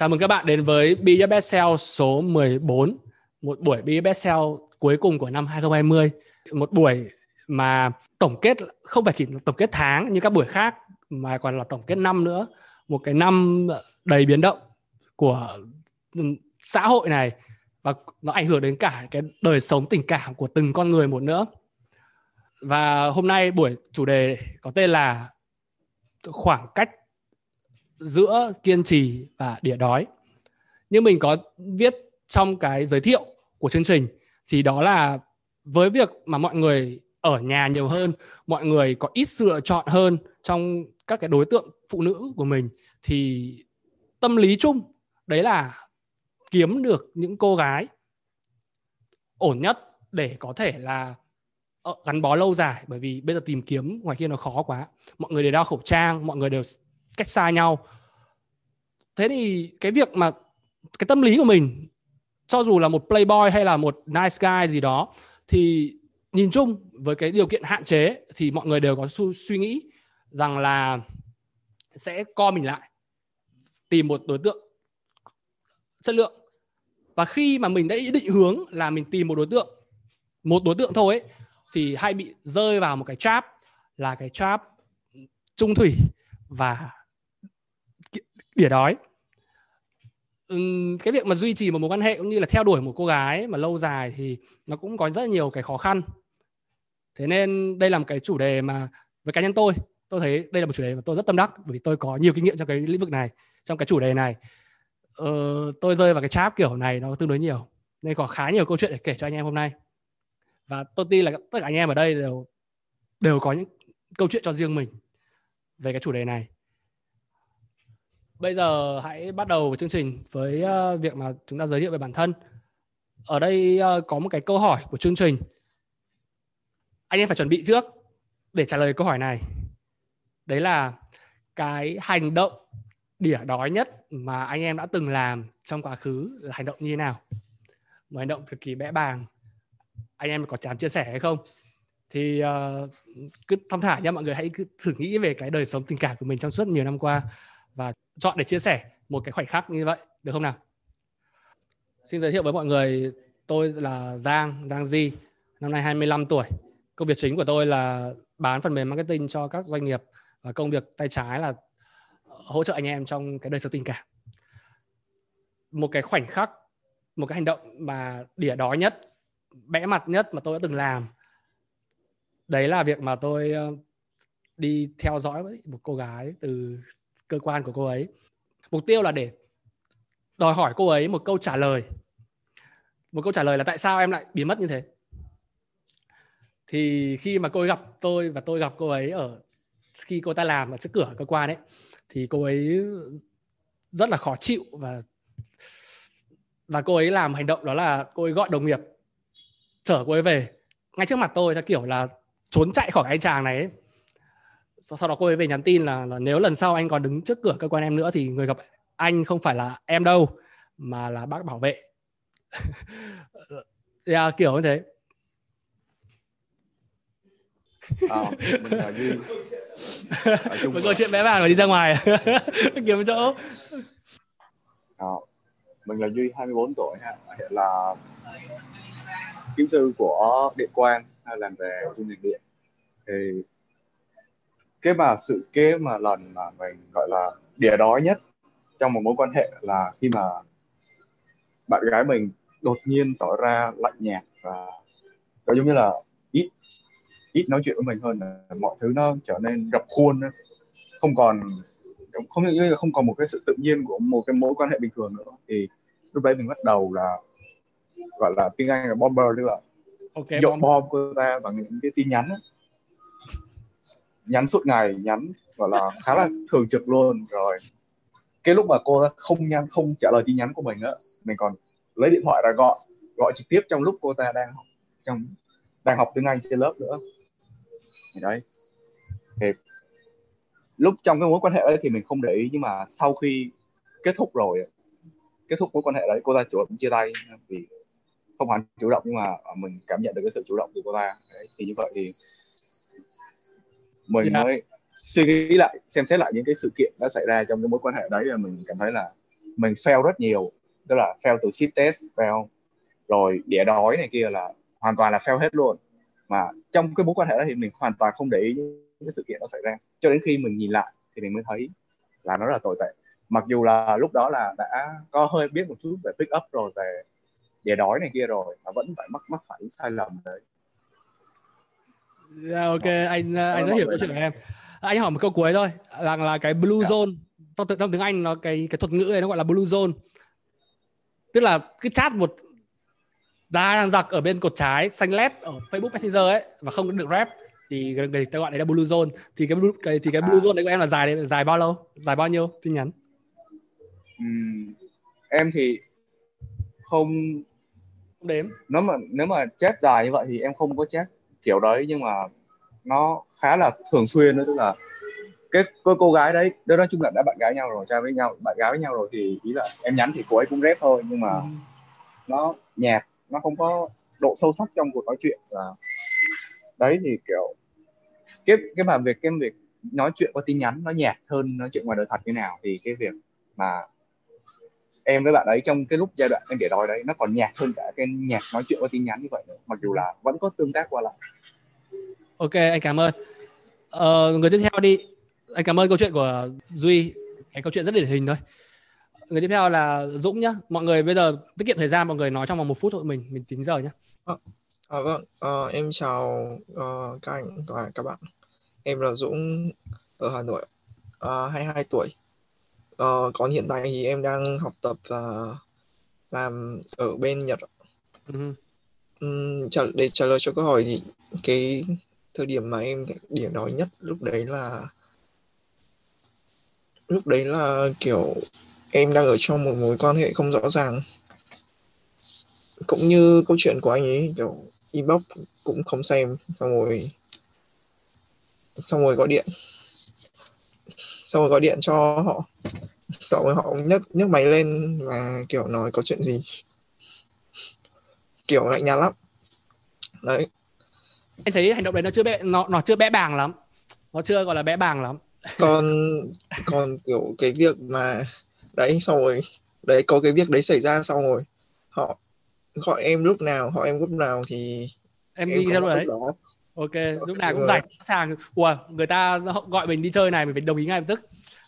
Chào mừng các bạn đến với Be Your Best Self số 14, một buổi Be Your Best Self cuối cùng của năm 2020. Một buổi mà tổng kết không phải chỉ tổng kết tháng như các buổi khác mà còn là tổng kết năm nữa. Một cái năm đầy biến động của ừ, xã hội này và nó ảnh hưởng đến cả cái đời sống tình cảm của từng con người một nữa. Và hôm nay buổi chủ đề có tên là khoảng cách giữa kiên trì và đỉa đói. Như mình có viết trong cái giới thiệu của chương trình thì đó là với việc mà mọi người ở nhà nhiều hơn, mọi người có ít sự lựa chọn hơn trong các cái đối tượng phụ nữ của mình thì tâm lý chung đấy là kiếm được những cô gái ổn nhất để có thể là ờ, gắn bó lâu dài. Bởi vì bây giờ tìm kiếm ngoài kia nó khó quá. Mọi người đều đeo khẩu trang, mọi người đều cách xa nhau. Thế thì cái việc mà cái tâm lý của mình cho dù là một playboy hay là một nice guy gì đó thì nhìn chung với cái điều kiện hạn chế thì mọi người đều có su- suy nghĩ rằng là sẽ co mình lại tìm một đối tượng chất lượng. Và khi mà mình đã định hướng là mình tìm một đối tượng một đối tượng thôi ấy, thì hay bị rơi vào một cái trap là cái trap trung thủy và đỉa đói. Cái việc mà duy trì một mối quan hệ cũng như là theo đuổi một cô gái mà lâu dài thì nó cũng có rất nhiều cái khó khăn. Thế nên đây là một cái chủ đề mà với cá nhân tôi tôi thấy đây là một chủ đề mà tôi rất tâm đắc bởi vì tôi có nhiều kinh nghiệm trong cái lĩnh vực này trong cái chủ đề này. Ờ, tôi rơi vào cái trap kiểu này nó tương đối nhiều nên có khá nhiều câu chuyện để kể cho anh em hôm nay. Và tôi tin là tất cả anh em ở đây đều đều có những câu chuyện cho riêng mình về cái chủ đề này. Bây giờ hãy bắt đầu chương trình với ờ, việc mà chúng ta giới thiệu về bản thân. Ở đây ờ, có một cái câu hỏi của chương trình. Anh em phải chuẩn bị trước để trả lời câu hỏi này. Đấy là cái hành động đỉa đói nhất mà anh em đã từng làm trong quá khứ là hành động như thế nào? Một hành động cực kỳ bẽ bàng. Anh em có dám chia sẻ hay không? Thì uh, cứ thong thả nha mọi người hãy cứ thử nghĩ về cái đời sống tình cảm của mình trong suốt nhiều năm qua và chọn để chia sẻ một cái khoảnh khắc như vậy, được không nào? Xin giới thiệu với mọi người, tôi là Giang Giang Di, năm nay 25 tuổi. Công việc chính của tôi là bán phần mềm marketing cho các doanh nghiệp và công việc tay trái là ờ, hỗ trợ anh em trong cái đời sống tình cảm. Một cái khoảnh khắc, một cái hành động mà đỉa đói nhất, bẽ mặt nhất mà tôi đã từng làm, đấy là việc mà tôi ờ, đi theo dõi một cô gái từ cơ quan của cô ấy. Mục tiêu là để đòi hỏi cô ấy một câu trả lời. Một câu trả lời là tại sao em lại biến mất như thế? Thì khi mà cô ấy gặp tôi và tôi gặp cô ấy ở, khi cô ta làm ở trước cửa cơ quan ấy, thì cô ấy rất là khó chịu và và cô ấy làm hành động đó là cô ấy gọi đồng nghiệp chở cô ấy về. Ngay trước mặt tôi theo kiểu là trốn chạy khỏi anh chàng này ấy sau đó cô ấy về nhắn tin là, là nếu lần sau anh còn đứng trước cửa cơ quan em nữa thì người gặp anh không phải là em đâu mà là bác bảo vệ. Yeah, kiểu như thế. À, mình là duy. Một câu chuyện bé bàng là đi ra ngoài. Kiếm chỗ. À, mình là duy 24 tuổi ha. Hiện là kỹ sư của điện quang làm về chuyên ngành điện. Thì cái mà sự kế mà lần mà mình gọi là đỉa đói nhất trong một mối quan hệ là khi mà bạn gái mình đột nhiên tỏ ra lạnh nhạt và có giống như là ít ít nói chuyện với mình hơn mọi thứ nó trở nên rập khuôn không còn không như là không còn một cái sự tự nhiên của một cái mối quan hệ bình thường nữa. Thì lúc đấy mình bắt đầu là gọi là tiếng anh là bomber tức là okay, dội bom cô ta bằng những cái tin nhắn ấy nhắn suốt ngày nhắn gọi là khá là thường trực luôn. Rồi cái lúc mà cô không nhắn không trả lời tin nhắn của mình á mình còn lấy điện thoại ra gọi gọi trực tiếp trong lúc cô ta đang học trong đang học tiếng Anh trên lớp nữa. Thì đấy. Thì lúc trong cái mối quan hệ đấy thì mình không để ý nhưng mà sau khi kết thúc rồi kết thúc mối quan hệ đấy cô ta chủ động chia tay vì không hẳn chủ động nhưng mà mình cảm nhận được cái sự chủ động từ cô ta. Đấy, thì như vậy thì mình yeah. Dạ. mới suy nghĩ lại xem xét lại những cái sự kiện đã xảy ra trong cái mối quan hệ đấy là mình cảm thấy là mình fail rất nhiều tức là fail từ sheet test fail rồi đĩa đói này kia là hoàn toàn là fail hết luôn mà trong cái mối quan hệ đó thì mình hoàn toàn không để ý những cái sự kiện đó xảy ra cho đến khi mình nhìn lại thì mình mới thấy là nó rất là tồi tệ mặc dù là lúc đó là đã có hơi biết một chút về pick up rồi về đĩa đói này kia rồi mà vẫn phải mắc mắc phải sai lầm đấy yeah, ok. Anh anh rất hiểu câu chuyện của em. Anh hỏi một câu cuối thôi. Rằng là cái blue yeah. zone trong, trong tiếng anh nó cái cái thuật ngữ này nó gọi là blue zone. Tức là cái chat một ra đang giặc ở bên cột trái xanh led ở Facebook Messenger ấy và không được rep thì người ta gọi đấy là blue zone. Thì cái blue cái thì cái blue à. zone đấy của em là dài dài bao lâu? Dài bao nhiêu? Tin nhắn. Uhm, em thì không không đếm. Nếu mà nếu mà chat dài như vậy thì em không có chat kiểu đấy nhưng mà nó khá là thường xuyên đó tức là cái cô, cô gái đấy đó nói chung là đã bạn gái nhau rồi trai với nhau bạn gái với nhau rồi thì ý là em nhắn thì cô ấy cũng rep thôi nhưng mà ừ. nó nhạt nó không có độ sâu sắc trong cuộc nói chuyện là đấy thì kiểu cái cái mà việc cái việc nói chuyện qua tin nhắn nó nhạt hơn nói chuyện ngoài đời thật như nào thì cái việc mà em với bạn ấy trong cái lúc giai đoạn em để đòi đấy nó còn nhạt hơn cả cái nhạc nói chuyện qua tin nhắn như vậy nữa mặc dù là vẫn có tương tác qua lại. Ok anh cảm ơn. Ờ, người tiếp theo đi. Anh cảm ơn câu chuyện của duy cái câu chuyện rất điển hình thôi. Người tiếp theo là dũng nhá. Mọi người bây giờ tiết kiệm thời gian mọi người nói trong vòng một phút thôi mình mình tính giờ nhá. À, à, vâng. À, em chào uh, các anh và các bạn. Em là dũng ở hà nội. Uh, 22 tuổi uh, còn hiện tại thì em đang học tập và làm ở bên nhật uh-huh. um, trả, để trả lời cho câu hỏi thì cái thời điểm mà em điểm nói nhất lúc đấy là lúc đấy là kiểu em đang ở trong một mối quan hệ không rõ ràng. Cũng như câu chuyện của anh ấy kiểu inbox cũng không xem xong rồi xong rồi gọi điện. Xong rồi gọi điện cho họ xong rồi họ nhấc nhấc máy lên và kiểu nói có chuyện gì. Kiểu lạnh nhạt lắm. Đấy. Anh thấy hành động đấy nó chưa bé nó nó chưa bé bàng lắm. Nó chưa gọi là bé bàng lắm. Còn còn kiểu cái việc mà đấy xong rồi đấy có cái việc đấy xảy ra xong rồi họ gọi em lúc nào họ em lúc nào thì em, em đi theo đấy. đó. Ok lúc nào cũng rảnh sàng. Ủa người ta gọi mình đi chơi này mình phải đồng ý ngay lập tức.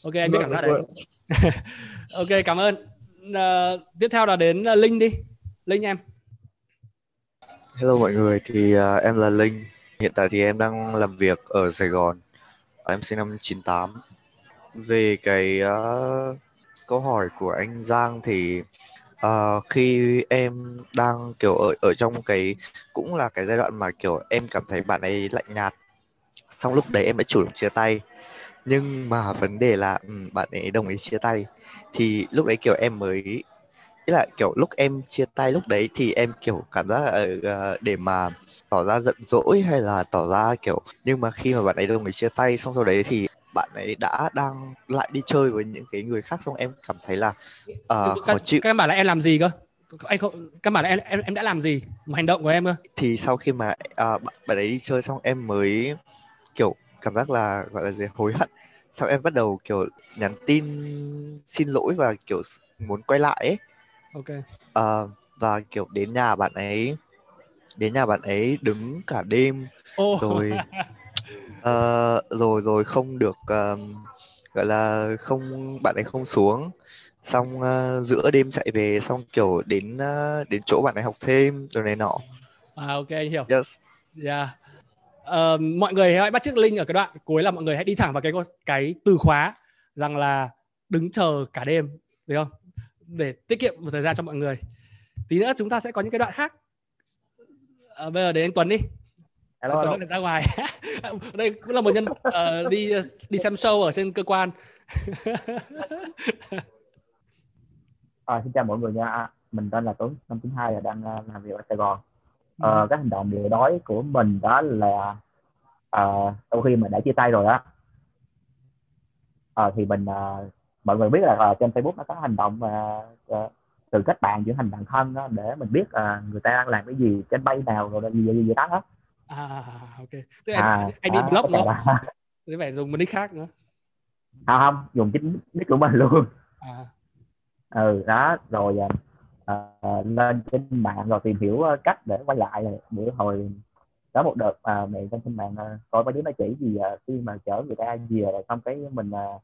Ok anh biết cảm giác đấy. ok cảm ơn. Uh, tiếp theo là đến uh, linh đi. Linh em. Hello mọi người thì uh, em là linh. Hiện tại thì em đang làm việc ở sài gòn. Em sinh năm 98 về cái uh, câu hỏi của anh Giang thì uh, khi em đang kiểu ở ở trong cái cũng là cái giai đoạn mà kiểu em cảm thấy bạn ấy lạnh nhạt. Xong lúc đấy em đã chủ động chia tay. Nhưng mà vấn đề là um, bạn ấy đồng ý chia tay. Thì lúc đấy kiểu em mới ý là kiểu lúc em chia tay lúc đấy thì em kiểu cảm giác là uh, để mà tỏ ra giận dỗi hay là tỏ ra kiểu nhưng mà khi mà bạn ấy đồng ý chia tay xong sau đấy thì bạn ấy đã đang lại đi chơi với những cái người khác xong em cảm thấy là uh, khó chịu. các em bảo là em làm gì cơ? Anh không các bạn em em em đã làm gì? Một hành động của em cơ. Thì sau khi mà uh, bạn ấy đi chơi xong em mới kiểu cảm giác là gọi là gì hối hận. Sau em bắt đầu kiểu nhắn tin xin lỗi và kiểu muốn quay lại ấy. Ok. Uh, và kiểu đến nhà bạn ấy đến nhà bạn ấy đứng cả đêm oh. rồi uh, rồi rồi không được uh, gọi là không bạn ấy không xuống. Xong uh, giữa đêm chạy về xong kiểu đến uh, đến chỗ bạn ấy học thêm rồi này nọ. À ok hiểu. Yes. Yeah. Uh, mọi người hãy bắt chiếc link ở cái đoạn cuối là mọi người hãy đi thẳng vào cái cái từ khóa rằng là đứng chờ cả đêm được không? Để tiết kiệm một thời gian cho mọi người. Tí nữa chúng ta sẽ có những cái đoạn khác. À, bây giờ đến anh Tuấn đi Hello, Tuấn hello. ra ngoài. Đây cũng là một nhân uh, đi đi xem show ở trên cơ quan. À, xin chào mọi người nha. Mình tên là Tuấn năm 92 và đang làm việc ở Sài Gòn. Ừ. uh, cái hành động điều đói của mình đó là uh, sau khi mình đã chia tay rồi á. Uh, thì mình uh, mọi người biết là uh, trên Facebook nó có hành động mà uh, từ kết bạn chuyển thành bạn thân đó, để mình biết uh, người ta đang làm cái gì trên bay nào rồi gì gì, gì đó đó à ok. Tức là à, anh, bị blog nữa thế phải dùng một nick khác nữa. À, không dùng chính nick của mình luôn. À. Ừ đó rồi uh, lên trên mạng rồi tìm hiểu cách để quay lại bữa hồi có một đợt uh, mẹ trên trên mạng uh, coi mấy đứa nó chỉ gì uh, khi mà chở người ta về rồi xong cái mình uh,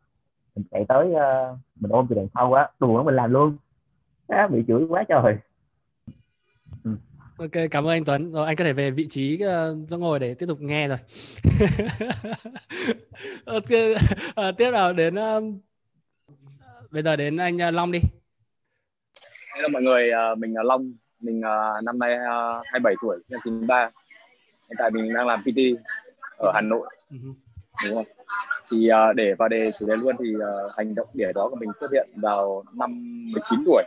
mình chạy tới uh, mình ôm từ đằng sau á đùa mình làm luôn. Á, bị chửi quá trời. Ừ. Ok, cảm ơn anh Tuấn. Rồi anh có thể về vị trí uh, chỗ ngồi để tiếp tục nghe rồi. ok, uh, tiếp nào đến uh, bây giờ đến anh uh, Long đi. Hello mọi người, uh, mình là Long, mình uh, năm nay uh, 27 tuổi, năm 93. Hiện tại mình đang làm PT ở Hà Nội. Uh-huh. Đúng không? Thì uh, để vào đề chủ đề luôn thì uh, hành động đỉa đó của mình xuất hiện vào năm 19 tuổi.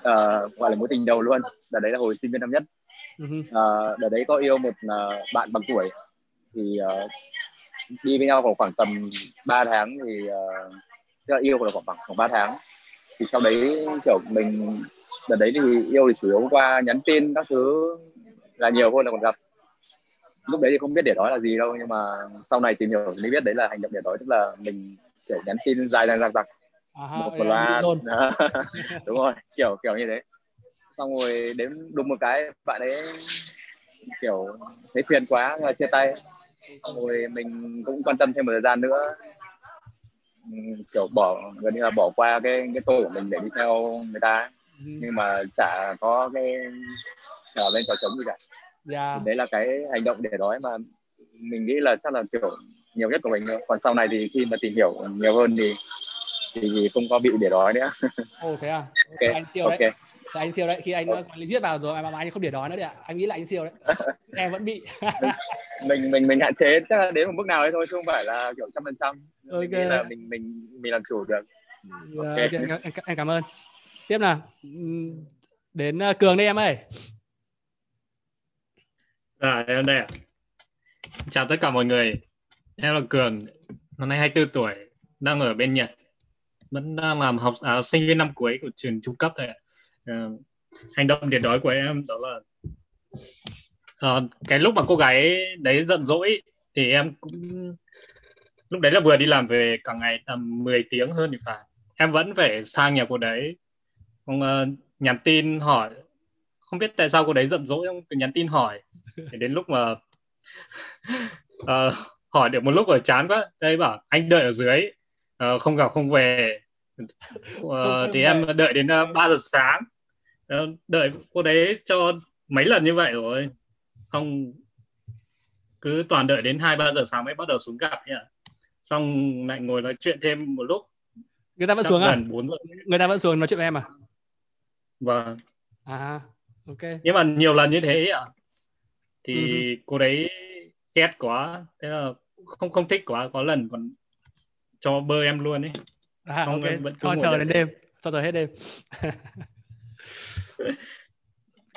Uh, gọi là mối tình đầu luôn. Đợt đấy là hồi sinh viên năm nhất. Uh, đợt đấy có yêu một uh, bạn bằng tuổi. Thì uh, đi với nhau khoảng khoảng tầm 3 tháng thì uh, tức là yêu là khoảng khoảng 3 tháng thì sau đấy kiểu mình đợt đấy thì yêu thì chủ yếu qua nhắn tin các thứ là nhiều hơn là còn gặp lúc đấy thì không biết để đói là gì đâu nhưng mà sau này tìm hiểu mới biết đấy là hành động để đói tức là mình kiểu nhắn tin dài dài dằng dặc một loạt. đúng rồi kiểu kiểu như thế. Xong rồi đến đúng một cái bạn ấy kiểu thấy phiền quá là chia tay. Rồi mình cũng quan tâm thêm một thời gian nữa. Kiểu bỏ gần như là bỏ qua cái cái tôi của mình để đi theo người ta. Ừ. nhưng mà chả có cái trở lên trò chống gì cả. Yeah. Dạ. đấy là cái hành động để đói mà mình nghĩ là chắc là kiểu nhiều nhất của mình nữa còn sau này thì khi mà tìm hiểu nhiều hơn thì thì, thì không có bị để đói nữa. Ồ thế à? Okay. anh siêu okay. đấy anh siêu đấy. Khi anh quản lý viết vào rồi mà anh không để đói nữa đấy ạ. Anh nghĩ là anh siêu đấy. Em vẫn bị. Mình mình mình hạn chế chắc là đến một mức nào đấy thôi chứ không phải là kiểu trăm phần trăm. Mình nghĩ là mình mình mình làm chủ được. Dạ, okay. okay. Em, em cảm ơn. Tiếp nào. Đến uh, cường đi em ơi. À em đây ạ. Chào tất cả mọi người. Em là cường năm nay 24 tuổi đang ở bên nhật vẫn đang làm học à, sinh viên năm cuối của trường trung cấp này à, ờ, hành động điện đói của em đó là à, cái lúc mà cô gái đấy giận dỗi thì em cũng lúc đấy là vừa đi làm về cả ngày tầm 10 tiếng hơn thì phải. Em vẫn phải sang nhà cô đấy. Không uh, ờ, nhắn tin hỏi. Không biết tại sao cô đấy giận dỗi không nhắn tin hỏi. Thì đến lúc mà uh, hỏi được một lúc rồi chán quá đây bảo anh đợi ở dưới uh, không gặp không về. Uh, thì em đợi đến uh, 3 giờ sáng. Uh, đợi cô đấy cho mấy lần như vậy rồi. Không cứ toàn đợi đến hai ba giờ sáng mới bắt đầu xuống gặp nhỉ. Xong lại ngồi nói chuyện thêm một lúc. Người ta vẫn xuống à? giờ. người ta vẫn xuống nói chuyện với em à? Vâng. À ok. Nhưng mà nhiều lần như thế à thì uh-huh. cô đấy ghét quá. Thế là không không thích quá có lần còn cho bơ em luôn ấy. À, không okay. vẫn cho chờ đến đêm. Cho giờ hết đêm.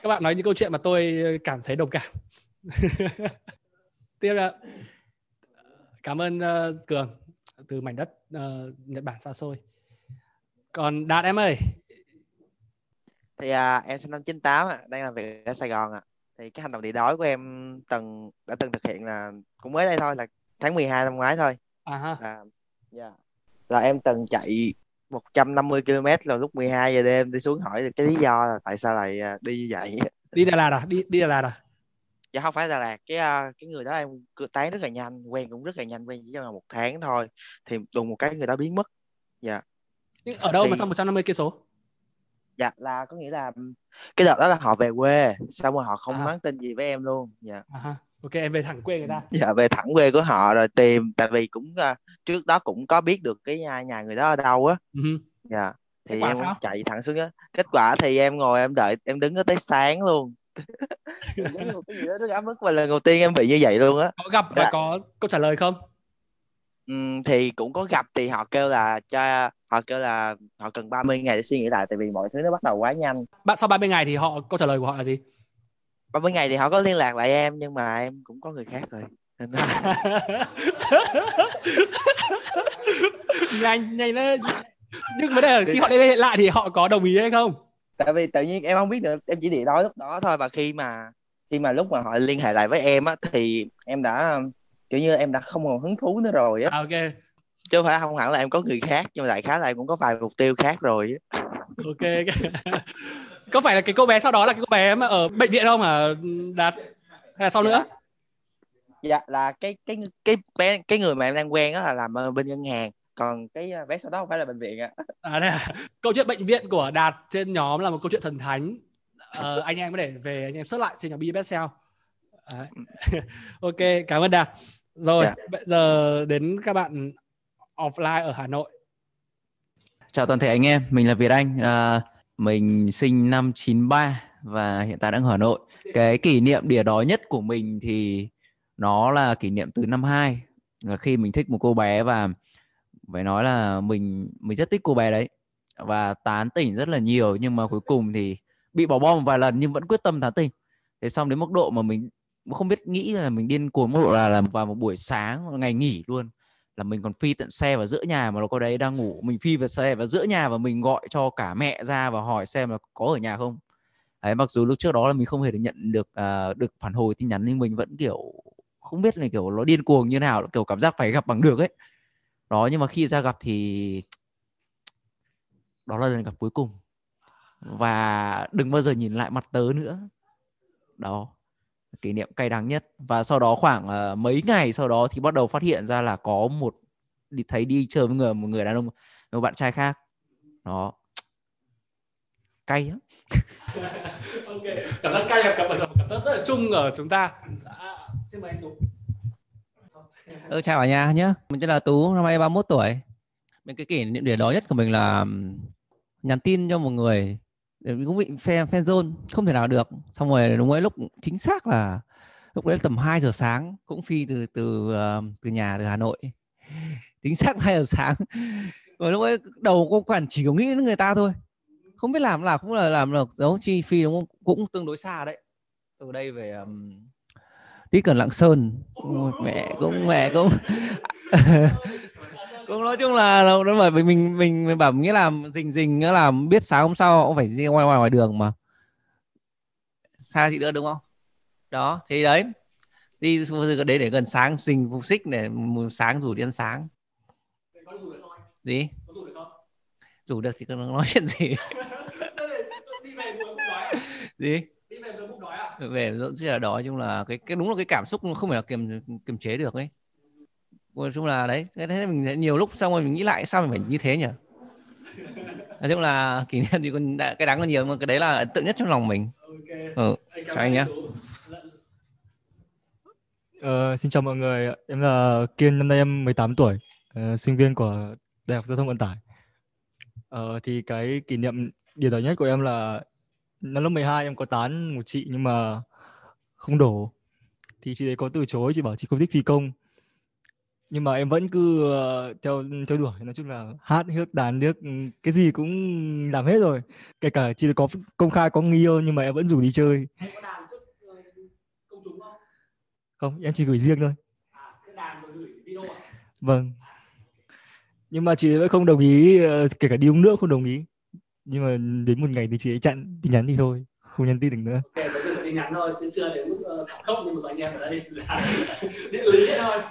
Các bạn nói những câu chuyện mà tôi cảm thấy đồng cảm. Tiếp là cảm ơn uh, cường từ mảnh đất uh, nhật bản xa xôi. Còn đạt em ơi. Thì à, em sinh năm 98 ạ đang làm việc ở sài gòn ạ. Thì cái hành động địa đói của em từng đã từng thực hiện là cũng mới đây thôi là tháng 12 năm ngoái thôi. À ha. là, yeah. Dạ. là em từng chạy 150 km là lúc 12 giờ đêm đi xuống hỏi cái lý do là tại sao lại à, đi như vậy. Đi Đà Lạt à? Đi đi Đà Lạt à? Dạ không phải Đà Lạt. Cái à, cái người đó em tán rất là nhanh quen cũng rất là nhanh quen chỉ trong một tháng thôi thì đùng một cái người đó biến mất. Dạ. Nhưng ở đâu thì... mà xong 150 cây số dạ là có nghĩa là cái đợt đó là họ về quê xong rồi họ không à. nhắn tin gì với em luôn. Dạ. À, ok em về thẳng quê người ta. Dạ về thẳng quê của họ rồi tìm tại vì cũng uh, trước đó cũng có biết được cái nhà, nhà người đó ở đâu á. Uh-huh. dạ thì em sao? chạy thẳng xuống á kết quả thì em ngồi em đợi em đứng tới sáng luôn. Cái gì đó rất ấm ức và lần đầu tiên em bị như vậy luôn á. Có gặp và dạ. có câu trả lời không? Ừ, thì cũng có gặp thì họ kêu là cho họ kêu là họ cần 30 ngày để suy nghĩ lại tại vì mọi thứ nó bắt đầu quá nhanh. Bạn sau 30 ngày thì họ câu trả lời của họ là gì 30 ngày thì họ có liên lạc lại em nhưng mà em cũng có người khác rồi. Nhanh nhanh lên nhưng vấn đề là khi họ liên hệ lại thì họ có đồng ý hay không? Tại vì tự nhiên em không biết được em chỉ điện nói lúc đó thôi và khi mà khi mà lúc mà họ liên hệ lại với em á thì em đã kiểu như em đã không còn hứng thú nữa rồi á. À, ok. Chứ không phải không hẳn là em có người khác nhưng mà đại khái là em cũng có vài mục tiêu khác rồi ok có phải là cái cô bé sau đó là cái cô bé mà ở bệnh viện không hả? Đạt hay là sau nữa? Dạ là cái cái cái bé cái người mà em đang quen đó là làm bên ngân hàng. Còn cái à, bé sau đó không phải là bệnh viện ạ. À đây à. câu chuyện bệnh viện của đạt trên nhóm là một câu chuyện thần thánh. Ờ, anh em có thể về anh em search lại trên nhóm BBSL ok cảm ơn đạt. Rồi yeah. Dạ. bây giờ đến các bạn offline ở Hà Nội. Chào toàn thể anh em mình là Việt Anh. À, mình sinh năm 93 và hiện tại đang ở Hà Nội. Cái kỷ niệm đỉa đói nhất của mình thì nó là kỷ niệm từ năm 2 là khi mình thích một cô bé và phải nói là mình mình rất thích cô bé đấy và tán tỉnh rất là nhiều nhưng mà cuối cùng thì bị bỏ bom một vài lần nhưng vẫn quyết tâm tán tỉnh. Thế xong đến mức độ mà mình không biết nghĩ là mình điên cuồng, mức độ là làm vào một buổi sáng, ngày nghỉ luôn là mình còn phi tận xe vào giữa nhà mà nó có đấy đang ngủ mình phi vào xe vào giữa nhà và mình gọi cho cả mẹ ra và hỏi xem là có ở nhà không. Đấy mặc dù lúc trước đó là mình không hề được nhận được uh, được phản hồi tin nhắn nhưng mình vẫn kiểu không biết là kiểu nó điên cuồng như nào kiểu cảm giác phải gặp bằng được ấy. Đó nhưng mà khi ra gặp thì đó là lần gặp cuối cùng. Và đừng bao giờ nhìn lại mặt tớ nữa. Đó kỷ niệm cay đắng nhất. Và sau đó khoảng uh, mấy ngày sau đó thì bắt đầu phát hiện ra là có một đi thấy đi chơi với người một người đàn ông một bạn trai khác. Đó. Cay lắm. Ok cảm giác cay là cảm, cảm giác rất là chung ở chúng ta. À, xin mời anh tú. Ừ, chào cả nhà nhé mình tên là tú năm nay 31 tuổi. Bên cái kỷ niệm điểm đó nhất của mình là nhắn tin cho một người cũng bị fan fan zone không thể nào được. Xong rồi đúng ấy lúc chính xác là lúc đấy tầm 2 giờ sáng cũng phi từ từ ờ, từ nhà từ Hà Nội. Chính xác 2 giờ sáng. Rồi lúc ấy đầu cô quản chỉ có nghĩ đến người ta thôi. Không biết làm là cũng là làm được giống chi phi đúng không? Cũng tương đối xa đấy. Từ đây về um, tí cần lạng sơn. Mẹ cũng mẹ cũng. cũng nói chung là nó bởi vì mình mình mình bảo nghĩa là rình rình nghĩa là biết sáng hôm sau cũng phải đi ngoài ngoài ngoài đường mà xa chị nữa đúng không đó thì đấy đi đấy để gần sáng rình phục xích để sáng rủ đi ăn sáng gì rủ được thì nói chuyện gì gì về rất là đói chung là cái cái đúng là cái cảm xúc không phải là kiềm kiềm chế được ấy nói chung là đấy cái thế mình nhiều lúc xong rồi mình nghĩ lại sao mình phải như thế nhỉ? Nói chung là kỷ niệm thì còn cái đáng là nhiều mà cái đấy là ấn tượng nhất trong lòng mình. Ừ, chào anh nhé Ờ, xin chào mọi người, em là Kiên, năm nay em 18 tuổi, uh, sinh viên của Đại học Giao thông Vận tải. Uh, thì cái kỷ niệm điều đó nhất của em là năm lớp 12 em có tán một chị nhưng mà không đổ. Thì chị ấy có từ chối, chị bảo chị không thích phi công nhưng mà em vẫn cứ uh, theo theo đuổi nói chung là hát hước đàn nước ừ, cái gì cũng làm hết rồi. Kể cả chỉ có công khai có người yêu nhưng mà em vẫn rủ đi chơi. Ờ, không? Em chỉ gửi riêng thôi. À, à? vâng. Nhưng mà chị vẫn không đồng ý uh, kể cả đi uống nước không đồng ý. Nhưng mà đến một ngày thì chị ấy chặn tin nhắn thì thôi không nhắn tin được nữa tin nhắn thôi chứ chưa đến mức ờ, thảm khốc như một số anh em ở đây. Là địa lý thôi.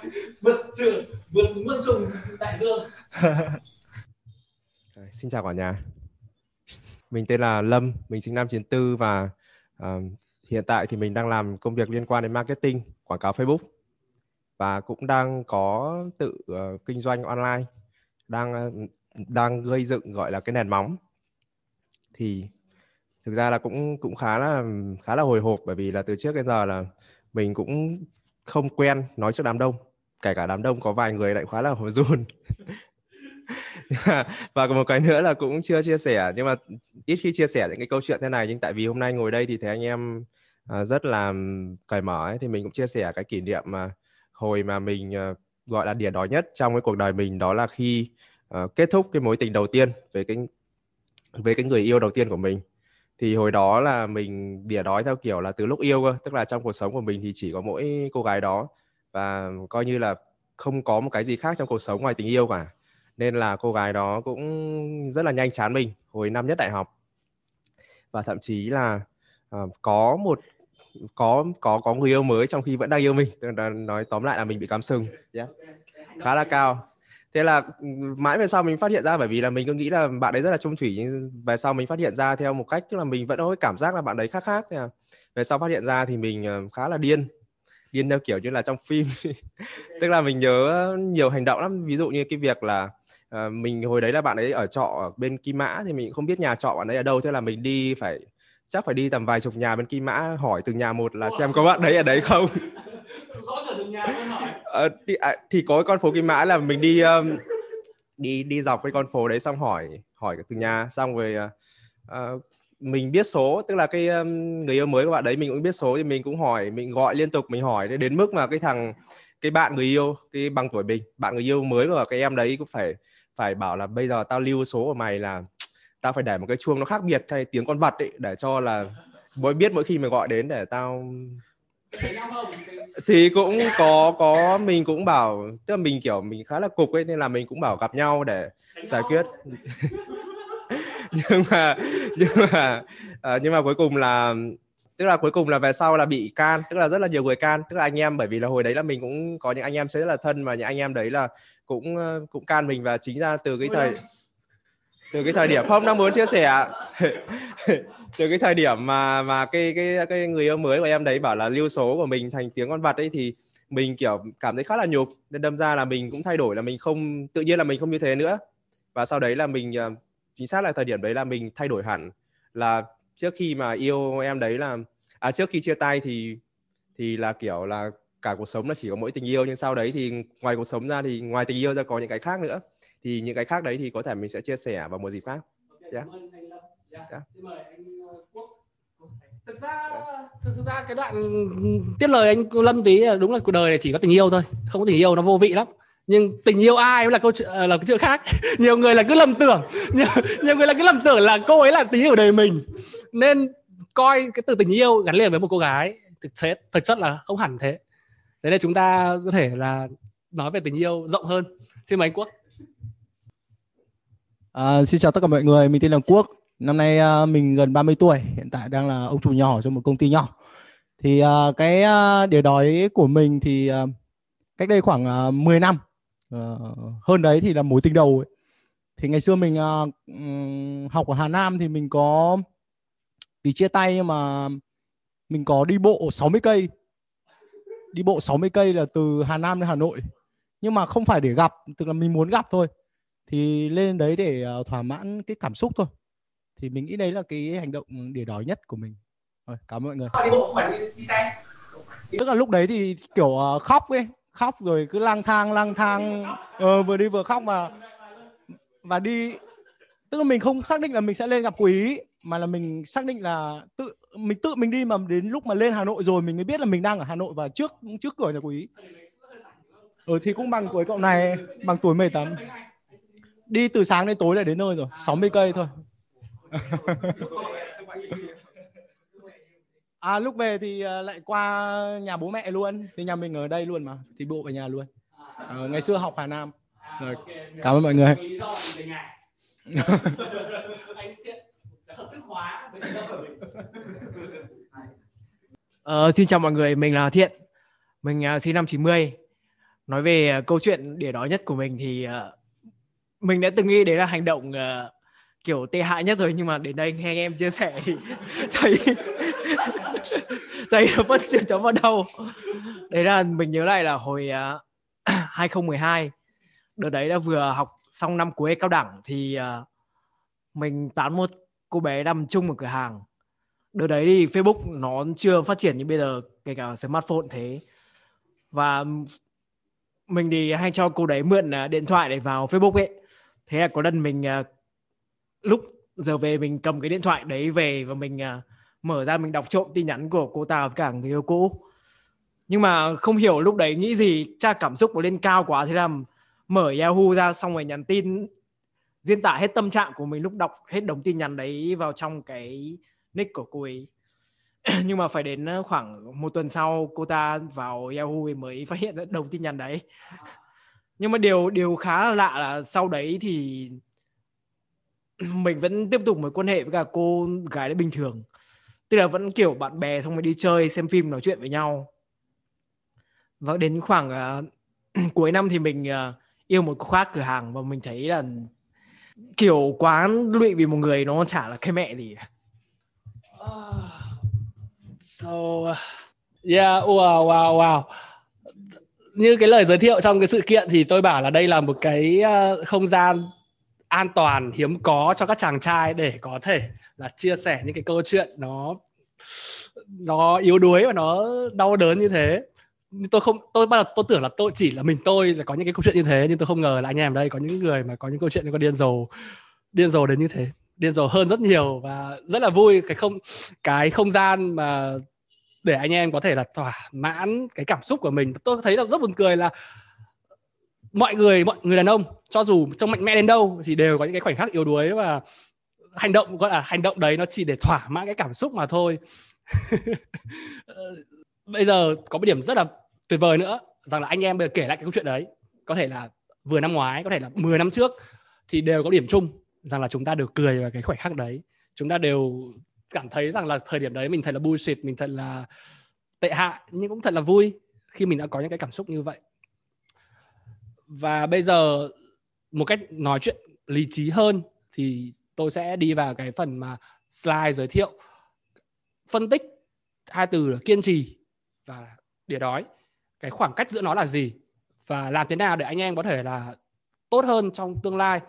Vượt trường vượt muôn trùng đại dương. Xin chào cả nhà. Mình tên là Lâm mình sinh năm 94 và uh, hiện tại thì mình đang làm công việc liên quan đến marketing quảng cáo Facebook. Và cũng đang có tự uh, kinh doanh online đang uh, đang gây dựng gọi là cái nền móng. Thì thực ra là cũng cũng khá là khá là hồi hộp bởi vì là từ trước đến giờ là mình cũng không quen nói trước đám đông. Kể cả đám đông có vài người lại khá là hồi run. Và một cái nữa là cũng chưa chia sẻ nhưng mà ít khi chia sẻ những cái câu chuyện thế này nhưng tại vì hôm nay ngồi đây thì thấy anh em à, rất là cởi mở ấy, thì mình cũng chia sẻ cái kỷ niệm mà hồi mà mình à, gọi là điểm đỏ nhất trong cái cuộc đời mình đó là khi uh, kết thúc cái mối tình đầu tiên với cái với cái người yêu đầu tiên của mình thì hồi đó là mình đỉa đói theo kiểu là từ lúc yêu cơ tức là trong cuộc sống của mình thì chỉ có mỗi cô gái đó. Và coi như là không có một cái gì khác trong cuộc sống ngoài tình yêu cả. Nên là cô gái đó cũng rất là nhanh chán mình hồi năm nhất đại học. Và thậm chí là uh, có một có có có người yêu mới trong khi vẫn đang yêu mình. Nói tóm lại là mình bị cắm sừng yeah. khá là cao thế là ừ, mãi về sau mình phát hiện ra bởi vì là mình cứ nghĩ là bạn ấy rất là trung thủy nhưng về sau mình phát hiện ra theo một cách tức là mình vẫn có cảm giác là bạn đấy khác khác thế về sau phát hiện ra thì mình ờ, khá là điên điên theo kiểu như là trong phim. Tức là mình nhớ nhiều hành động lắm ví dụ như cái việc là uh, mình hồi đấy là bạn ấy ở trọ ở bên Kim Mã thì mình không biết nhà trọ bạn ấy ở đâu thế là mình đi phải chắc phải đi tầm vài chục nhà bên Kim Mã hỏi từng nhà một là xem có bạn đấy ở đấy không ờ, thì, à, thì có con phố Kim Mã là mình đi um, đi đi dọc cái con phố đấy xong hỏi hỏi từng nhà. Xong rồi uh, mình biết số tức là cái um, người yêu mới của bạn đấy mình cũng biết số thì mình cũng hỏi mình gọi liên tục mình hỏi đến mức mà cái thằng cái bạn người yêu cái bằng tuổi mình bạn người yêu mới của cái em đấy cũng phải phải bảo là bây giờ tao lưu số của mày là tao phải để một cái chuông nó khác biệt hay tiếng con vật ấy để cho là mỗi biết mỗi khi mày gọi đến để tao thì cũng có có mình cũng bảo tức là mình kiểu mình khá là cục ấy nên là mình cũng bảo gặp nhau để giải quyết. Nhưng mà nhưng mà uh, nhưng mà cuối cùng là tức là cuối cùng là về sau là bị can tức là rất là nhiều người can. Tức là anh em bởi vì là hồi đấy là mình cũng có những anh em rất là thân và những anh em đấy là cũng ờ, cũng can mình và chính ra từ cái thời từ cái thời điểm không đang muốn chia sẻ từ cái thời điểm mà mà cái cái cái người yêu mới của em đấy bảo là lưu số của mình thành tiếng con vật ấy thì mình, kiểu, cảm thấy khá là nhục. Nên đâm ra là mình cũng thay đổi là mình không, tự nhiên là mình không như thế nữa. Và sau đấy là mình ờ, chính xác là thời điểm đấy là mình thay đổi hẳn. Là trước khi mà yêu em đấy là à trước khi chia tay thì thì là, kiểu, là cả cuộc sống là chỉ có mỗi tình yêu. Nhưng sau đấy thì ngoài cuộc sống ra thì ngoài tình yêu ra có những cái khác nữa thì những cái khác đấy thì có thể mình sẽ chia sẻ vào một dịp khác. Yeah. Yeah. Yeah. thực ra thực ra cái đoạn tiếp lời anh Lâm tí đúng là cuộc đời này chỉ có tình yêu thôi không có tình yêu nó vô vị lắm. Nhưng tình yêu ai là câu chuyện là cái chuyện khác. Nhiều người là cứ lầm tưởng. Nhiều, nhiều người là cứ lầm tưởng là cô ấy là tình yêu của đời mình. Nên coi cái từ tình yêu gắn liền với một cô gái thực chất thực chất là không hẳn thế. Thế nên chúng ta có thể là nói về tình yêu rộng hơn. Xin mời anh quốc à, xin chào tất cả mọi người mình tên là quốc. Năm nay uh, mình gần 30 tuổi hiện tại đang là ông chủ nhỏ cho một công ty nhỏ. Thì uh, cái uh, điều đói của mình thì uh, cách đây khoảng uh, 10 năm uh, hơn đấy thì là mối tình đầu ấy. thì ngày xưa mình uh, học ở Hà Nam thì mình có vì chia tay nhưng mà mình có đi bộ 60 cây. Đi bộ 60 cây là từ Hà Nam đến Hà Nội. Nhưng mà không phải để gặp tức là mình muốn gặp thôi thì lên đấy để uh, thỏa mãn cái cảm xúc thôi. Thì mình nghĩ đấy là cái hành động để đói nhất của mình. Rồi cảm ơn mọi người. Đi bộ không phải đi, đi xe. Tức là lúc đấy thì kiểu uh, khóc ấy khóc rồi cứ lang thang lang thang. uh, vừa đi vừa khóc và và đi tức là mình không xác định là mình sẽ lên gặp quý mà là mình xác định là tự mình tự mình đi mà đến lúc mà lên Hà Nội rồi mình mới biết là mình đang ở Hà Nội và trước trước cửa nhà quý ừ thì cũng bằng tuổi cậu này bằng tuổi 18 đi từ sáng đến tối là đến nơi rồi 60 cây thôi. À lúc về thì ờ, lại qua nhà bố mẹ luôn. Thì nhà mình ở đây luôn mà thì bộ về nhà luôn. À, ngày xưa học Hà Nam. Rồi cảm ơn mọi người. Ờ, xin chào mọi người, mình là Thiện. Mình uh, sinh năm 90. Nói về uh, câu chuyện đĩa đói nhất của mình thì uh, mình đã từng nghĩ đấy là hành động uh, kiểu tệ hại nhất rồi nhưng mà đến đây nghe anh em chia sẻ thì thấy thấy nó vẫn chưa chấm vào đâu. Đấy là mình nhớ lại là hồi ờ, uh, 2012 đợt đấy là vừa học xong năm cuối cao đẳng thì uh, mình tán một cô bé nằm chung một cửa hàng. Đợt đấy thì Facebook nó chưa phát triển như bây giờ kể cả smartphone thế. Và mình thì hay cho cô đấy mượn điện thoại để vào Facebook ấy thế là có lần mình uh, lúc giờ về mình cầm cái điện thoại đấy về và mình uh, mở ra mình đọc trộm tin nhắn của cô ta với cả người yêu cũ. Nhưng mà không hiểu lúc đấy nghĩ gì cha cảm xúc nó lên cao quá. Thế là mở Yahoo ra xong rồi nhắn tin diễn tả hết tâm trạng của mình lúc đọc hết đống tin nhắn đấy vào trong cái nick của cô ấy. Nhưng mà phải đến à, khoảng một tuần sau cô ta vào Yahoo mới phát hiện đống tin nhắn đấy nhưng mà điều điều khá là lạ là sau đấy thì mình vẫn tiếp tục mối quan hệ với cả cô gái đấy bình thường. Tức là vẫn kiểu bạn bè xong rồi đi chơi xem phim nói chuyện với nhau. Và đến khoảng uh, cuối năm thì mình uh, yêu một cô khác cửa hàng và mình thấy là kiểu quán lụy vì một người nó chả là cái mẹ gì. Uh, so yeah wow wow wow như cái lời giới thiệu trong cái sự kiện thì tôi bảo là đây là một cái ờ, không gian an toàn, hiếm có cho các chàng trai để có thể là chia sẻ những cái câu chuyện nó nó yếu đuối và nó đau đớn như thế. Tôi không, tôi bắt đầu tôi tưởng là tôi chỉ là mình tôi là có những cái câu chuyện như thế, nhưng tôi không ngờ là anh em đây có những người mà có những câu chuyện nó có điên rồ điên rồ đến như thế, điên rồ hơn rất nhiều và rất là vui. Cái không cái không gian mà để anh em có thể là thỏa mãn cái cảm xúc của mình. Tôi thấy là rất buồn cười là mọi người mọi người đàn ông, cho dù trông mạnh mẽ đến đâu thì đều có những cái khoảnh khắc yếu đuối và hành động, gọi là hành động đấy nó chỉ để thỏa mãn cái cảm xúc mà thôi. Bây giờ có một điểm rất là tuyệt vời nữa, rằng là anh em bây giờ kể lại cái câu chuyện đấy. Có thể là vừa năm ngoái, có thể là 10 năm trước, thì đều có điểm chung rằng là chúng ta đều cười vào cái khoảnh khắc đấy. Chúng ta đều cảm thấy rằng là thời điểm đấy mình thật là bullshit, mình thật là tệ hại, nhưng cũng thật là vui khi mình đã có những cái cảm xúc như vậy. Và bây giờ một cách nói chuyện lý trí hơn thì tôi sẽ đi vào cái phần mà slide giới thiệu, phân tích hai từ là kiên trì và đỉa đói. Cái khoảng cách giữa nó là gì và làm thế nào để anh em có thể là tốt hơn trong tương lai.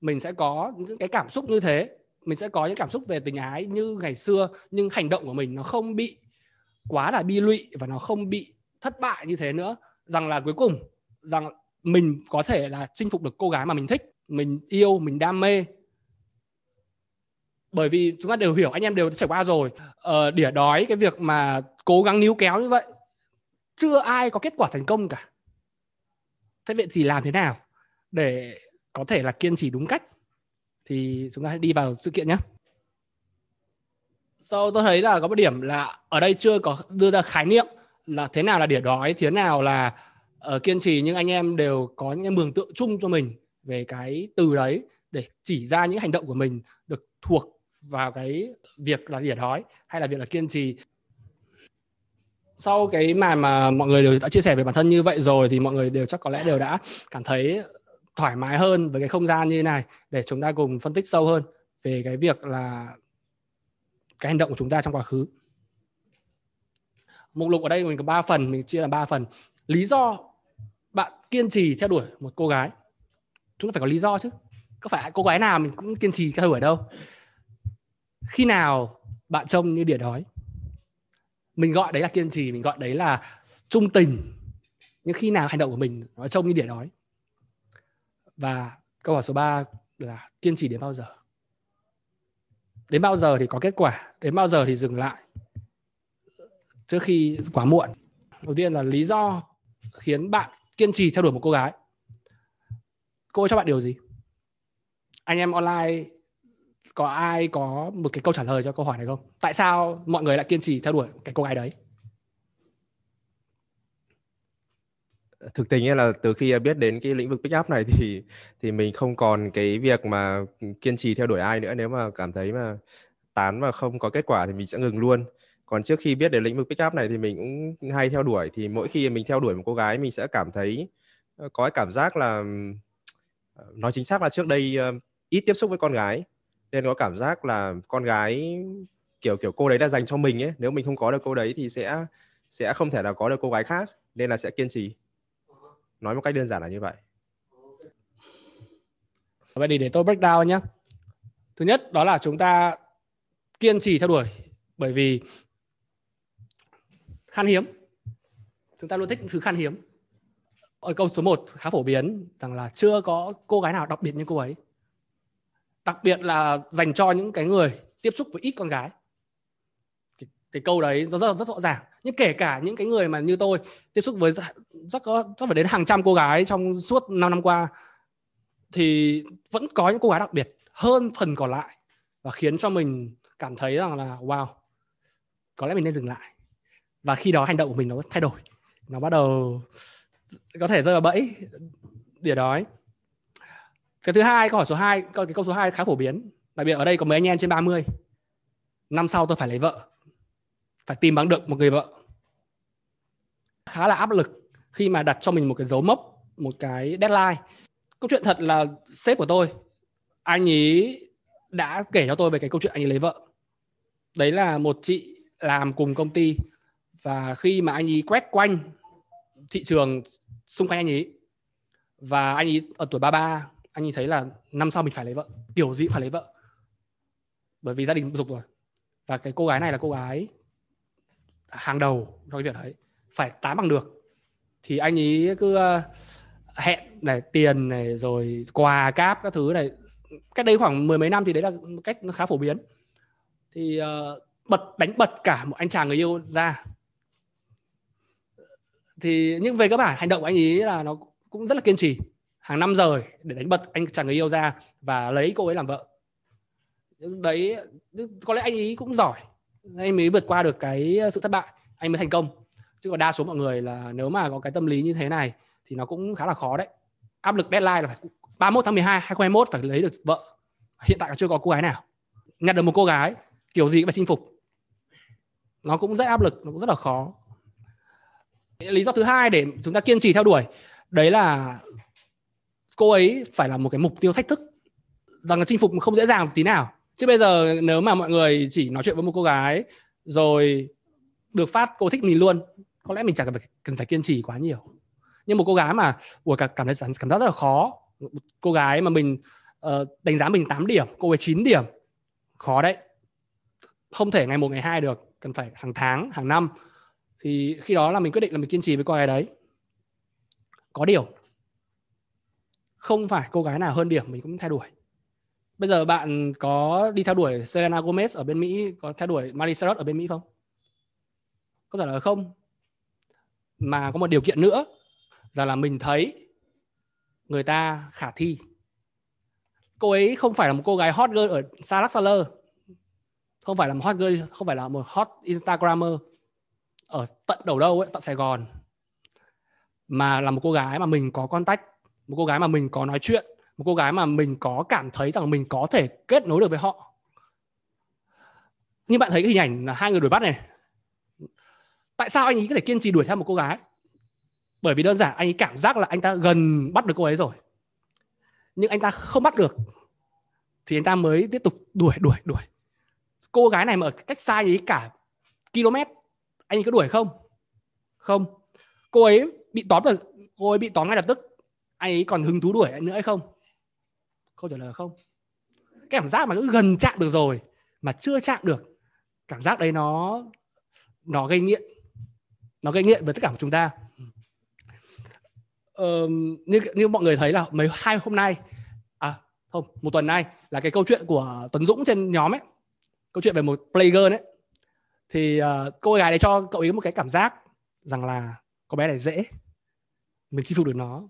Mình sẽ có những cái cảm xúc như thế mình sẽ có những cảm xúc về tình ái như ngày xưa nhưng hành động của mình nó không bị quá là bi lụy và nó không bị thất bại như thế nữa. Rằng là cuối cùng rằng mình có thể là chinh phục được cô gái mà mình thích mình yêu mình đam mê. Bởi vì chúng ta đều hiểu anh em đều trải qua rồi. Ờ, đỉa đói cái việc mà cố gắng níu kéo như vậy chưa ai có kết quả thành công cả. Thế vậy thì làm thế nào để có thể là kiên trì đúng cách? Thì chúng ta hãy đi vào sự kiện nhé. Sau tôi thấy là có một điểm là ở đây chưa có đưa ra khái niệm là thế nào là đỉa đói thế nào là uh, kiên trì nhưng anh em đều có những mường tượng chung cho mình về cái từ đấy để chỉ ra những hành động của mình được thuộc vào cái việc là đỉa đói hay là việc là kiên trì. Sau cái mà mà mọi người đều đã chia sẻ về bản thân như vậy rồi thì mọi người đều chắc có lẽ đều đã cảm thấy thoải mái hơn với cái không gian như thế này để chúng ta cùng phân tích sâu hơn về cái việc là cái hành động của chúng ta trong quá khứ. Mục lục ở đây mình có 3 phần, mình chia làm 3 phần. Lý do bạn kiên trì theo đuổi một cô gái. Chúng ta phải có lý do chứ. Có phải cô gái nào mình cũng kiên trì theo đuổi đâu. Khi nào bạn trông như đỉa đói? Mình gọi đấy là kiên trì, mình gọi đấy là trung tình. Nhưng khi nào hành động của mình nó trông như đỉa đói? Và câu hỏi số 3 là kiên trì đến bao giờ? Đến bao giờ thì có kết quả, đến bao giờ thì dừng lại? Trước khi quá muộn. Đầu tiên là lý do khiến bạn kiên trì theo đuổi một cô gái. Cô ấy cho bạn điều gì? Anh em online, có ai có một cái câu trả lời cho câu hỏi này không? Tại sao mọi người lại kiên trì theo đuổi cái cô gái đấy? Thực tình là từ khi à, biết đến cái lĩnh vực pick up này thì thì mình không còn cái việc mà ừ, kiên trì theo đuổi ai nữa. Nếu mà cảm thấy mà tán mà không có kết quả thì mình sẽ ngừng luôn. Còn trước khi biết đến lĩnh vực pick up này thì mình cũng hay theo đuổi. Thì mỗi khi mình theo đuổi một cô gái, mình sẽ cảm thấy ờ, có cái cảm giác là ừ, ờ, nói chính xác là trước đây ờ, ít tiếp xúc với con gái. Nên có cảm giác là con gái, kiểu kiểu cô đấy đã dành cho mình ấy. Nếu mình không có được cô đấy thì sẽ sẽ không thể nào có được cô gái khác. Nên là sẽ kiên trì nói một cách đơn giản là như vậy. Vậy thì để tôi break down nhé thứ nhất, đó là chúng ta kiên trì theo đuổi, bởi vì khan hiếm. Chúng ta luôn thích thứ khan hiếm. Ở câu số 1 khá phổ biến rằng là chưa có cô gái nào đặc biệt như cô ấy. Đặc biệt là dành cho những cái người tiếp xúc với ít con gái cái, câu đấy nó rất rất rõ ràng. Nhưng kể cả những cái người mà như tôi tiếp xúc với rất có rất phải đến hàng trăm cô gái trong suốt 5 năm qua thì vẫn có những cô gái đặc biệt hơn phần còn lại và khiến cho mình cảm thấy rằng là wow có lẽ mình nên dừng lại. Và khi đó hành động của mình nó thay đổi. Nó bắt đầu có thể rơi vào bẫy đỉa đói cái thứ hai câu hỏi số 2 cái câu số 2 khá phổ biến. Đặc biệt ở đây có mấy anh em trên 30 năm sau tôi phải lấy vợ phải tìm bằng được một người vợ. Khá là áp lực khi mà đặt cho mình một cái dấu mốc, một cái deadline. Câu chuyện thật là sếp của tôi, anh ấy đã kể cho tôi về cái câu chuyện anh ấy lấy vợ. Đấy là một chị làm cùng công ty và khi mà anh ấy quét quanh thị trường xung quanh anh ấy và anh ấy ở tuổi 33 anh ấy thấy là năm sau mình phải lấy vợ, kiểu gì phải lấy vợ. Bởi vì gia đình dục rồi. Và cái cô gái này là cô gái hàng đầu cho cái việc đấy phải tán bằng được. Thì anh ấy cứ ờ, hẹn này tiền này rồi quà cáp các thứ này cách đây khoảng mười mấy năm thì đấy là cách khá phổ biến. Thì uh, bật đánh bật cả một anh chàng người yêu ra. Thì nhưng về cơ bản hành động của anh ấy là nó cũng rất là kiên trì. Hàng năm rời để đánh bật anh chàng người yêu ra và lấy cô ấy làm vợ. Đấy có lẽ anh ấy cũng giỏi anh mới vượt qua được cái ờ, sự thất bại, anh mới thành công. Chứ còn đa số mọi người là nếu mà có cái tâm lý như thế này thì nó cũng khá là khó đấy. Áp lực deadline là phải 31 tháng 12 2021 phải lấy được vợ. Hiện tại chưa có cô gái nào. Nhặt được một cô gái, kiểu gì cũng phải chinh phục. Nó cũng rất áp lực, nó cũng rất là khó. Lý do thứ hai để chúng ta kiên trì theo đuổi, đấy là cô ấy phải là một cái mục tiêu thách thức. Rằng là chinh phục không dễ dàng một tí nào chứ bây giờ nếu mà mọi người chỉ nói chuyện với một cô gái rồi được phát cô thích mình luôn có lẽ mình chẳng cần phải, cần phải kiên trì quá nhiều. Nhưng một cô gái mà ủa cảm cảm thấy cảm giác rất là khó. Cô gái mà mình uh, đánh giá mình 8 điểm cô ấy 9 điểm khó đấy. Không thể ngày một ngày hai được cần phải hàng tháng hàng năm. Thì khi đó là mình quyết định là mình kiên trì với cô gái đấy. Có điều không phải cô gái nào hơn điểm mình cũng thay đổi bây giờ bạn có đi theo đuổi Selena Gomez ở bên Mỹ, có theo đuổi Miley Cyrus ở bên Mỹ không? Có thể lời không? Mà có một điều kiện nữa, rằng là mình thấy người ta khả thi. Cô ấy không phải là một cô gái hot girl ở Sarah Saller. không phải là một hot girl, không phải là một hot Instagrammer ở tận đầu đâu ấy, tận Sài Gòn. Mà là một cô gái mà mình có contact, một cô gái mà mình có nói chuyện một cô gái mà mình có cảm thấy rằng mình có thể kết nối được với họ. Như bạn thấy cái hình ảnh là hai người đuổi bắt này. Tại sao anh ấy có thể kiên trì đuổi theo một cô gái? Bởi vì đơn giản, anh ấy cảm giác là anh ta gần bắt được cô ấy rồi. Nhưng anh ta không bắt được, thì anh ta mới tiếp tục đuổi đuổi đuổi. Cô gái này mà ở cách xa anh ấy cả km, anh ấy có đuổi không? Không. Cô ấy bị tóm được cô ấy bị tóm ngay lập tức. Anh ấy còn hứng thú đuổi nữa hay không? Câu trả lời là không. Cái cảm giác mà cứ gần chạm được rồi mà chưa chạm được cảm giác đấy nó nó gây nghiện. Nó gây nghiện với tất cả của chúng ta. Ờ, như như mọi người thấy là mấy hai hôm nay à không một tuần nay là cái câu chuyện của Tuấn Dũng trên nhóm ấy. Câu chuyện về một player ấy. Thì uh, cô gái này cho cậu ấy một cái cảm giác rằng là con bé này dễ mình chinh phục được nó.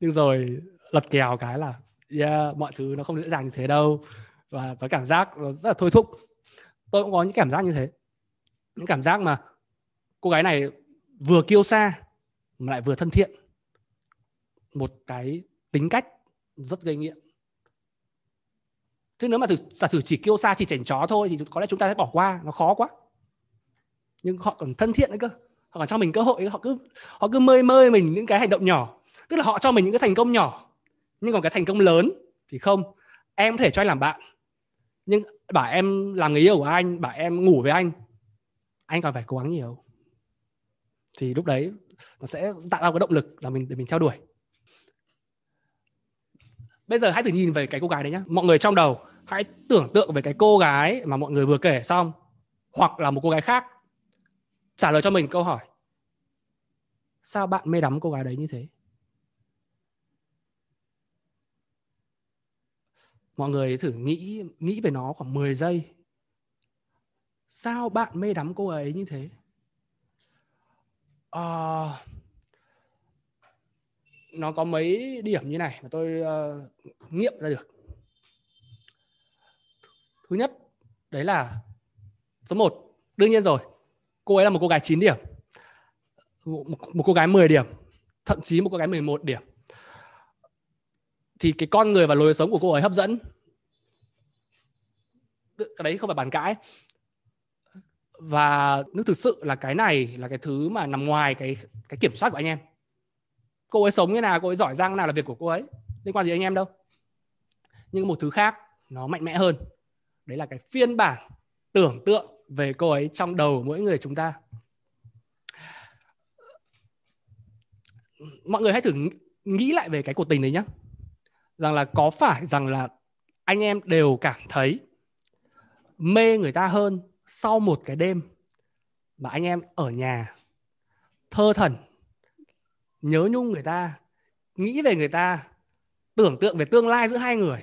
Nhưng rồi lật kèo cái là yeah, mọi thứ nó không dễ dàng như thế đâu. Và có cảm giác nó rất là thôi thúc. Tôi cũng có những cảm giác như thế. Những cảm giác mà cô gái này vừa kiêu xa mà lại vừa thân thiện. Một cái tính cách rất gây nghiện. Chứ nếu mà giả sử chỉ kiêu xa chỉ chảnh chó thôi thì có lẽ chúng ta sẽ bỏ qua. Nó khó quá. Nhưng họ còn thân thiện nữa cơ. Họ còn cho mình cơ hội. Họ cứ họ cứ mơi mơi mình những cái hành động nhỏ. Tức là họ cho mình những cái thành công nhỏ nhưng còn cái thành công lớn thì không. Em có thể cho anh làm bạn. Nhưng bảo em làm người yêu của anh bảo em ngủ với anh anh còn phải cố gắng nhiều. Thì lúc đấy nó sẽ tạo ra cái động lực là mình, để mình theo đuổi. Bây giờ hãy thử nhìn về cái cô gái đấy nhá. Mọi người trong đầu, hãy tưởng tượng về cái cô gái mà mọi người vừa kể xong, hoặc là một cô gái khác, trả lời cho mình câu hỏi, sao bạn mê đắm cô gái đấy như thế? Mọi người thử nghĩ nghĩ về nó khoảng 10 giây. Sao bạn mê đắm cô ấy như thế? À, nó có mấy điểm như này mà tôi uh, nghiệm ra được. Thứ nhất đấy là số 1 đương nhiên rồi cô ấy là một cô gái 9 điểm. Một, một cô gái 10 điểm thậm chí một cô gái 11 điểm thì cái con người và lối sống của cô ấy hấp dẫn. Cái đấy không phải bàn cãi. Và nếu thực sự là cái này là cái thứ mà nằm ngoài cái cái kiểm soát của anh em, cô ấy sống như nào, cô ấy giỏi giang nào là việc của cô ấy, liên quan gì anh em đâu. Nhưng một thứ khác nó mạnh mẽ hơn, đấy là cái phiên bản tưởng tượng về cô ấy trong đầu mỗi người chúng ta. Mọi người hãy thử nghĩ lại về cái cuộc tình đấy nhé rằng là có phải rằng là anh em đều cảm thấy mê người ta hơn sau một cái đêm mà anh em ở nhà thơ thần, nhớ nhung người ta, nghĩ về người ta, tưởng tượng về tương lai giữa hai người.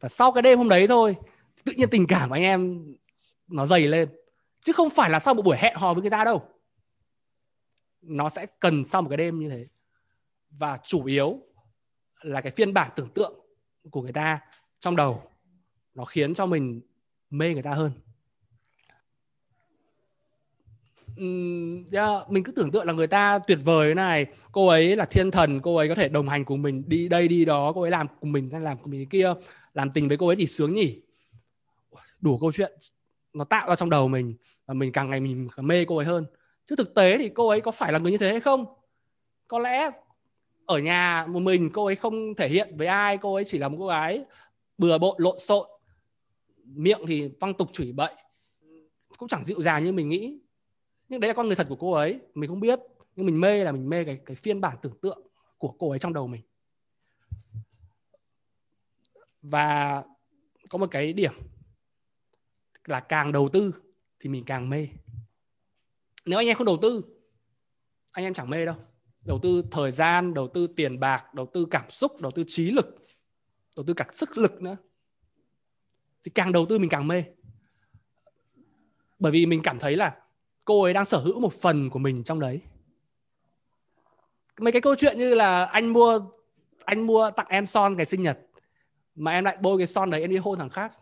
Và sau cái đêm hôm đấy thôi, tự nhiên tình cảm của anh em nó dày lên. Chứ không phải là sau một buổi hẹn hò với người ta đâu. Nó sẽ cần sau một cái đêm như thế. Và chủ yếu là cái phiên bản tưởng tượng của người ta trong đầu. Nó khiến cho mình mê người ta hơn. Yeah, mình cứ tưởng tượng là người ta tuyệt vời này. Cô ấy là thiên thần cô ấy có thể đồng hành cùng mình đi đây đi đó. Cô ấy làm cùng mình đang làm cùng mình kia. Làm tình với cô ấy thì sướng nhỉ. Đủ câu chuyện nó tạo ra trong đầu mình và mình càng ngày mình càng mê cô ấy hơn. Chứ thực tế thì cô ấy có phải là người như thế hay không? Có lẽ ở nhà một mình cô ấy không thể hiện với ai, cô ấy chỉ là một cô gái bừa bộn, lộn xộn, miệng thì văng tục chửi bậy, cũng chẳng dịu dàng như mình nghĩ. Nhưng đấy là con người thật của cô ấy, mình không biết, nhưng mình mê là mình mê cái cái phiên bản tưởng tượng của cô ấy trong đầu mình. Và có một cái điểm là càng đầu tư thì mình càng mê. Nếu anh em không đầu tư, anh em chẳng mê đâu đầu tư thời gian, đầu tư tiền bạc, đầu tư cảm xúc, đầu tư trí lực, đầu tư cả sức lực nữa. Thì càng đầu tư mình càng mê. Bởi vì mình cảm thấy là cô ấy đang sở hữu một phần của mình trong đấy. Mấy cái câu chuyện như là anh mua anh mua tặng em son ngày sinh nhật, mà em lại bôi cái son đấy em đi hôn thằng khác.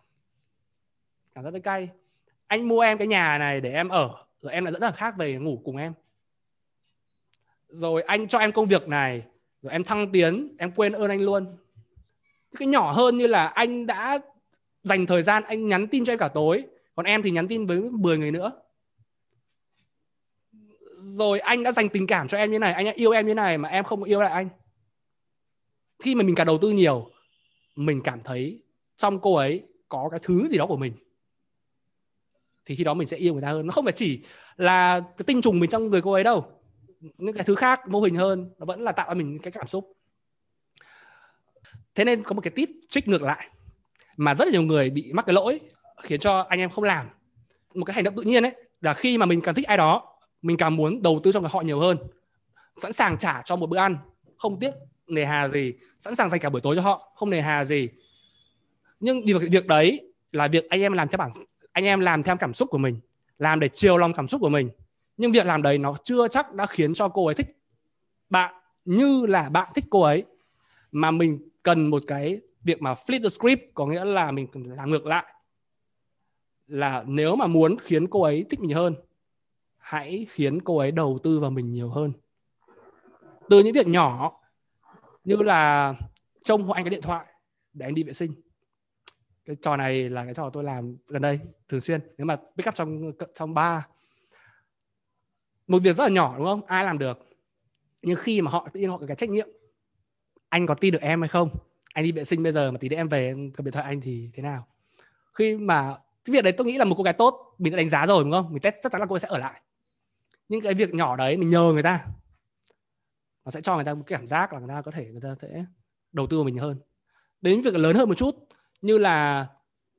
Cảm giác rất cay. Anh mua em cái nhà này để em ở, rồi em lại dẫn thằng khác về ngủ cùng em rồi anh cho em công việc này, rồi em thăng tiến, em quên ơn anh luôn. Cái nhỏ hơn như là anh đã dành thời gian, anh nhắn tin cho em cả tối, còn em thì nhắn tin với 10 người nữa. Rồi anh đã dành tình cảm cho em như này, anh đã yêu em như này mà em không yêu lại anh. Khi mà mình cả đầu tư nhiều, mình cảm thấy trong cô ấy có cái thứ gì đó của mình, thì khi đó mình sẽ yêu người ta hơn. Nó không phải chỉ là cái tinh trùng mình trong người cô ấy đâu những cái thứ khác mô hình hơn, nó vẫn là tạo ra mình cái cảm xúc. Thế nên có một cái tip trích ngược lại, mà rất là nhiều người bị mắc cái lỗi, khiến cho anh em không làm. Một cái hành động tự nhiên ấy, là khi mà mình càng thích ai đó, mình càng muốn đầu tư cho người họ nhiều hơn. Sẵn sàng trả cho một bữa ăn, không tiếc nề hà gì, sẵn sàng dành cả buổi tối cho họ, không nề hà gì. Nhưng điều việc đấy là việc anh em làm theo bản, anh em làm theo cảm xúc của mình, làm để chiều lòng cảm xúc của mình nhưng việc làm đấy nó chưa chắc đã khiến cho cô ấy thích bạn như là bạn thích cô ấy. Mà mình cần một cái việc mà flip the script, có nghĩa là mình cần làm ngược lại. Là nếu mà muốn khiến cô ấy thích mình hơn, hãy khiến cô ấy đầu tư vào mình nhiều hơn. Từ những việc nhỏ, như là trông hộ anh cái điện thoại để anh đi vệ sinh. Cái trò này là cái trò tôi làm gần đây, thường xuyên. Nếu mà pick up trong trong ba một việc rất là nhỏ, đúng không? Ai làm được? Nhưng khi mà họ, tự nhiên họ có cái trách nhiệm. Anh có tin được em hay không? Anh đi vệ sinh bây giờ mà tí nữa em về em cầm điện thoại anh thì thế nào? Khi mà, cái việc đấy tôi nghĩ là một cô gái tốt, mình đã đánh giá rồi, đúng không? Mình test, chắc chắn là cô ấy sẽ ở lại. Những cái việc nhỏ đấy, mình nhờ người ta. Nó sẽ cho người ta một cái cảm giác là người ta có thể, người ta sẽ đầu tư vào mình hơn. Đến việc lớn hơn một chút, như là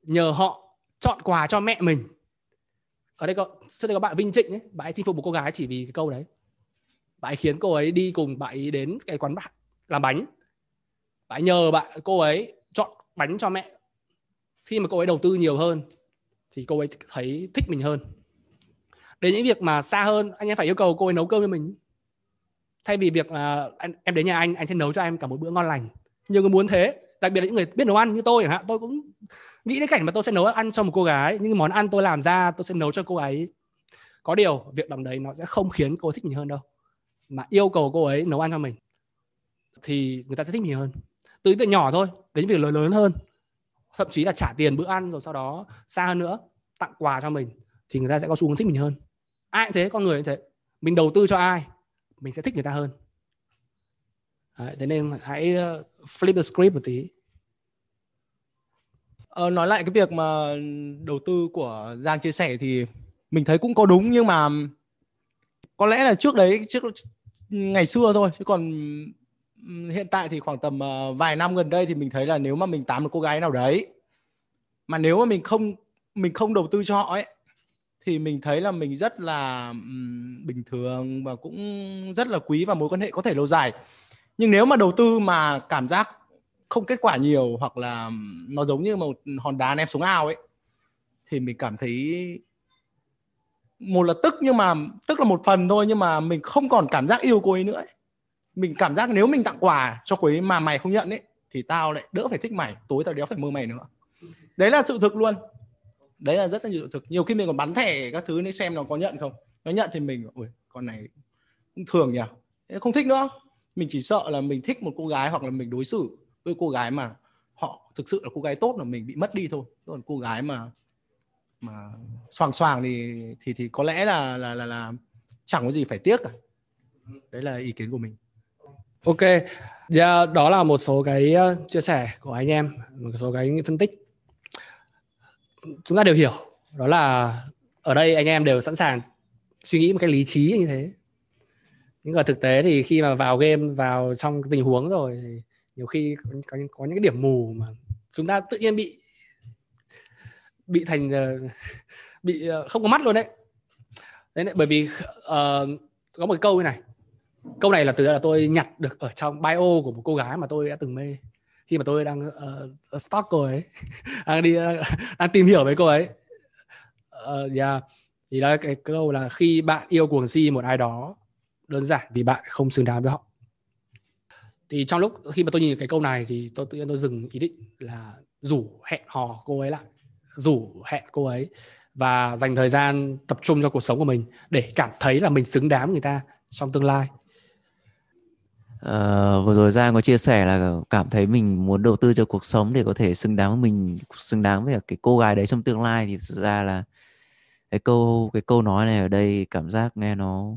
nhờ họ chọn quà cho mẹ mình ở đây có trước đây có bạn Vinh Trịnh ấy bạn ấy chinh phục một cô gái chỉ vì cái câu đấy. Bạn ấy khiến cô ấy đi cùng bạn ấy đến cái quán làm bánh. Bạn ấy nhờ bạn cô ấy chọn bánh cho mẹ. Khi mà cô ấy đầu tư nhiều hơn thì cô ấy thấy thích mình hơn. Đến những việc mà xa hơn anh em phải yêu cầu cô ấy nấu cơm cho mình. Thay vì việc là anh, em đến nhà anh anh sẽ nấu cho em cả một bữa ngon lành. Nhiều người muốn thế. Đặc biệt là những người biết nấu ăn như tôi chẳng hạn tôi cũng nghĩ đến cảnh mà tôi sẽ nấu ăn cho một cô gái những món ăn tôi làm ra tôi sẽ nấu cho cô ấy. Có điều việc làm đấy nó sẽ không khiến cô thích mình hơn đâu mà yêu cầu cô ấy nấu ăn cho mình thì người ta sẽ thích mình hơn. Từ những việc nhỏ thôi đến những việc lớn lớn hơn thậm chí là trả tiền bữa ăn rồi sau đó xa hơn nữa tặng quà cho mình thì người ta sẽ có xu hướng thích mình hơn. Ai cũng thế con người như thế. Mình đầu tư cho ai mình sẽ thích người ta hơn. Đấy, thế nên hãy ờ, flip the script một tí ờ, nói lại cái việc mà đầu tư của Giang chia sẻ thì mình thấy cũng có đúng nhưng mà có lẽ là trước đấy trước ngày xưa thôi chứ còn hiện tại thì khoảng tầm ờ, vài năm gần đây thì mình thấy là nếu mà mình tán được cô gái nào đấy mà nếu mà mình không mình không đầu tư cho họ ấy thì mình thấy là mình rất là bình thường và cũng rất là quý và mối quan hệ có thể lâu dài. Nhưng nếu mà đầu tư mà cảm giác không kết quả nhiều hoặc là nó giống như một hòn đá ném xuống ao ấy, thì mình cảm thấy một là tức nhưng mà, tức là một phần thôi nhưng mà mình không còn cảm giác yêu cô ấy nữa ấy. mình cảm giác nếu mình tặng quà cho cô ấy mà mày không nhận ấy, thì tao lại đỡ phải thích mày, tối tao đéo phải mơ mày nữa. Đấy là sự thực luôn. Đấy là rất là sự thực. Nhiều khi mình còn bắn thẻ các thứ để xem nó có nhận không. Nó nhận thì mình ui con này cũng thường nhỉ, không thích nữa. Mình chỉ sợ là mình thích một cô gái hoặc là mình đối xử với cô gái mà họ thực sự là cô gái tốt là mình bị mất đi thôi. Còn cô gái mà mà xoàng xoàng thì thì thì có lẽ là là là là chẳng có gì phải tiếc cả. Đấy là ý kiến của mình. Ok. Yeah, đó là một số cái ờ, chia sẻ của anh em một số cái phân tích. Chúng ta đều hiểu đó là ở đây anh em đều sẵn sàng suy nghĩ một cái lý trí như thế. Nhưng mà thực tế thì khi mà vào game vào trong tình huống rồi thì nhiều khi có, có, có những cái điểm mù mà chúng ta tự nhiên bị bị thành ờ, bị ờ, không có mắt luôn đấy. Đấy bởi vì uh, có một câu như này. Câu này là từ là tôi nhặt được ở trong bio của một cô gái mà tôi đã từng mê. Khi mà tôi đang uh, stalk cô ấy đang đi uh, đang tìm hiểu với cô ấy. Uh, yeah. thì đó cái câu là khi bạn yêu cuồng si một ai đó đơn giản vì bạn không xứng đáng với họ thì trong lúc khi mà tôi nhìn cái câu này thì tôi tự nhiên tôi dừng ý định là rủ hẹn hò cô ấy lại rủ hẹn cô ấy và dành thời gian tập trung cho cuộc sống của mình để cảm thấy là mình xứng đáng với người ta trong tương lai. Uh, vừa rồi Giang có chia sẻ là cảm thấy mình muốn đầu tư cho cuộc sống để có thể xứng đáng với mình xứng đáng với cái cô gái đấy trong tương lai. Thì thực ra là cái câu cái câu nói này ở đây cảm giác nghe nó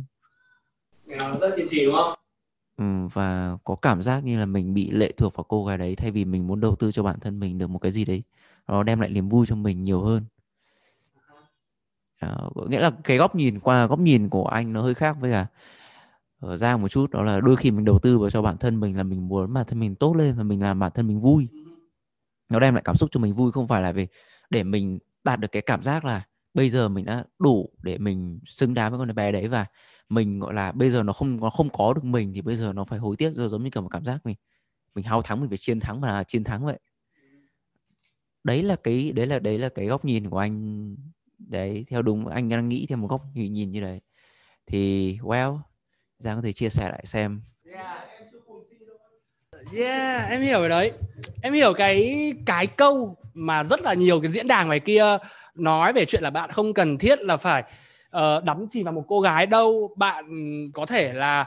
nghe nó rất kiên trì đúng không và có cảm giác như là mình bị lệ thuộc vào cô gái đấy thay vì mình muốn đầu tư cho bản thân mình được một cái gì đấy. Nó đem lại niềm vui cho mình nhiều hơn. Uh, nghĩa là cái góc nhìn qua góc nhìn của anh nó hơi khác với cả ờ, ở ra một chút đó là đôi khi mình đầu tư vào cho bản thân mình là mình muốn bản thân mình tốt lên và mình làm bản thân mình vui. Nó đem lại cảm xúc cho mình vui không phải là về để mình đạt được cái cảm giác là bây giờ mình đã đủ để mình xứng đáng với con bé đấy và mình gọi là bây giờ nó không nó không có được mình thì bây giờ nó phải hối tiếc rồi giống như kiểu một cảm giác mình mình hao thắng mình phải chiến thắng mà chiến thắng vậy. Đấy là cái đấy là đấy là cái góc nhìn của anh. Đấy theo đúng anh đang nghĩ theo một góc nhìn như đấy. Thì well Giang có thể chia sẻ lại xem. Yeah, yeah em hiểu rồi đấy. Em hiểu cái cái câu mà rất là nhiều cái diễn đàn ngoài kia nói về chuyện là bạn không cần thiết là phải uh, đắm chìm vào một cô gái đâu. Bạn có thể là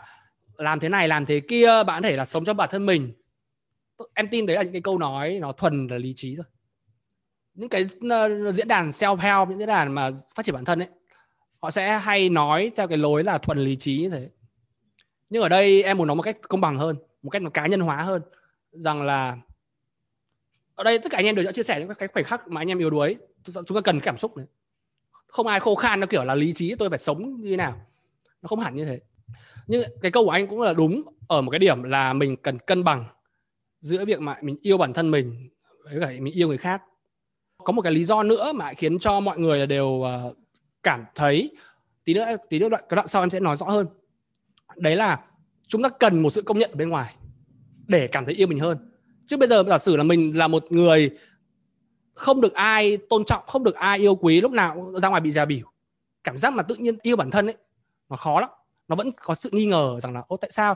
làm thế này làm thế kia, bạn có thể là sống cho bản thân mình. Em tin đấy là những cái câu nói nó thuần là lý trí rồi. Những cái uh, diễn đàn self help, những diễn đàn mà phát triển bản thân ấy, họ sẽ hay nói theo cái lối là thuần lý trí như thế nhưng ở đây em muốn nói một cách công bằng hơn một cách nó cá nhân hóa hơn. Rằng là ở đây tất cả anh em đều đã chia sẻ những cái khoảnh khắc mà anh em yếu đuối. Chúng ta cần cảm xúc đấy không ai khô khan, nó kiểu là lý trí, tôi phải sống như thế nào. Nó không hẳn như thế. Nhưng cái câu của anh cũng là đúng ở một cái điểm là mình cần cân bằng giữa việc mà mình yêu bản thân mình với cả mình yêu người khác. Có một cái lý do nữa mà khiến cho mọi người đều ờ, cảm thấy, tí nữa tí nữa đoạn cái đoạn sau em sẽ nói rõ hơn. Đấy là chúng ta cần một sự công nhận ở bên ngoài để cảm thấy yêu mình hơn. Chứ bây giờ giả sử là mình là một người không được ai tôn trọng, không được ai yêu quý, lúc nào ra ngoài bị già bỉu cảm giác mà tự nhiên yêu bản thân ấy, nó khó lắm. Nó vẫn có sự nghi ngờ rằng là, ô, tại sao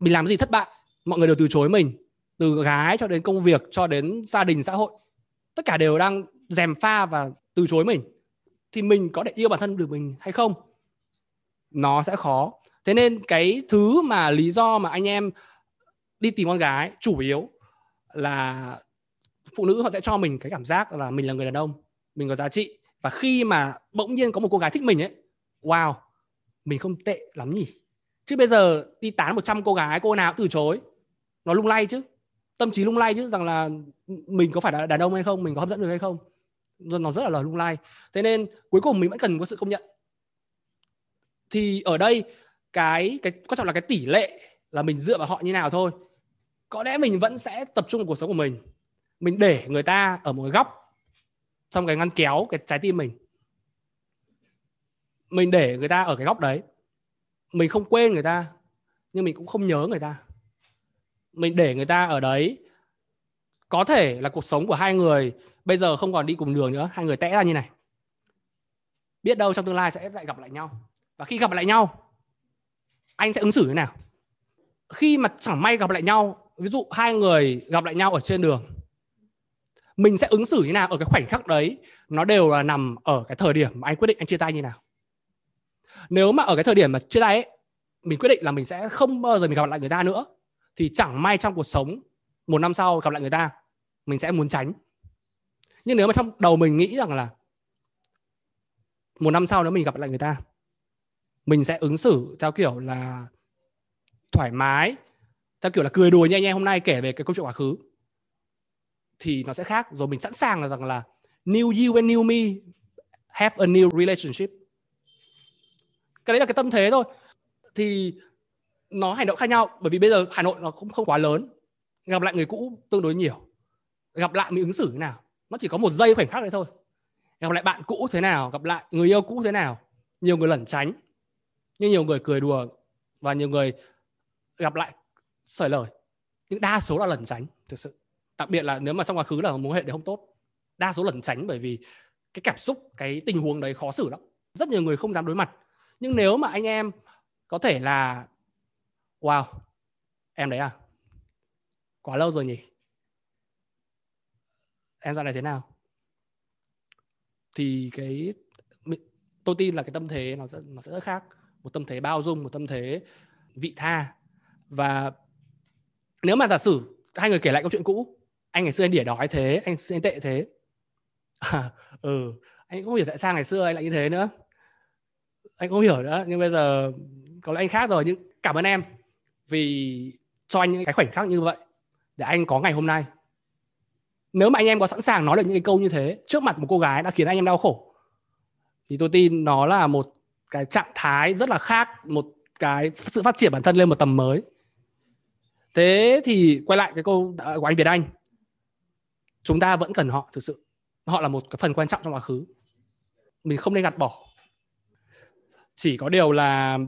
mình làm cái gì thất bại? Mọi người đều từ chối mình, từ gái cho đến công việc, cho đến gia đình, xã hội. Tất cả đều đang dèm pha và từ chối mình. Thì mình có thể yêu bản thân được mình hay không? Nó sẽ khó thế nên cái thứ mà lý do mà anh em đi tìm con gái chủ yếu là phụ nữ họ sẽ cho mình cái cảm giác là mình là người đàn ông, mình có giá trị. Và khi mà bỗng nhiên có một cô gái thích mình ấy, wow, mình không tệ lắm nhỉ. Chứ bây giờ đi tán 100 cô gái, cô nào cũng từ chối. Nó lung lay chứ, tâm trí lung lay chứ, rằng là mình có phải là đàn ông hay không, mình có hấp dẫn được hay không. Nó rất là lời lung lay. Thế nên cuối cùng mình vẫn cần có sự công nhận. Thì ở đây cái cái quan trọng là cái tỷ lệ là mình dựa vào họ như nào thôi. Có lẽ mình vẫn sẽ tập trung vào cuộc sống của mình. Mình để người ta ở một cái góc trong cái ngăn kéo cái trái tim mình. Mình để người ta ở cái góc đấy. Mình không quên người ta, nhưng mình cũng không nhớ người ta. Mình để người ta ở đấy. Có thể là cuộc sống của hai người bây giờ không còn đi cùng đường nữa. Hai người tẽ ra như này. Biết đâu trong tương lai sẽ lại gặp lại nhau. Và khi gặp lại nhau anh sẽ ứng xử như nào? Khi mà chẳng may gặp lại nhau, ví dụ hai người gặp lại nhau ở trên đường, mình sẽ ứng xử như nào ở cái khoảnh khắc đấy? Nó đều là nằm ở cái thời điểm mà anh quyết định anh chia tay như nào. Nếu mà ở cái thời điểm mà chia tay ấy, mình quyết định là mình sẽ không bao giờ mình gặp lại người ta nữa, thì chẳng may trong cuộc sống, một năm sau gặp lại người ta, mình sẽ muốn tránh. Nhưng nếu mà trong đầu mình nghĩ rằng là một năm sau nếu mình gặp lại người ta mình sẽ ứng xử theo kiểu là thoải mái, theo kiểu là cười đùa như anh em hôm nay kể về cái câu chuyện quá khứ, thì nó sẽ khác. Rồi mình sẵn sàng là rằng là new you and new me have a new relationship. Cái đấy là cái tâm thế thôi. Thì nó hành động khác nhau, bởi vì bây giờ Hà Nội nó cũng không quá lớn. Gặp lại người cũ tương đối nhiều. Gặp lại mình ứng xử thế nào? Nó chỉ có một giây khoảnh khắc đấy thôi. Gặp lại bạn cũ thế nào? Gặp lại người yêu cũ thế nào? Nhiều người lẩn tránh nhưng nhiều người cười đùa và nhiều người gặp lại sởi lời nhưng đa số là lẩn tránh, thực sự. Đặc biệt là nếu mà trong quá khứ là mối hệ đấy không tốt, đa số lẩn tránh bởi vì cái cảm xúc, cái tình huống đấy khó xử lắm. Rất nhiều người không dám đối mặt. Nhưng nếu mà anh em có thể là, wow, em đấy à? Quá lâu rồi nhỉ? Em dạo này thế nào? Thì cái tôi tin là cái tâm thế nó sẽ nó sẽ rất khác một tâm thế bao dung một tâm thế vị tha. Và nếu mà giả sử hai người kể lại câu chuyện cũ anh ngày xưa anh đỉa đói thế anh xưa anh tệ thế. À, ừ anh cũng không hiểu tại sao ngày xưa anh lại như thế nữa. Anh không hiểu nữa nhưng bây giờ có lẽ anh khác rồi nhưng cảm ơn em vì cho anh những cái khoảnh khắc như vậy để anh có ngày hôm nay. Nếu mà anh em có sẵn sàng nói được những cái câu như thế trước mặt một cô gái đã khiến anh em đau khổ thì tôi tin nó là một cái trạng thái rất là khác, một cái sự phát triển bản thân lên một tầm mới. Thế thì quay lại cái câu à, của anh Việt Anh. Chúng ta vẫn cần họ, thực sự. Họ là một cái phần quan trọng trong quá khứ. Mình không nên gạt bỏ. Chỉ có điều là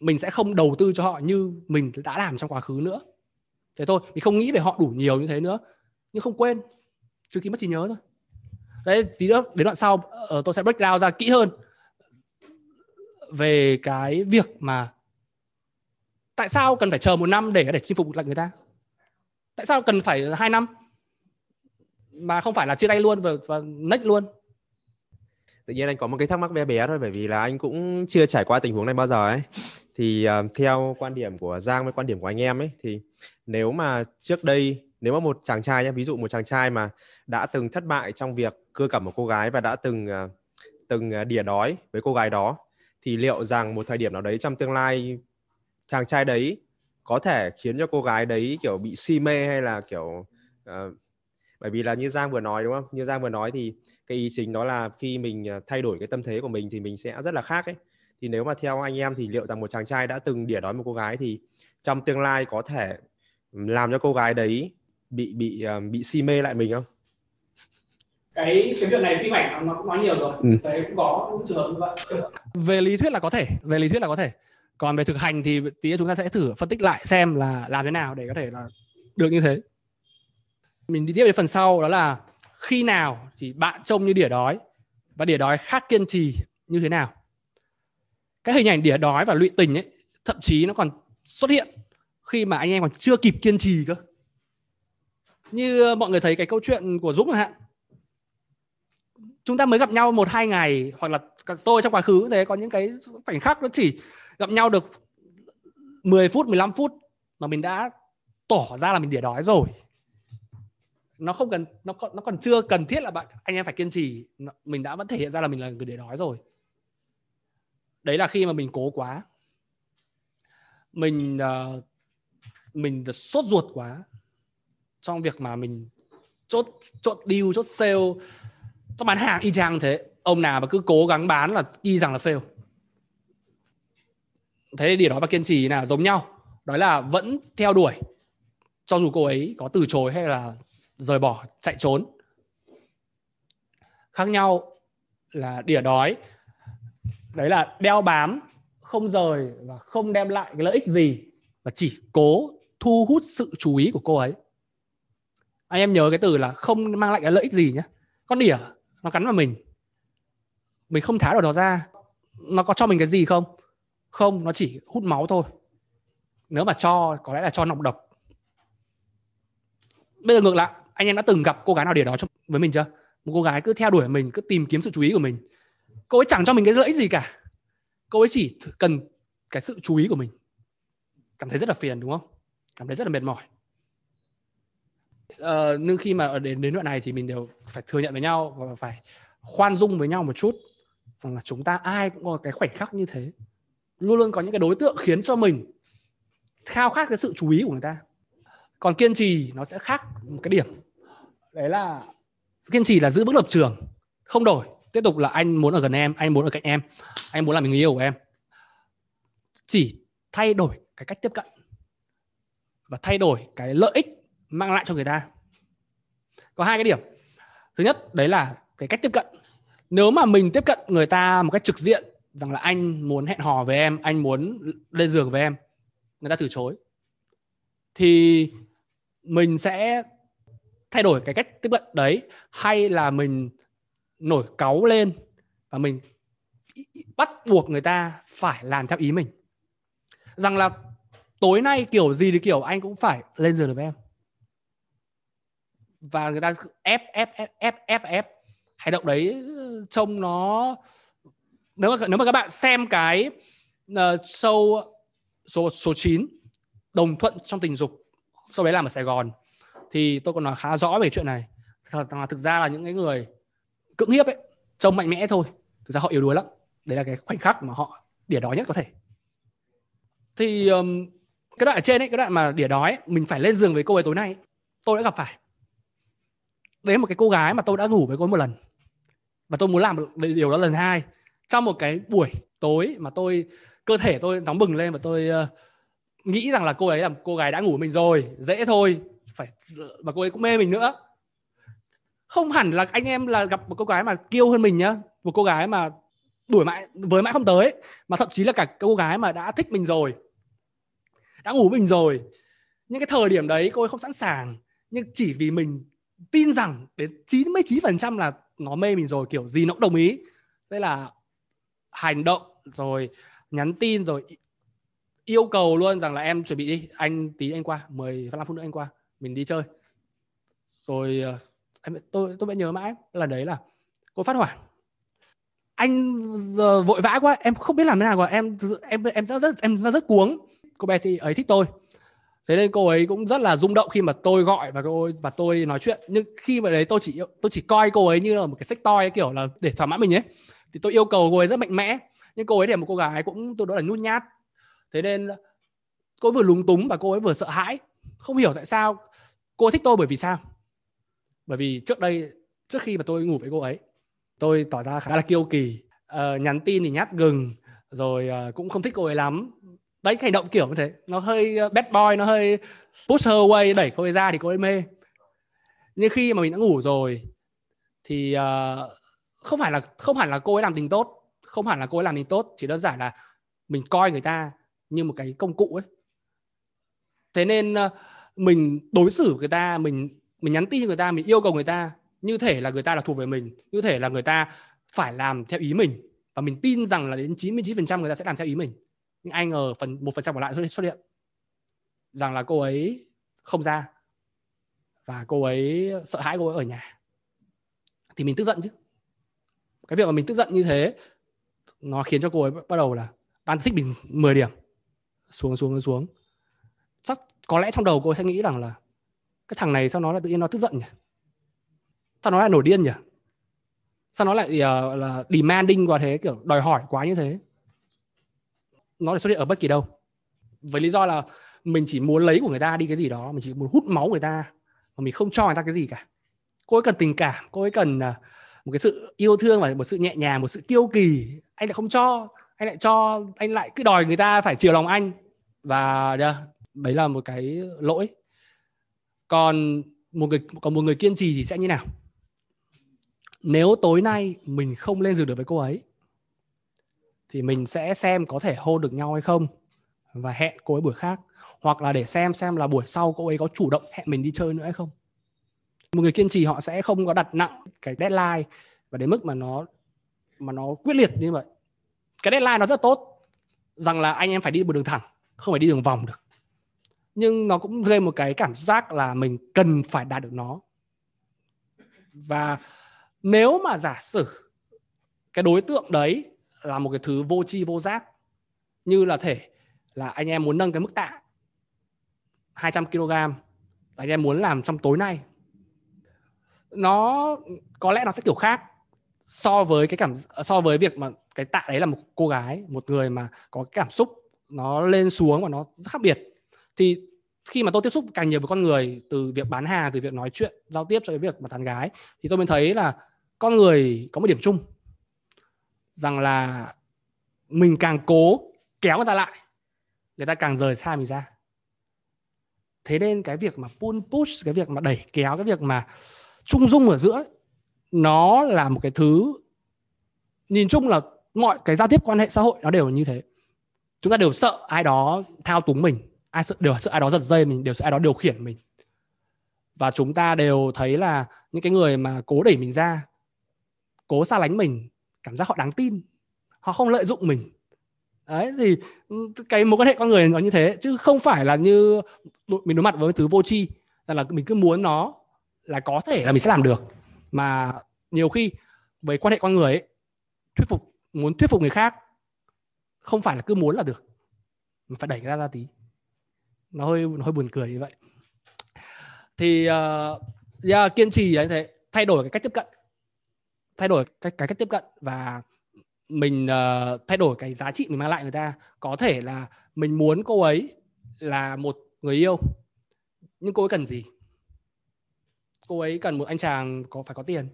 mình sẽ không đầu tư cho họ như mình đã làm trong quá khứ nữa. Thế thôi, mình không nghĩ về họ đủ nhiều như thế nữa. Nhưng không quên trừ khi mất trí nhớ thôi. Đấy, tí nữa, đến đoạn sau ờ, tôi sẽ break down ra kỹ hơn về cái việc mà tại sao cần phải chờ một năm để để chinh phục lại người ta? Tại sao cần phải hai năm? Mà không phải là chia tay luôn và, và next luôn. Tự nhiên anh có một cái thắc mắc bé bé thôi bởi vì là anh cũng chưa trải qua tình huống này bao giờ ấy. Thì uh, theo quan điểm của Giang với quan điểm của anh em ấy thì nếu mà trước đây nếu mà một chàng trai nhé ví dụ một chàng trai mà đã từng thất bại trong việc cưa cẩm một cô gái và đã từng uh, từng ờ, đỉa đói với cô gái đó thì liệu rằng một thời điểm nào đấy trong tương lai chàng trai đấy có thể khiến cho cô gái đấy kiểu bị si mê hay là kiểu uh, bởi vì là như Giang vừa nói đúng không? Như Giang vừa nói thì cái ý chính đó là khi mình ờ, thay đổi cái tâm thế của mình thì mình sẽ rất là khác ấy. Thì nếu mà theo anh em thì liệu rằng một chàng trai đã từng đỉa đói một cô gái thì trong tương lai có thể làm cho cô gái đấy bị bị ờ, bị si mê lại mình không? Cái cái việc này phim ảnh nó cũng nói nhiều rồi. Ừ. thấy cũng có những trường hợp như vậy. Về lý thuyết là có thể về lý thuyết là có thể. Còn về thực hành thì tí nữa chúng ta sẽ thử phân tích lại xem là làm thế nào để có thể là được như thế. Mình đi tiếp đến phần sau đó là khi nào thì bạn trông như đỉa đói và đỉa đói khác kiên trì như thế nào? Cái hình ảnh đỉa đói và lụy tình ấy thậm chí nó còn xuất hiện khi mà anh em còn chưa kịp kiên trì cơ. Như mọi người thấy cái câu chuyện của Dũng chẳng hạn chúng ta mới gặp nhau một hai ngày hoặc là tôi trong quá khứ thế có những cái khoảnh khắc nó chỉ gặp nhau được 10 phút 15 phút mà mình đã tỏ ra là mình đỉa đói rồi. Nó không cần nó còn nó còn chưa cần thiết là bạn anh em phải kiên trì. Mình đã vẫn thể hiện ra là mình là người đỉa đói rồi. Đấy là khi mà mình cố quá. Mình uh, mình sốt ruột quá trong việc mà mình chốt chốt deal chốt sale trong bán hàng y chang thế. Ông nào mà cứ cố gắng bán là y rằng là fail. Thế điều đó và kiên trì là giống nhau. Đó là vẫn theo đuổi. Cho dù cô ấy có từ chối hay là rời bỏ, chạy trốn. Khác nhau là đỉa đói. Đấy là đeo bám, không rời và không đem lại cái lợi ích gì. Và chỉ cố thu hút sự chú ý của cô ấy. Anh em nhớ cái từ là không mang lại cái lợi ích gì nhé con đỉa nó cắn vào mình. Mình không tháo được nó ra. Nó có cho mình cái gì không? Không, nó chỉ hút máu thôi. Nếu mà cho, có lẽ là cho nọc độc. Bây giờ ngược lại, anh em đã từng gặp cô gái nào để đó với mình chưa? Một cô gái cứ theo đuổi mình, cứ tìm kiếm sự chú ý của mình. Cô ấy chẳng cho mình cái lợi ích gì cả. Cô ấy chỉ cần cái sự chú ý của mình. Cảm thấy rất là phiền, đúng không? Cảm thấy rất là mệt mỏi uh, nhưng khi mà đến đến đoạn này thì mình đều phải thừa nhận với nhau và phải khoan dung với nhau một chút rằng là chúng ta ai cũng có cái khoảnh khắc như thế. Luôn luôn có những cái đối tượng khiến cho mình khao khát cái sự chú ý của người ta. Còn kiên trì nó sẽ khác một cái điểm. Đấy là kiên trì là giữ vững lập trường không đổi. Tiếp tục là anh muốn ở gần em anh muốn ở cạnh em anh muốn làm người yêu của em. Chỉ thay đổi cái cách tiếp cận và thay đổi cái lợi ích mang lại cho người ta. Có hai cái điểm. Thứ nhất, đấy là cái cách tiếp cận. Nếu mà mình tiếp cận người ta một cách trực diện, rằng là anh muốn hẹn hò với em, anh muốn lên giường với em, người ta từ chối, thì mình sẽ thay đổi cái cách tiếp cận đấy. Hay là mình nổi cáu lên và mình bắt buộc người ta phải làm theo ý mình. Rằng là tối nay kiểu gì thì kiểu anh cũng phải lên giường được với em và người ta ép ép ép ép ép ép. Hành động đấy trông nó nếu mà nếu mà các bạn xem cái uh, show số số 9 đồng thuận trong tình dục sau đấy làm ở Sài Gòn thì tôi còn nói khá rõ về chuyện này. Rằng là thực ra là những cái người cưỡng hiếp ấy trông mạnh mẽ thôi. Thực ra họ yếu đuối lắm. Đấy là cái khoảnh khắc mà họ đỉa đói nhất có thể. Thì um, cái đoạn ở trên ấy cái đoạn mà đỉa đói mình phải lên giường với cô ấy tối nay tôi đã gặp phải đấy là một cái cô gái mà tôi đã ngủ với cô ấy một lần. Và tôi muốn làm điều đó lần hai. Trong một cái buổi tối mà tôi cơ thể tôi nóng bừng lên và tôi uh, nghĩ rằng là cô ấy là cô gái đã ngủ với mình rồi dễ thôi phải và cô ấy cũng mê mình nữa. Không hẳn là anh em là gặp một cô gái mà kiêu hơn mình nhá một cô gái mà đuổi mãi với mãi không tới mà thậm chí là cả cô gái mà đã thích mình rồi đã ngủ với mình rồi. Những cái thời điểm đấy cô ấy không sẵn sàng nhưng chỉ vì mình tin rằng đến 99% là nó mê mình rồi kiểu gì nó cũng đồng ý đây là hành động rồi nhắn tin rồi yêu cầu luôn rằng là em chuẩn bị đi anh tí anh qua 15 phút nữa anh qua mình đi chơi rồi em tôi tôi vẫn nhớ mãi là đấy là cô phát hỏa anh giờ vội vã quá em không biết làm thế nào rồi em em em rất rất em rất cuống cô bé thì ấy thích tôi thế nên cô ấy cũng rất là rung động khi mà tôi gọi và cô và tôi nói chuyện. Nhưng khi mà đấy tôi chỉ tôi chỉ coi cô ấy như là một cái sách toy kiểu là để thỏa mãn mình ấy. Thì tôi yêu cầu cô ấy rất mạnh mẽ. Nhưng cô ấy là một cô gái cũng tôi đó là nhút nhát. Thế nên cô ấy vừa lúng túng và cô ấy vừa sợ hãi. Không hiểu tại sao cô ấy thích tôi bởi vì sao? Bởi vì trước đây trước khi mà tôi ngủ với cô ấy tôi tỏ ra khá là kiêu kỳ. Uh, nhắn tin thì nhát gừng rồi uh, cũng không thích cô ấy lắm đấy hành động kiểu như thế. Nó hơi ờ, bad boy nó hơi push her away. Đẩy cô ấy ra thì cô ấy mê. Nhưng khi mà mình đã ngủ rồi thì uh, không phải là không hẳn là cô ấy làm tình tốt. Không hẳn là cô ấy làm tình tốt chỉ đơn giản là mình coi người ta như một cái công cụ ấy. Thế nên uh, mình đối xử người ta mình mình nhắn tin cho người ta mình yêu cầu người ta như thể là người ta là thuộc về mình như thể là người ta phải làm theo ý mình. Và mình tin rằng là đến 99% người ta sẽ làm theo ý mình nhưng anh ngờ phần một phần trăm còn lại xuất hiện. Rằng là cô ấy không ra. Và cô ấy sợ hãi cô ấy ở nhà. Thì mình tức giận chứ. Cái việc mà mình tức giận như thế nó khiến cho cô ấy bắt đầu là đang thích mình 10 điểm. Xuống xuống xuống. Chắc có lẽ trong đầu cô ấy sẽ nghĩ rằng là cái thằng này sao nó lại tự nhiên nó tức giận nhỉ? Sao nó lại nổi điên nhỉ? Sao nó lại uh, là demanding quá thế kiểu đòi hỏi quá như thế? Nó lại xuất hiện ở bất kỳ đâu. Với lý do là mình chỉ muốn lấy của người ta đi cái gì đó, mình chỉ muốn hút máu người ta mà mình không cho người ta cái gì cả. Cô ấy cần tình cảm, cô ấy cần à, một cái sự yêu thương và một sự nhẹ nhàng, một sự kiêu kỳ. Anh lại không cho, anh lại cho, anh lại cứ đòi người ta phải chiều lòng anh. Và đấy là một cái lỗi. Còn một người, còn một người kiên trì thì sẽ như nào? Nếu tối nay mình không lên giường được với cô ấy thì mình sẽ xem có thể hôn được nhau hay không và hẹn cô ấy buổi khác. Hoặc là để xem xem là buổi sau cô ấy có chủ động hẹn mình đi chơi nữa hay không. Một người kiên trì họ sẽ không có đặt nặng cái deadline và đến mức mà nó mà nó quyết liệt như vậy. Cái deadline nó rất tốt, rằng là anh em phải đi một đường thẳng, không phải đi đường vòng được. Nhưng nó cũng gây một cái cảm giác là mình cần phải đạt được nó. Và nếu mà giả sử cái đối tượng đấy là một cái thứ vô tri vô giác. Như là thể là anh em muốn nâng cái mức tạ 200 kg anh em muốn làm trong tối nay. Nó có lẽ nó sẽ kiểu khác so với cái cảm, so với việc mà cái tạ đấy là một cô gái, một người mà có cái cảm xúc nó lên xuống và nó rất khác biệt. Thì khi mà tôi tiếp xúc càng nhiều với con người từ việc bán hàng, từ việc nói chuyện, giao tiếp cho cái việc mà tán gái, thì tôi mới thấy là con người có một điểm chung rằng là mình càng cố kéo người ta lại, người ta càng rời xa mình ra. Thế nên cái việc mà pull push, cái việc mà đẩy kéo, cái việc mà trung dung ở giữa nó là một cái thứ nhìn chung là mọi cái giao tiếp quan hệ xã hội nó đều như thế. Chúng ta đều sợ ai đó thao túng mình, ai sợ, đều sợ ai đó giật dây mình, đều sợ ai đó điều khiển mình. Và chúng ta đều thấy là những cái người mà cố đẩy mình ra, cố xa lánh mình cảm giác họ đáng tin họ không lợi dụng mình. Đấy thì ừ, cái mối quan hệ con người nó như thế chứ không phải là như mình đối mặt với thứ vô tri rằng là mình cứ muốn nó là có thể là mình sẽ làm được. Mà nhiều khi với quan hệ con người ấy, thuyết phục muốn thuyết phục người khác không phải là cứ muốn là được mình phải đẩy ra ra tí. Nó hơi nó hơi buồn cười như vậy. Thì uh, yeah, kiên trì như thế thay đổi cái cách tiếp cận thay đổi cái, cái cách tiếp cận và mình uh, thay đổi cái giá trị mình mang lại người ta. Có thể là mình muốn cô ấy là một người yêu nhưng cô ấy cần gì? Cô ấy cần một anh chàng có phải có tiền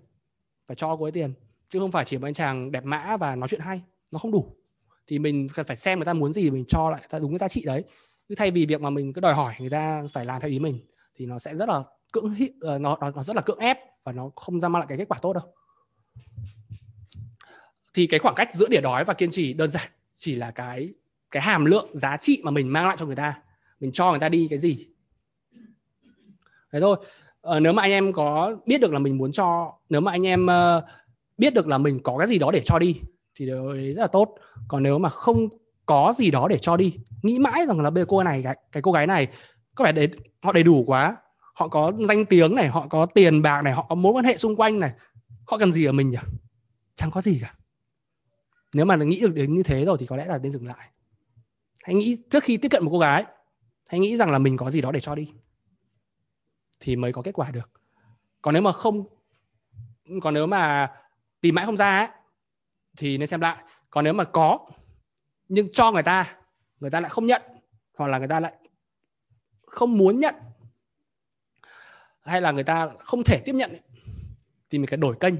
phải cho cô ấy tiền chứ không phải chỉ một anh chàng đẹp mã và nói chuyện hay nó không đủ. Thì mình cần phải xem người ta muốn gì mình cho lại ta đúng cái giá trị đấy. Chứ thay vì việc mà mình cứ đòi hỏi người ta phải làm theo ý mình thì nó sẽ rất là cưỡng ờ, nó nó rất là cưỡng ép và nó không ra mang lại cái kết quả tốt đâu thì cái khoảng cách giữa đỉa đói và kiên trì đơn giản chỉ là cái cái hàm lượng giá trị mà mình mang lại cho người ta. Mình cho người ta đi cái gì. Thế thôi. Ờ, nếu mà anh em có biết được là mình muốn cho nếu mà anh em uh, biết được là mình có cái gì đó để cho đi thì điều đấy rất là tốt. Còn nếu mà không có gì đó để cho đi nghĩ mãi rằng là bây cô này cái, cái cô gái này có vẻ đấy họ đầy đủ quá. Họ có danh tiếng này họ có tiền bạc này họ có mối quan hệ xung quanh này họ cần gì ở mình nhỉ? Chẳng có gì cả. Nếu mà nghĩ được đến như thế rồi thì có lẽ là nên dừng lại. Hãy nghĩ trước khi tiếp cận một cô gái hãy nghĩ rằng là mình có gì đó để cho đi thì mới có kết quả được. Còn nếu mà không còn nếu mà tìm mãi không ra ấy, thì nên xem lại. Còn nếu mà có nhưng cho người ta người ta lại không nhận hoặc là người ta lại không muốn nhận hay là người ta không thể tiếp nhận ấy, thì mình phải đổi kênh.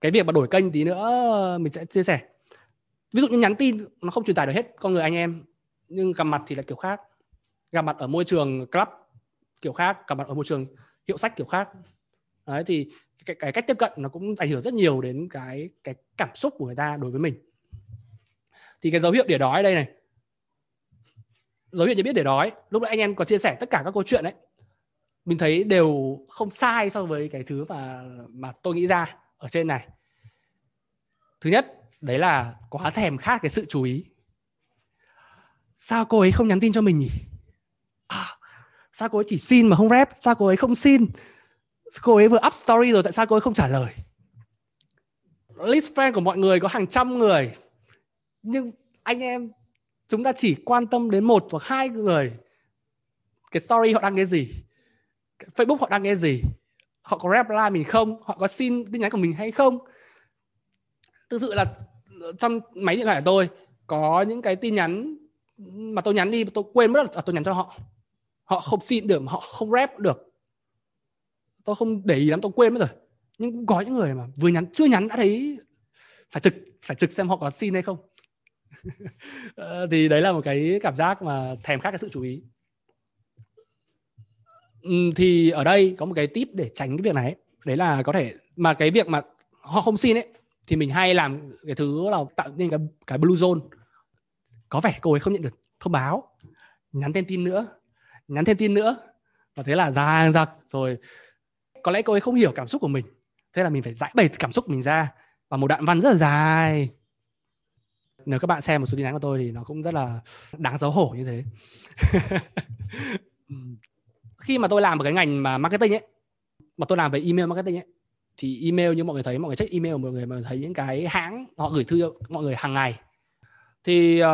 Cái việc mà đổi kênh tí nữa mình sẽ chia sẻ. Ví dụ như nhắn tin nó không truyền tải được hết con người anh em nhưng gặp mặt thì là kiểu khác. Gặp mặt ở môi trường club kiểu khác gặp mặt ở môi trường hiệu sách kiểu khác. Đấy thì cái, cái cách tiếp cận nó cũng ảnh hưởng rất nhiều đến cái cái cảm xúc của người ta đối với mình. Thì cái dấu hiệu để đói đây này. Dấu hiệu nhận biết để đói lúc nãy anh em có chia sẻ tất cả các câu chuyện đấy mình thấy đều không sai so với cái thứ mà mà tôi nghĩ ra ở trên này. Thứ nhất đấy là quá thèm khát cái sự chú ý. Sao cô ấy không nhắn tin cho mình nhỉ? À, sao cô ấy chỉ xin mà không rep? Sao cô ấy không xin? Cô ấy vừa up story rồi tại sao cô ấy không trả lời? List friend của mọi người có hàng trăm người. Nhưng anh em chúng ta chỉ quan tâm đến một hoặc hai người. Cái story họ đăng cái gì? Facebook họ đang nghe gì? Họ có reply mình không? Họ có xin tin nhắn của mình hay không? Thực sự là ờ, trong máy điện thoại của tôi có những cái tin nhắn mà tôi nhắn đi, tôi quên mất là tôi nhắn cho họ. Họ không xin được, họ không rep được. Tôi không để ý lắm, tôi quên mất rồi. Nhưng cũng có những người mà vừa nhắn, chưa nhắn đã thấy phải trực phải trực xem họ có xin hay không. Ờ, thì đấy là một cái cảm giác mà thèm khát cái sự chú ý. Ừ, thì ở đây có một cái tip để tránh cái việc này đấy là có thể, mà cái việc mà họ không xin ấy, thì mình hay làm cái thứ là tạo nên cái cái blue zone. Có vẻ cô ấy không nhận được thông báo. Nhắn thêm tin nữa. Nhắn thêm tin nữa. Và thế là ra giặc rồi, có lẽ cô ấy không hiểu cảm xúc của mình. Thế là mình phải giải bày cảm xúc mình ra. Và một đoạn văn rất là dài. Nếu các bạn xem một số tin nhắn của tôi thì nó cũng rất là đáng xấu hổ như thế. Ừ khi mà tôi làm một cái ngành mà marketing ấy mà tôi làm về email marketing ấy thì email như mọi người thấy mọi người check email mọi người mà thấy những cái hãng họ gửi thư cho mọi người hàng ngày. Thì uh,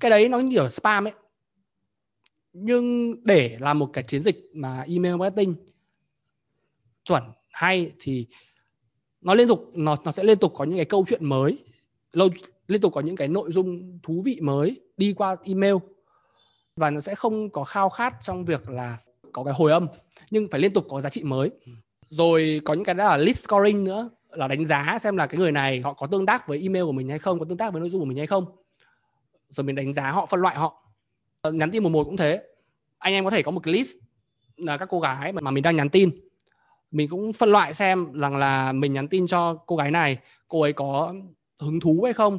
cái đấy nó như kiểu spam ấy. Nhưng để làm một cái chiến dịch mà email marketing chuẩn hay thì nó liên tục nó nó sẽ liên tục có những cái câu chuyện mới lâu liên tục có những cái nội dung thú vị mới đi qua email và nó sẽ không có khao khát trong việc là có cái hồi âm, nhưng phải liên tục có giá trị mới. Rồi có những cái đó là list scoring nữa, là đánh giá xem là cái người này họ có tương tác với email của mình hay không, có tương tác với nội dung của mình hay không. Rồi mình đánh giá họ, phân loại họ. Nhắn tin một một cũng thế. Anh em có thể có một cái list là các cô gái mà mình đang nhắn tin. Mình cũng phân loại xem rằng là mình nhắn tin cho cô gái này, cô ấy có hứng thú hay không.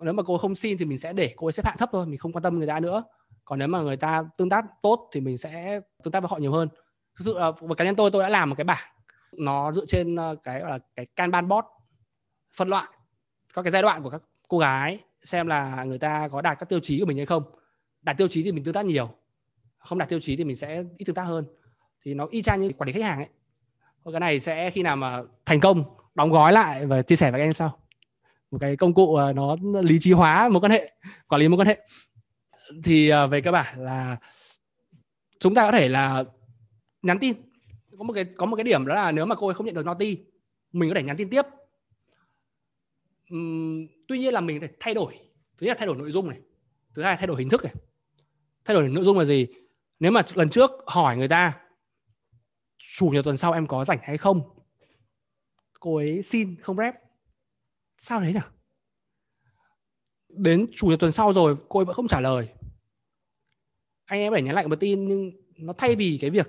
Nếu mà cô ấy không xin thì mình sẽ để cô ấy xếp hạng thấp thôi, mình không quan tâm người ta nữa còn nếu mà người ta tương tác tốt thì mình sẽ tương tác với họ nhiều hơn. Thực sự và với cá nhân tôi tôi đã làm một cái bảng. Nó dựa trên ờ, cái gọi là cái kanban board, phân loại các cái giai đoạn của các cô gái, xem là người ta có đạt các tiêu chí của mình hay không. Đạt tiêu chí thì mình tương tác nhiều, không đạt tiêu chí thì mình sẽ ít tương tác hơn. Thì nó y chang như quản lý khách hàng ấy. Cái này sẽ khi nào mà thành công, đóng gói lại và chia sẻ với các em sau. Một cái công cụ ờ, nó lý trí hóa mối quan hệ, quản lý mối quan hệ thì uh, về cơ bản là chúng ta có thể là nhắn tin. Có một cái có một cái điểm đó là nếu mà cô ấy không nhận được naughty mình có thể nhắn tin tiếp. Uhm, tuy nhiên là mình phải thay đổi. Thứ nhất là thay đổi nội dung này. Thứ hai là thay đổi hình thức này. Thay đổi nội dung là gì? Nếu mà lần trước hỏi người ta chủ nhật tuần sau em có rảnh hay không? Cô ấy xin không rep. Sao đấy nào đến chủ nhật tuần sau rồi cô ấy vẫn không trả lời anh em phải nhắn lại một tin nhưng nó thay vì cái việc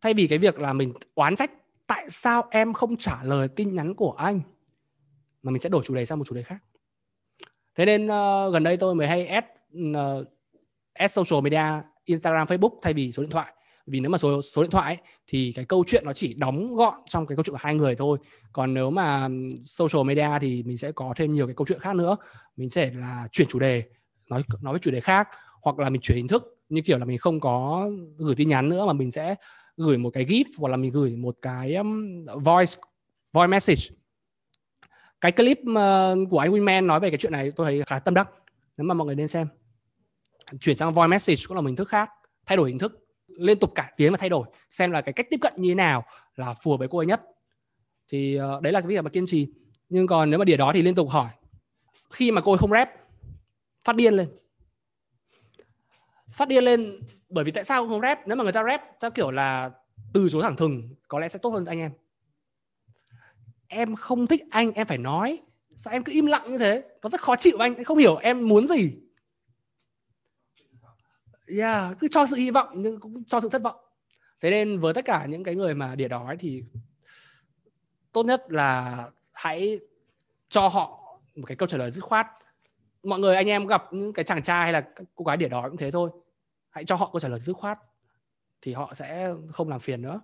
thay vì cái việc là mình oán trách tại sao em không trả lời tin nhắn của anh? Mà mình sẽ đổi chủ đề sang một chủ đề khác. Thế nên uh, gần đây tôi mới hay add uh, add social media Instagram Facebook thay vì số điện thoại. Vì nếu mà số số điện thoại ấy, thì cái câu chuyện nó chỉ đóng gọn trong cái câu chuyện của hai người thôi. Còn nếu mà social media thì mình sẽ có thêm nhiều cái câu chuyện khác nữa. Mình sẽ là chuyển chủ đề nói nói với chủ đề khác hoặc là mình chuyển hình thức như kiểu là mình không có gửi tin nhắn nữa mà mình sẽ gửi một cái gif hoặc là mình gửi một cái um, voice voice message. Cái clip uh, của anh Winman nói về cái chuyện này tôi thấy khá tâm đắc. Nếu mà mọi người nên xem. Chuyển sang voice message cũng là một hình thức khác thay đổi hình thức liên tục cải tiến và thay đổi xem là cái cách tiếp cận như thế nào là phù hợp với cô ấy nhất. Thì uh, đấy là cái việc mà kiên trì. Nhưng còn nếu mà đĩa đó thì liên tục hỏi. Khi mà cô ấy không rep phát điên lên phát điên lên. Bởi vì tại sao không rep nếu mà người ta rep theo kiểu là từ chối thẳng thừng, có lẽ sẽ tốt hơn anh em. Em không thích anh, em phải nói. Sao em cứ im lặng như thế? Nó rất khó chịu anh em không hiểu em muốn gì. Yeah, cứ cho sự hy vọng, nhưng cũng cho sự thất vọng. Thế nên với tất cả những cái người mà đỉa đói thì tốt nhất là hãy cho họ một cái câu trả lời dứt khoát. Mọi người, anh em gặp những cái chàng trai hay là cô gái đỉa đói cũng thế thôi hãy cho họ câu trả lời dứt khoát thì họ sẽ không làm phiền nữa.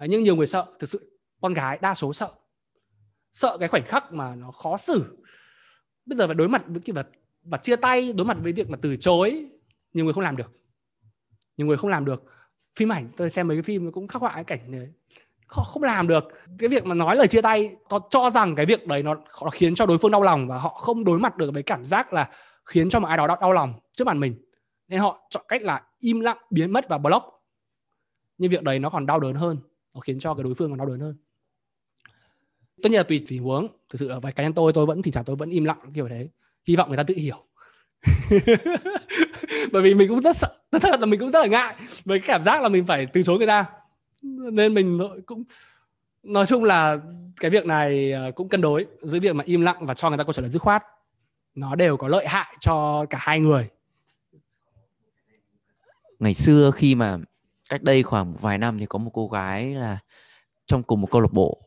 Nhưng nhiều người sợ thực sự con gái đa số sợ. Sợ cái khoảnh khắc mà nó khó xử. Bây giờ phải đối mặt với cái vật và chia tay đối mặt với việc mà từ chối nhiều người không làm được. Nhiều người không làm được. Phim ảnh tôi xem mấy cái phim cũng khắc họa cái cảnh này họ không làm được. Cái việc mà nói lời chia tay họ cho rằng cái việc đấy nó, nó khiến cho đối phương đau lòng và họ không đối mặt được với cảm giác là khiến cho một ai đó đau, đau lòng trước mặt mình nên họ chọn cách là im lặng, biến mất và block. Nhưng việc đấy nó còn đau đớn hơn, nó khiến cho cái đối phương còn đau đớn hơn. Tất nhiên là tùy tình huống, thực sự ở vài cá nhân tôi tôi vẫn thì thoảng tôi vẫn im lặng, kiểu thế. Hy vọng người ta tự hiểu. Bởi vì mình cũng rất sợ, thật là mình cũng rất là ngại với cái cảm giác là mình phải từ chối người ta. Nên mình cũng, nói chung là cái việc này ờ, cũng cân đối giữa việc mà im lặng và cho người ta câu trả lời dứt khoát. Nó đều có lợi hại cho cả hai người ngày xưa khi mà cách đây khoảng vài năm thì có một cô gái là trong cùng một câu lạc bộ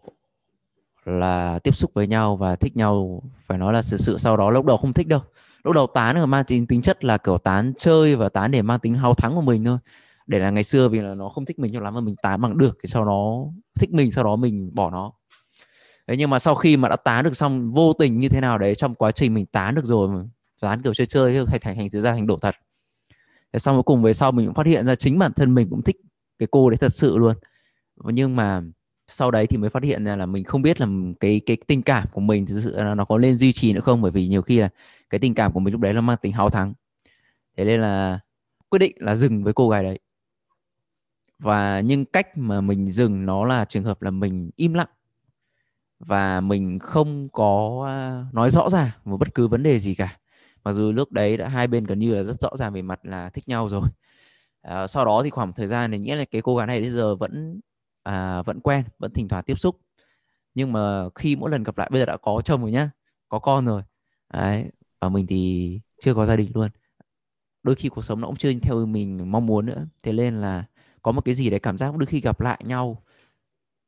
là tiếp xúc với nhau và thích nhau, phải nói là sự sự sau đó lúc đầu không thích đâu. Lúc đầu tán là mang tính tính chất là kiểu tán chơi và tán để mang tính hào thắng của mình thôi. Để là ngày xưa vì là nó không thích mình cho lắm mà mình tán bằng được thì sau đó thích mình, sau đó mình bỏ nó. Đấy nhưng mà sau khi mà đã tán được xong vô tình như thế nào đấy, trong quá trình mình tán được rồi mà tán kiểu chơi chơi thành thành thành ra thành đổ thật thế xong cuối cùng về sau mình cũng phát hiện ra chính bản thân mình cũng thích cái cô đấy thật sự luôn. Nhưng mà sau đấy thì mới phát hiện ra là mình không biết là cái cái tình cảm của mình thực sự là nó có lên duy trì nữa không. Bởi vì nhiều khi là cái tình cảm của mình lúc đấy nó mang tính háo thắng. Thế nên là quyết định là dừng với cô gái đấy. Và nhưng cách mà mình dừng nó là trường hợp là mình im lặng. Và mình không có à, nói rõ ràng một bất cứ vấn đề gì cả mặc dù lúc đấy đã hai bên gần như là rất rõ ràng về mặt là thích nhau rồi. À, sau đó thì khoảng thời gian này nghĩa là cái cô gái này bây giờ vẫn à, vẫn quen vẫn thỉnh thoảng tiếp xúc. Nhưng mà khi mỗi lần gặp lại bây giờ đã có chồng rồi nhá có con rồi. Đấy và mình thì chưa có gia đình luôn. Đôi khi cuộc sống nó cũng chưa theo mình mong muốn nữa. Thế nên là có một cái gì đấy cảm giác đôi khi gặp lại nhau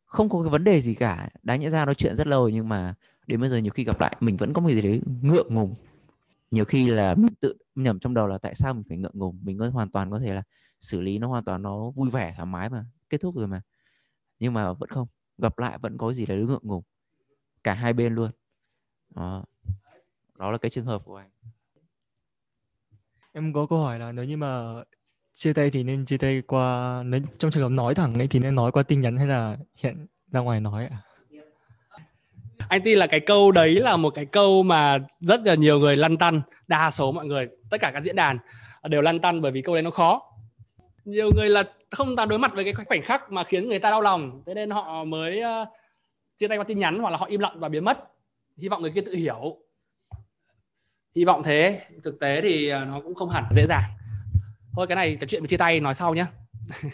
không có cái vấn đề gì cả. Đáng nhẽ ra nói chuyện rất lâu nhưng mà đến bây giờ nhiều khi gặp lại mình vẫn có một cái gì đấy ngượng ngùng nhiều khi là mình tự nhầm trong đầu là tại sao mình phải ngượng ngùng, mình có hoàn toàn có thể là xử lý nó hoàn toàn nó vui vẻ, thoải mái mà, kết thúc rồi mà. Nhưng mà vẫn không, gặp lại vẫn có gì đấy ngượng ngùng. Cả hai bên luôn. Đó. Đó là cái trường hợp của anh. Em có câu hỏi là nếu như mà chia tay thì nên chia tay qua, nếu trong trường hợp nói thẳng ấy thì nên nói qua tin nhắn hay là hiện ra ngoài nói ạ? Anh tin là cái câu đấy là một cái câu mà rất là nhiều người lăn tăn. Đa số mọi người tất cả các diễn đàn đều lăn tăn bởi vì câu đấy nó khó. Nhiều người là không ta đối mặt với cái khoảnh khắc mà khiến người ta đau lòng. Thế nên họ mới uh, chia tay qua tin nhắn hoặc là họ im lặng và biến mất. Hy vọng người kia tự hiểu. Hy vọng thế. Thực tế thì ờ, nó cũng không hẳn dễ dàng. Thôi cái này cái chuyện chia tay nói sau nhé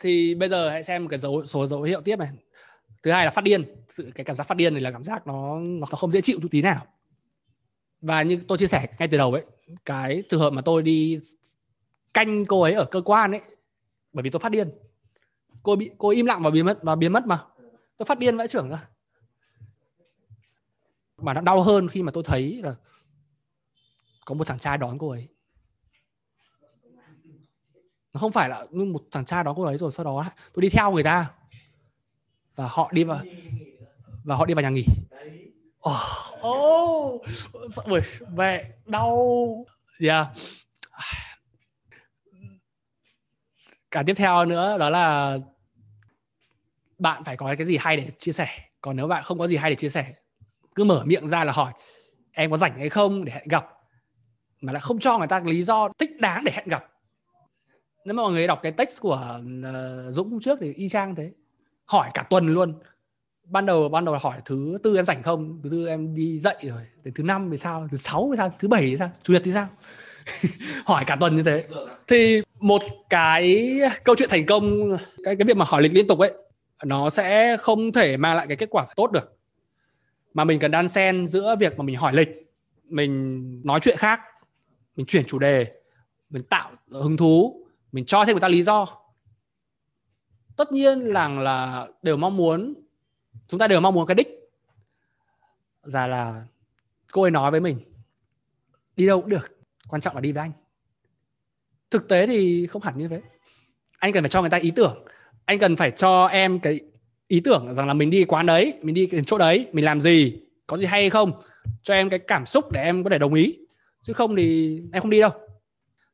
thì bây giờ hãy xem cái dấu, số dấu hiệu tiếp này. Thứ hai là phát điên. Sự, cái cảm giác phát điên này là cảm giác nó nó không dễ chịu chút tí nào. Và như tôi chia sẻ ngay từ đầu ấy, cái trường hợp mà tôi đi canh cô ấy ở cơ quan ấy, bởi vì tôi phát điên. Cô bị, cô im lặng và biến mất, và biến mất mà. Tôi phát điên vãi trưởng ra mà nó đau hơn khi mà tôi thấy là có một thằng trai đón cô ấy nó không phải là một thằng trai đón cô ấy rồi sau đó tôi đi theo người ta. Và họ đi vào và họ đi vào nhà nghỉ. Oh, oh mẹ đau. Yeah cả tiếp theo nữa đó là bạn phải có cái gì hay để chia sẻ. Còn nếu bạn không có gì hay để chia sẻ cứ mở miệng ra là hỏi em có rảnh hay không để hẹn gặp? Mà lại không cho người ta lý do thích đáng để hẹn gặp nếu mà mọi người đọc cái text của uh, Dũng trước thì y chang thế. Hỏi cả tuần luôn. Ban đầu ban đầu hỏi thứ tư em rảnh không? Thứ tư em đi dậy rồi. Đến thứ năm thì sao? Thứ sáu thì sao? Thứ bảy thì sao? Chủ nhật thì sao? Hỏi cả tuần như thế. Thì một cái câu chuyện thành công cái cái việc mà hỏi lịch liên tục ấy nó sẽ không thể mang lại cái kết quả tốt được. Mà mình cần đan xen giữa việc mà mình hỏi lịch mình nói chuyện khác mình chuyển chủ đề mình tạo hứng thú mình cho thêm người ta lý do. Tất nhiên là là đều mong muốn, chúng ta đều mong muốn cái đích. Là là cô ấy nói với mình, đi đâu cũng được, quan trọng là đi với anh. Thực tế thì không hẳn như thế. Anh cần phải cho người ta ý tưởng. Anh cần phải cho em cái ý tưởng rằng là mình đi quán đấy, mình đi cái chỗ đấy, mình làm gì, có gì hay hay không, cho em cái cảm xúc để em có thể đồng ý. Chứ không thì em không đi đâu.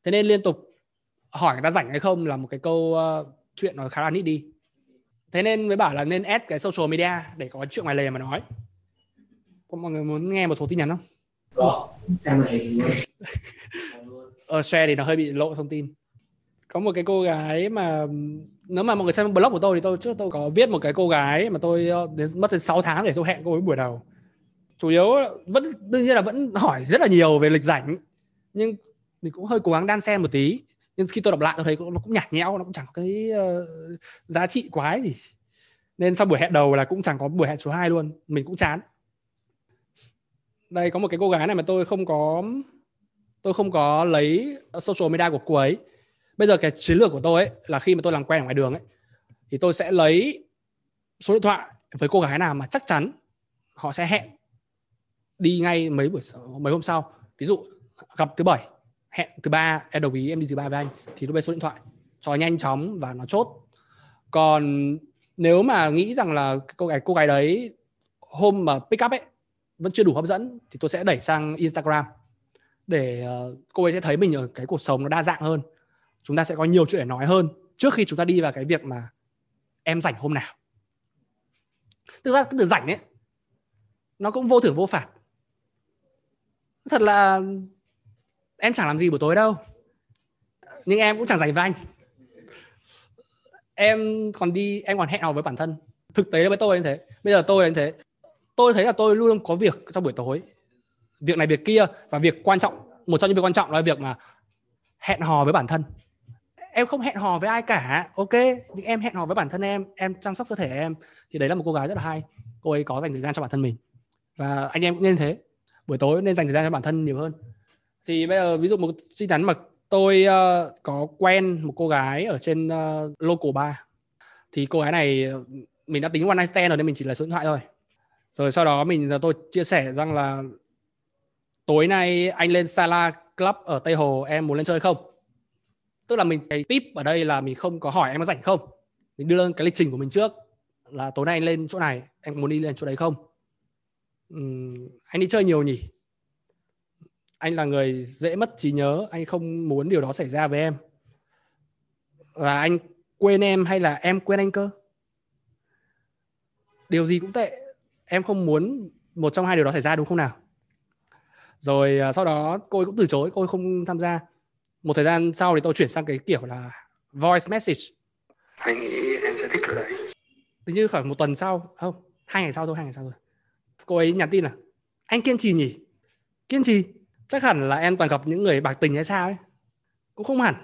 Thế nên liên tục hỏi người ta rảnh hay không là một cái câu uh, chuyện nó khá là nít đi. Thế nên mới bảo là nên add cái social media để có chuyện ngoài lề mà nói. Có mọi người muốn nghe một số tin nhắn không? Có. Xem này ờ share thì nó hơi bị lộ thông tin. Có một cái cô gái mà nếu mà mọi người xem blog của tôi thì tôi trước tôi có viết một cái cô gái mà tôi ờ, đến mất tới 6 tháng để tôi hẹn cô ấy buổi đầu. Chủ yếu vẫn đương nhiên là vẫn hỏi rất là nhiều về lịch rảnh nhưng mình cũng hơi cố gắng đan xen một tí nhưng khi tôi đọc lại tôi thấy nó cũng nhạt nhẽo nó cũng chẳng có cái uh, giá trị quái gì. Nên sau buổi hẹn đầu là cũng chẳng có buổi hẹn số 2 luôn mình cũng chán. Đây có một cái cô gái này mà tôi không có tôi không có lấy social media của cô ấy. Bây giờ cái chiến lược của tôi ấy là khi mà tôi làm quen ở ngoài đường ấy thì tôi sẽ lấy số điện thoại với cô gái nào mà chắc chắn họ sẽ hẹn đi ngay mấy buổi mấy hôm sau. Ví dụ gặp thứ bảy hẹn thứ ba, em đồng ý em đi thứ ba với anh, thì lúc đấy số điện thoại. Cho nhanh chóng và nó chốt. Còn nếu mà nghĩ rằng là cô gái cô gái đấy hôm mà pick up ấy, vẫn chưa đủ hấp dẫn, thì tôi sẽ đẩy sang Instagram. Để ờ, cô ấy sẽ thấy mình ở cái cuộc sống nó đa dạng hơn. Chúng ta sẽ có nhiều chuyện để nói hơn trước khi chúng ta đi vào cái việc mà em rảnh hôm nào. Thực ra cái từ rảnh ấy, nó cũng vô thưởng vô phạt. Thật là em chẳng làm gì buổi tối đâu. Nhưng em cũng chẳng dành với anh. Em còn đi, em còn hẹn hò với bản thân. Thực tế với tôi như thế. Bây giờ tôi là như thế. Tôi thấy là tôi luôn có việc trong buổi tối. Việc này, việc kia. Và việc quan trọng, một trong những việc quan trọng là việc mà hẹn hò với bản thân. Em không hẹn hò với ai cả. Ok, nhưng em hẹn hò với bản thân em. Em chăm sóc cơ thể em. Thì đấy là một cô gái rất là hay. Cô ấy có dành thời gian cho bản thân mình. Và anh em cũng nên thế. Buổi tối nên dành thời gian cho bản thân nhiều hơn thì bây giờ ví dụ một tin nhắn mà tôi uh, có quen một cô gái ở trên uh, local bar. Thì cô gái này ừ, mình đã tính one night stand rồi nên mình chỉ là số điện thoại thôi. Rồi sau đó mình tôi chia sẻ rằng là tối nay anh lên Sala Club ở Tây Hồ em muốn lên chơi không? Tức là mình cái tip ở đây là mình không có hỏi em có rảnh không? Mình đưa cái lịch trình của mình trước là tối nay anh lên chỗ này em muốn đi lên chỗ đấy không? Ừ, anh đi chơi nhiều nhỉ? Anh là người dễ mất trí nhớ anh không muốn điều đó xảy ra với em. Và anh quên em hay là em quên anh cơ? Điều gì cũng tệ em không muốn một trong hai điều đó xảy ra đúng không nào? Rồi à, sau đó cô ấy cũng từ chối cô ấy không tham gia. Một thời gian sau thì tôi chuyển sang cái kiểu là voice message. Anh nghĩ em sẽ thích chỗ đấy. Tự như khoảng một tuần sau không hai ngày sau thôi hai ngày sau thôi. Cô ấy nhắn tin là anh kiên trì nhỉ? Kiên trì chắc hẳn là em toàn gặp những người bạc tình hay sao ấy. Cũng không hẳn.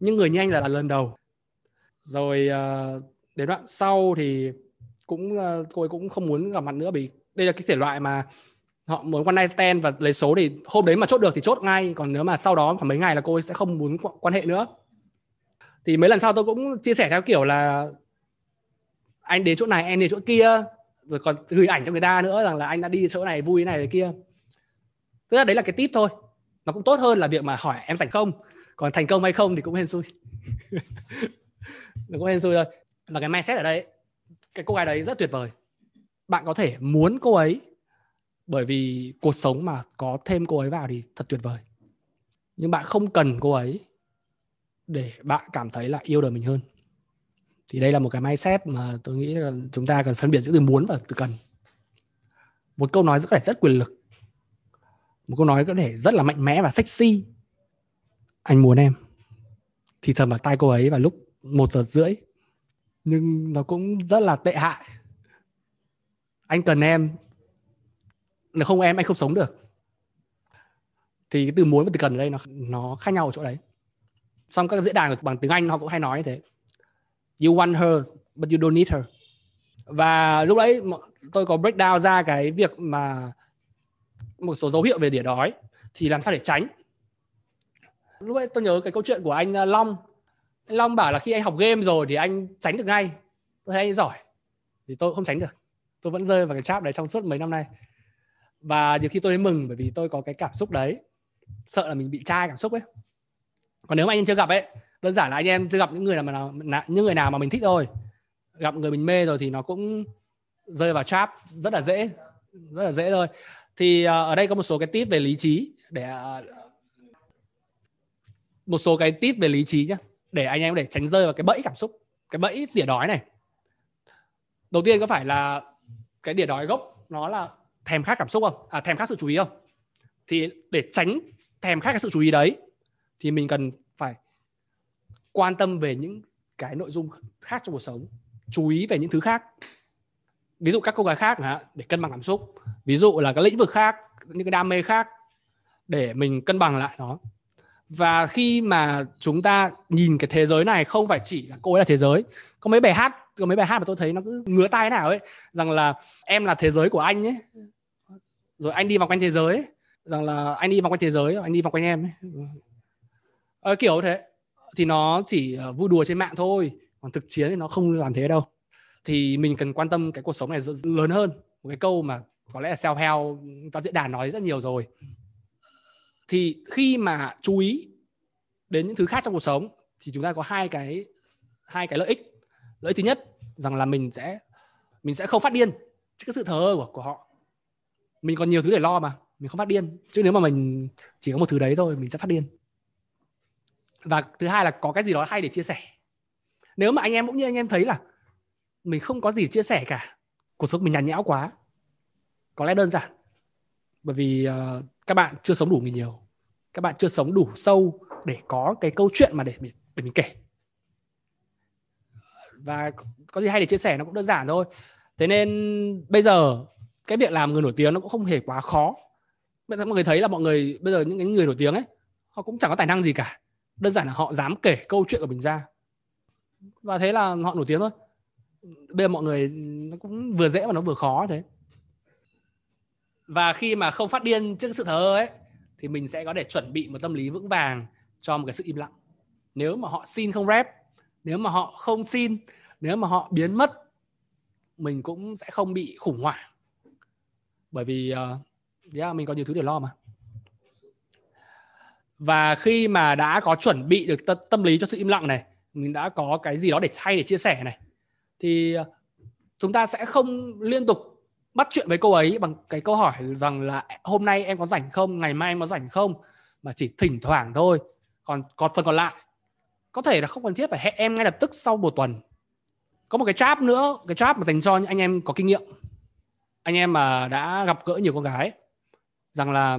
Nhưng người như anh là, là lần đầu. Rồi uh, đến đoạn sau thì cũng uh, cô ấy cũng không muốn gặp mặt nữa vì đây là cái thể loại mà họ muốn one night stand và lấy số thì hôm đấy mà chốt được thì chốt ngay. Còn nếu mà sau đó khoảng mấy ngày là cô ấy sẽ không muốn quan hệ nữa. Thì mấy lần sau tôi cũng chia sẻ theo kiểu là anh đến chỗ này em đến chỗ kia rồi còn gửi ảnh cho người ta nữa rằng là anh đã đi chỗ này vui này thế kia thực ra đấy là cái tip thôi. Nó cũng tốt hơn là việc mà hỏi em rảnh không. Còn thành công hay không thì cũng hên xui. Nó cũng hên xui thôi. Và cái mindset ở đây, cái cô gái đấy rất tuyệt vời. Bạn có thể muốn cô ấy bởi vì cuộc sống mà có thêm cô ấy vào thì thật tuyệt vời. Nhưng bạn không cần cô ấy để bạn cảm thấy là yêu đời mình hơn. Thì đây là một cái mindset mà tôi nghĩ là chúng ta cần phân biệt giữa từ muốn và từ cần. Một câu nói rất là rất quyền lực một câu nói có thể rất là mạnh mẽ và sexy. Anh muốn em. Thì thầm vào tai cô ấy vào lúc một giờ rưỡi. Nhưng nó cũng rất là tệ hại. Anh cần em. Nếu không em, anh không sống được. Thì cái từ muốn và từ cần ở đây nó nó khác nhau ở chỗ đấy. Xong các diễn đàn bằng tiếng anh họ cũng hay nói như thế. You want her, but you don't need her. Và lúc đấy tôi có break down ra cái việc mà một số dấu hiệu về đỉa đói thì làm sao để tránh? Lúc ấy tôi nhớ cái câu chuyện của anh ờ, Long. Anh Long bảo là khi anh học game rồi thì anh tránh được ngay. Tôi thấy anh giỏi. Thì tôi không tránh được. Tôi vẫn rơi vào cái trap đấy trong suốt mấy năm nay. Và nhiều khi tôi thấy mừng bởi vì tôi có cái cảm xúc đấy. Sợ là mình bị trai cảm xúc ấy. Còn nếu mà anh em chưa gặp ấy, đơn giản là anh em chưa gặp những người nào mà những người nào mà mình thích thôi. Gặp người mình mê rồi thì nó cũng rơi vào trap rất là dễ, rất là dễ thôi thì à, ở đây có một số cái tip về lý trí để à, một số cái tip về lý trí nhé để anh em để tránh rơi vào cái bẫy cảm xúc, cái bẫy tỉa đói này. Đầu tiên có phải là cái đỉa đói gốc nó là thèm khát cảm xúc không? À thèm khát sự chú ý không? Thì để tránh thèm khát cái sự chú ý đấy, thì mình cần phải quan tâm về những cái nội dung khác trong cuộc sống, chú ý về những thứ khác ví dụ các cô gái khác hả? Để cân bằng cảm xúc. Ví dụ là các lĩnh vực khác những cái đam mê khác để mình cân bằng lại nó. Và khi mà chúng ta nhìn cái thế giới này không phải chỉ là cô ấy là thế giới. Có mấy bài hát có mấy bài hát mà tôi thấy nó cứ ngứa tai nào ấy rằng là em là thế giới của anh ấy. Rồi anh đi vòng quanh thế giới ấy. rằng là anh đi vòng quanh thế giới anh đi vòng quanh em ấy. À, kiểu thế. Thì nó chỉ ờ, vui đùa trên mạng thôi. Còn thực chiến thì nó không làm thế đâu thì mình cần quan tâm cái cuộc sống này lớn hơn. Một cái câu mà có lẽ là self help ta diễn đàn nói rất nhiều rồi. Thì khi mà chú ý đến những thứ khác trong cuộc sống thì chúng ta có hai cái hai cái lợi ích. Lợi ích thứ nhất rằng là mình sẽ mình sẽ không phát điên trước cái sự thờ ơ của, của họ. Mình còn nhiều thứ để lo mà mình không phát điên. Chứ nếu mà mình chỉ có một thứ đấy thôi mình sẽ phát điên. Và thứ hai là có cái gì đó hay để chia sẻ. Nếu mà anh em cũng như anh em thấy là mình không có gì chia sẻ cả. Cuộc sống mình nhàn nhão quá. Có lẽ đơn giản. Bởi vì uh, các bạn chưa sống đủ mình nhiều. Các bạn chưa sống đủ sâu để có cái câu chuyện mà để mình, để mình kể. Và có gì hay để chia sẻ nó cũng đơn giản thôi. Thế nên bây giờ cái việc làm người nổi tiếng nó cũng không hề quá khó. Mọi người thấy là mọi người bây giờ những cái người nổi tiếng ấy họ cũng chẳng có tài năng gì cả. Đơn giản là họ dám kể câu chuyện của mình ra. Và thế là họ nổi tiếng thôi bây giờ mọi người nó cũng vừa dễ mà nó vừa khó thế. Và khi mà không phát điên trước sự thờ ơ ấy thì mình sẽ có để chuẩn bị một tâm lý vững vàng cho một cái sự im lặng. Nếu mà họ xin không rep nếu mà họ không xin nếu mà họ biến mất mình cũng sẽ không bị khủng hoảng. Bởi vì uh, yeah, mình có nhiều thứ để lo mà. Và khi mà đã có chuẩn bị được t- tâm lý cho sự im lặng này mình đã có cái gì đó để thay để chia sẻ này thì ờ, chúng ta sẽ không liên tục bắt chuyện với cô ấy bằng cái câu hỏi rằng là hôm nay em có rảnh không? Ngày mai em có rảnh không? Mà chỉ thỉnh thoảng thôi. Còn còn phần còn lại, có thể là không cần thiết phải hẹn em ngay lập tức sau một tuần. Có một cái trap nữa, cái trap mà dành cho những anh em có kinh nghiệm. Anh em mà đã gặp gỡ nhiều con gái, rằng là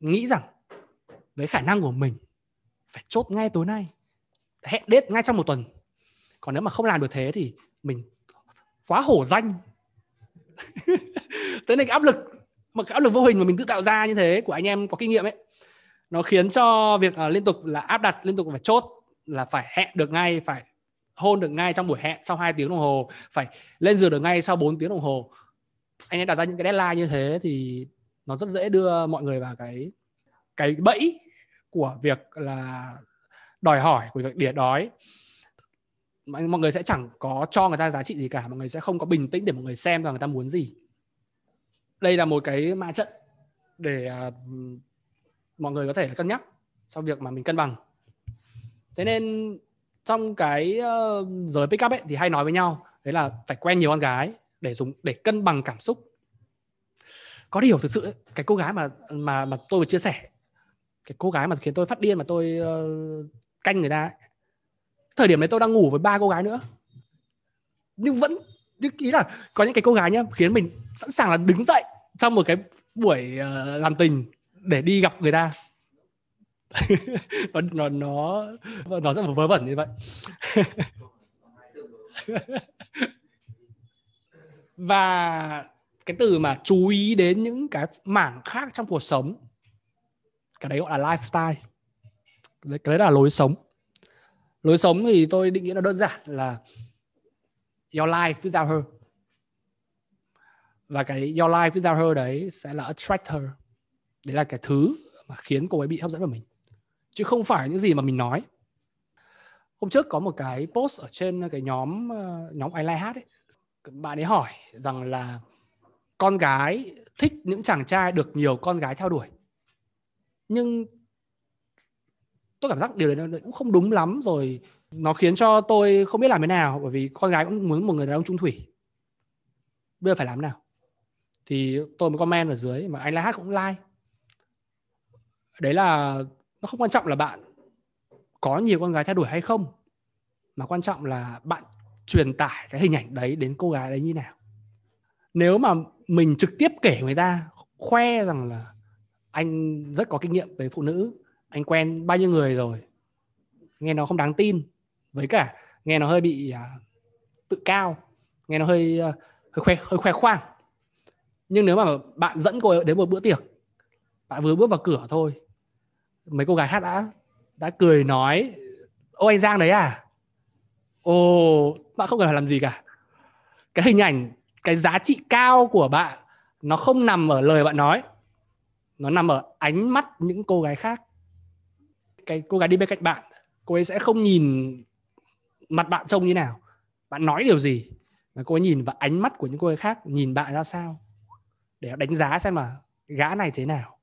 nghĩ rằng với khả năng của mình, phải chốt ngay tối nay, hẹn date ngay trong một tuần. Còn nếu mà không làm được thế thì mình quá hổ danh. Tới nên cái áp lực mà cái áp lực vô hình mà mình tự tạo ra như thế của anh em có kinh nghiệm ấy nó khiến cho việc uh, liên tục là áp đặt liên tục phải chốt là phải hẹn được ngay phải hôn được ngay trong buổi hẹn sau 2 tiếng đồng hồ phải lên giường được ngay sau 4 tiếng đồng hồ. Anh em đặt ra những cái deadline như thế thì nó rất dễ đưa mọi người vào cái cái bẫy của việc là đòi hỏi của việc đỉa đói mọi người sẽ chẳng có cho người ta giá trị gì cả mọi người sẽ không có bình tĩnh để mọi người xem rằng người ta muốn gì. Đây là một cái ma trận để uh, mọi người có thể cân nhắc sau việc mà mình cân bằng. Thế nên trong cái uh, giới pick up ấy thì hay nói với nhau đấy là phải quen nhiều con gái để dùng để cân bằng cảm xúc. Có điều thực sự ấy, cái cô gái mà mà mà tôi vừa chia sẻ cái cô gái mà khiến tôi phát điên mà tôi uh, canh người ta ấy, thời điểm đấy tôi đang ngủ với ba cô gái nữa. Nhưng vẫn nhưng ý là có những cái cô gái nhá khiến mình sẵn sàng là đứng dậy trong một cái buổi uh, làm tình để đi gặp người ta. Nó nó nó rất là vớ vẩn như vậy. Và cái từ mà chú ý đến những cái mảng khác trong cuộc sống cái đấy gọi là lifestyle. Cái đấy là lối sống lối sống thì tôi định nghĩa nó đơn giản là your life without her. Và cái your life without her đấy sẽ là attract her. Đấy là cái thứ mà khiến cô ấy bị hấp dẫn vào mình. Chứ không phải những gì mà mình nói. Hôm trước có một cái post ở trên cái nhóm ờ, nhóm I like hát ấy. Bạn ấy hỏi rằng là con gái thích những chàng trai được nhiều con gái theo đuổi. Nhưng tôi cảm giác điều đấy nó cũng không đúng lắm rồi. Nó khiến cho tôi không biết làm thế nào, bởi vì con gái cũng muốn một người đàn ông trung thủy. Bây giờ phải làm nào? Thì tôi mới comment ở dưới, mà anh la hát cũng like. Đấy là, nó không quan trọng là bạn có nhiều con gái theo đuổi hay không, mà quan trọng là bạn truyền tải cái hình ảnh đấy đến cô gái đấy như nào. Nếu mà mình trực tiếp kể người ta, khoe rằng là anh rất có kinh nghiệm về phụ nữ anh quen bao nhiêu người rồi. Nghe nó không đáng tin. Với cả nghe nó hơi bị uh, tự cao. Nghe nó hơi uh, hơi khoe hơi khoe khoang. Nhưng nếu mà bạn dẫn cô ấy đến một bữa tiệc bạn vừa bước vào cửa thôi mấy cô gái hát đã đã cười nói ô anh Giang đấy à? Ồ bạn không cần phải làm gì cả. Cái hình ảnh cái giá trị cao của bạn nó không nằm ở lời bạn nói. Nó nằm ở ánh mắt những cô gái khác cái cô gái đi bên cạnh bạn cô ấy sẽ không nhìn mặt bạn trông như nào. Bạn nói điều gì mà cô ấy nhìn vào ánh mắt của những cô gái khác nhìn bạn ra sao? Để đánh giá xem là gã này thế nào.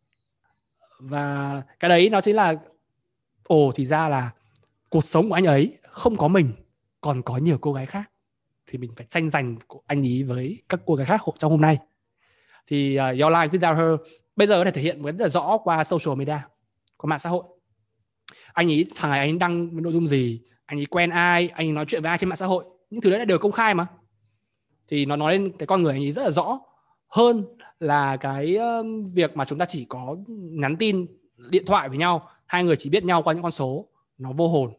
Và cái đấy nó chính là ồ thì ra là cuộc sống của anh ấy không có mình còn có nhiều cô gái khác. Thì mình phải tranh giành của anh ý với các cô gái khác trong hôm nay. Thì uh, Your Life Without Her bây giờ có thể thể hiện rất là rõ qua social media qua mạng xã hội anh ấy thằng này anh đăng nội dung gì anh ấy quen ai anh ấy nói chuyện với ai trên mạng xã hội những thứ đấy là đều công khai mà. Thì nó nói lên cái con người anh ấy rất là rõ. Hơn là cái việc mà chúng ta chỉ có nhắn tin điện thoại với nhau hai người chỉ biết nhau qua những con số nó vô hồn.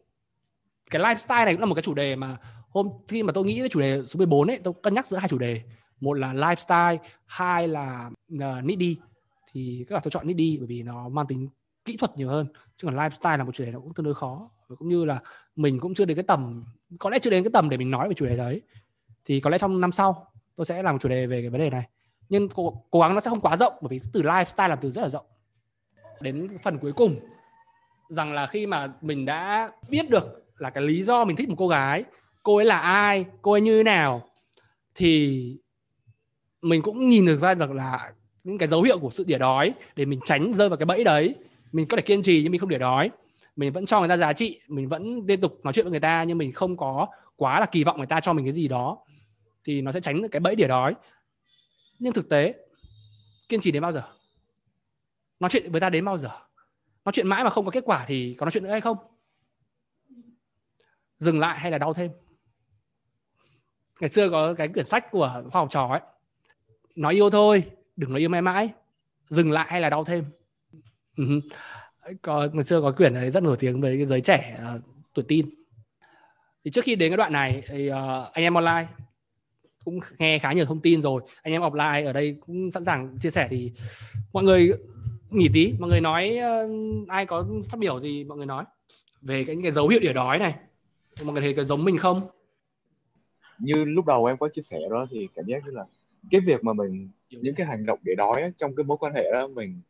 Cái lifestyle này cũng là một cái chủ đề mà hôm khi mà tôi nghĩ đến chủ đề số 14 ấy tôi cân nhắc giữa hai chủ đề. Một là lifestyle hai là uh, needy. Thì các bạn tôi chọn needy bởi vì nó mang tính kỹ thuật nhiều hơn. Chứ còn lifestyle là một chủ đề nó cũng tương đối khó. Và cũng như là mình cũng chưa đến cái tầm có lẽ chưa đến cái tầm để mình nói về chủ đề đấy. Thì có lẽ trong năm sau tôi sẽ làm một chủ đề về cái vấn đề này. Nhưng cố, cố gắng nó sẽ không quá rộng bởi vì từ lifestyle làm từ rất là rộng. Đến phần cuối cùng rằng là khi mà mình đã biết được là cái lý do mình thích một cô gái cô ấy là ai cô ấy như thế nào thì mình cũng nhìn được ra được là những cái dấu hiệu của sự đỉa đói để mình tránh rơi vào cái bẫy đấy mình có thể kiên trì nhưng mình không để đói. Mình vẫn cho người ta giá trị, mình vẫn liên tục nói chuyện với người ta nhưng mình không có quá là kỳ vọng người ta cho mình cái gì đó thì nó sẽ tránh được cái bẫy đỉa đói. Nhưng thực tế, kiên trì đến bao giờ? Nói chuyện với ta đến bao giờ? Nói chuyện mãi mà không có kết quả thì có nói chuyện nữa hay không? Dừng lại hay là đau thêm? Ngày xưa có cái quyển sách của khoa học trò ấy, nói yêu thôi, đừng nói yêu mãi mãi, dừng lại hay là đau thêm? Có ngày xưa có quyển ấy rất nổi tiếng với cái giới trẻ uh, tuổi tin thì trước khi đến cái đoạn này thì uh, anh em online cũng nghe khá nhiều thông tin rồi. Anh em offline ở đây cũng sẵn sàng chia sẻ thì mọi người nghỉ tí mọi người nói uh, ai có phát biểu gì mọi người nói về cái, cái dấu hiệu đỉa đói này. Mọi người thấy có giống mình không? Như lúc đầu em có chia sẻ đó thì cảm giác như là cái việc mà mình những cái hành động để đói ấy, trong cái mối quan hệ đó mình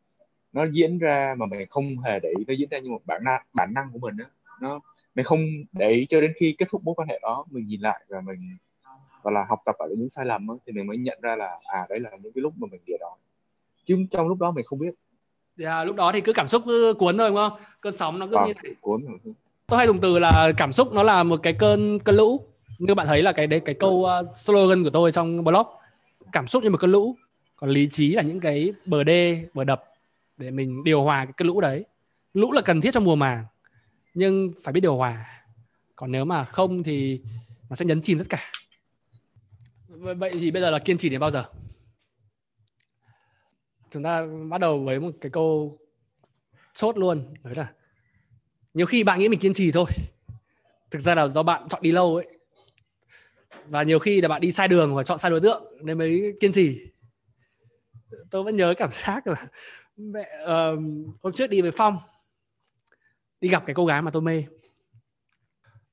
nó diễn ra mà mình không hề để ý nó diễn ra như một bản năng bản năng của mình đó nó mình không để ý cho đến khi kết thúc mối quan hệ đó mình nhìn lại và mình và là học tập ở những sai lầm đó, thì mình mới nhận ra là à đấy là những cái lúc mà mình địa đói. Chứ trong lúc đó mình không biết. Yeah, dạ, lúc đó thì cứ cảm xúc cứ cuốn thôi đúng không? Cơn sóng nó cứ à, như này cuốn rồi. Tôi hay dùng từ là cảm xúc nó là một cái cơn cơn lũ. Như bạn thấy là cái đấy cái câu uh, slogan của tôi trong blog cảm xúc như một cơn lũ. Còn lý trí là những cái bờ đê bờ đập để mình điều hòa cái cái lũ đấy. Lũ là cần thiết trong mùa màng, nhưng phải biết điều hòa. Còn nếu mà không thì nó sẽ nhấn chìm tất cả. Vậy thì bây giờ là kiên trì đến bao giờ? Chúng ta bắt đầu với một cái câu chốt luôn đấy là nhiều khi bạn nghĩ mình kiên trì thôi. Thực ra là do bạn chọn đi lâu ấy. Và nhiều khi là bạn đi sai đường và chọn sai đối tượng, nên mới kiên trì. Tôi vẫn nhớ cảm giác là mẹ uh, hôm trước đi với phong. Đi gặp cái cô gái mà tôi mê.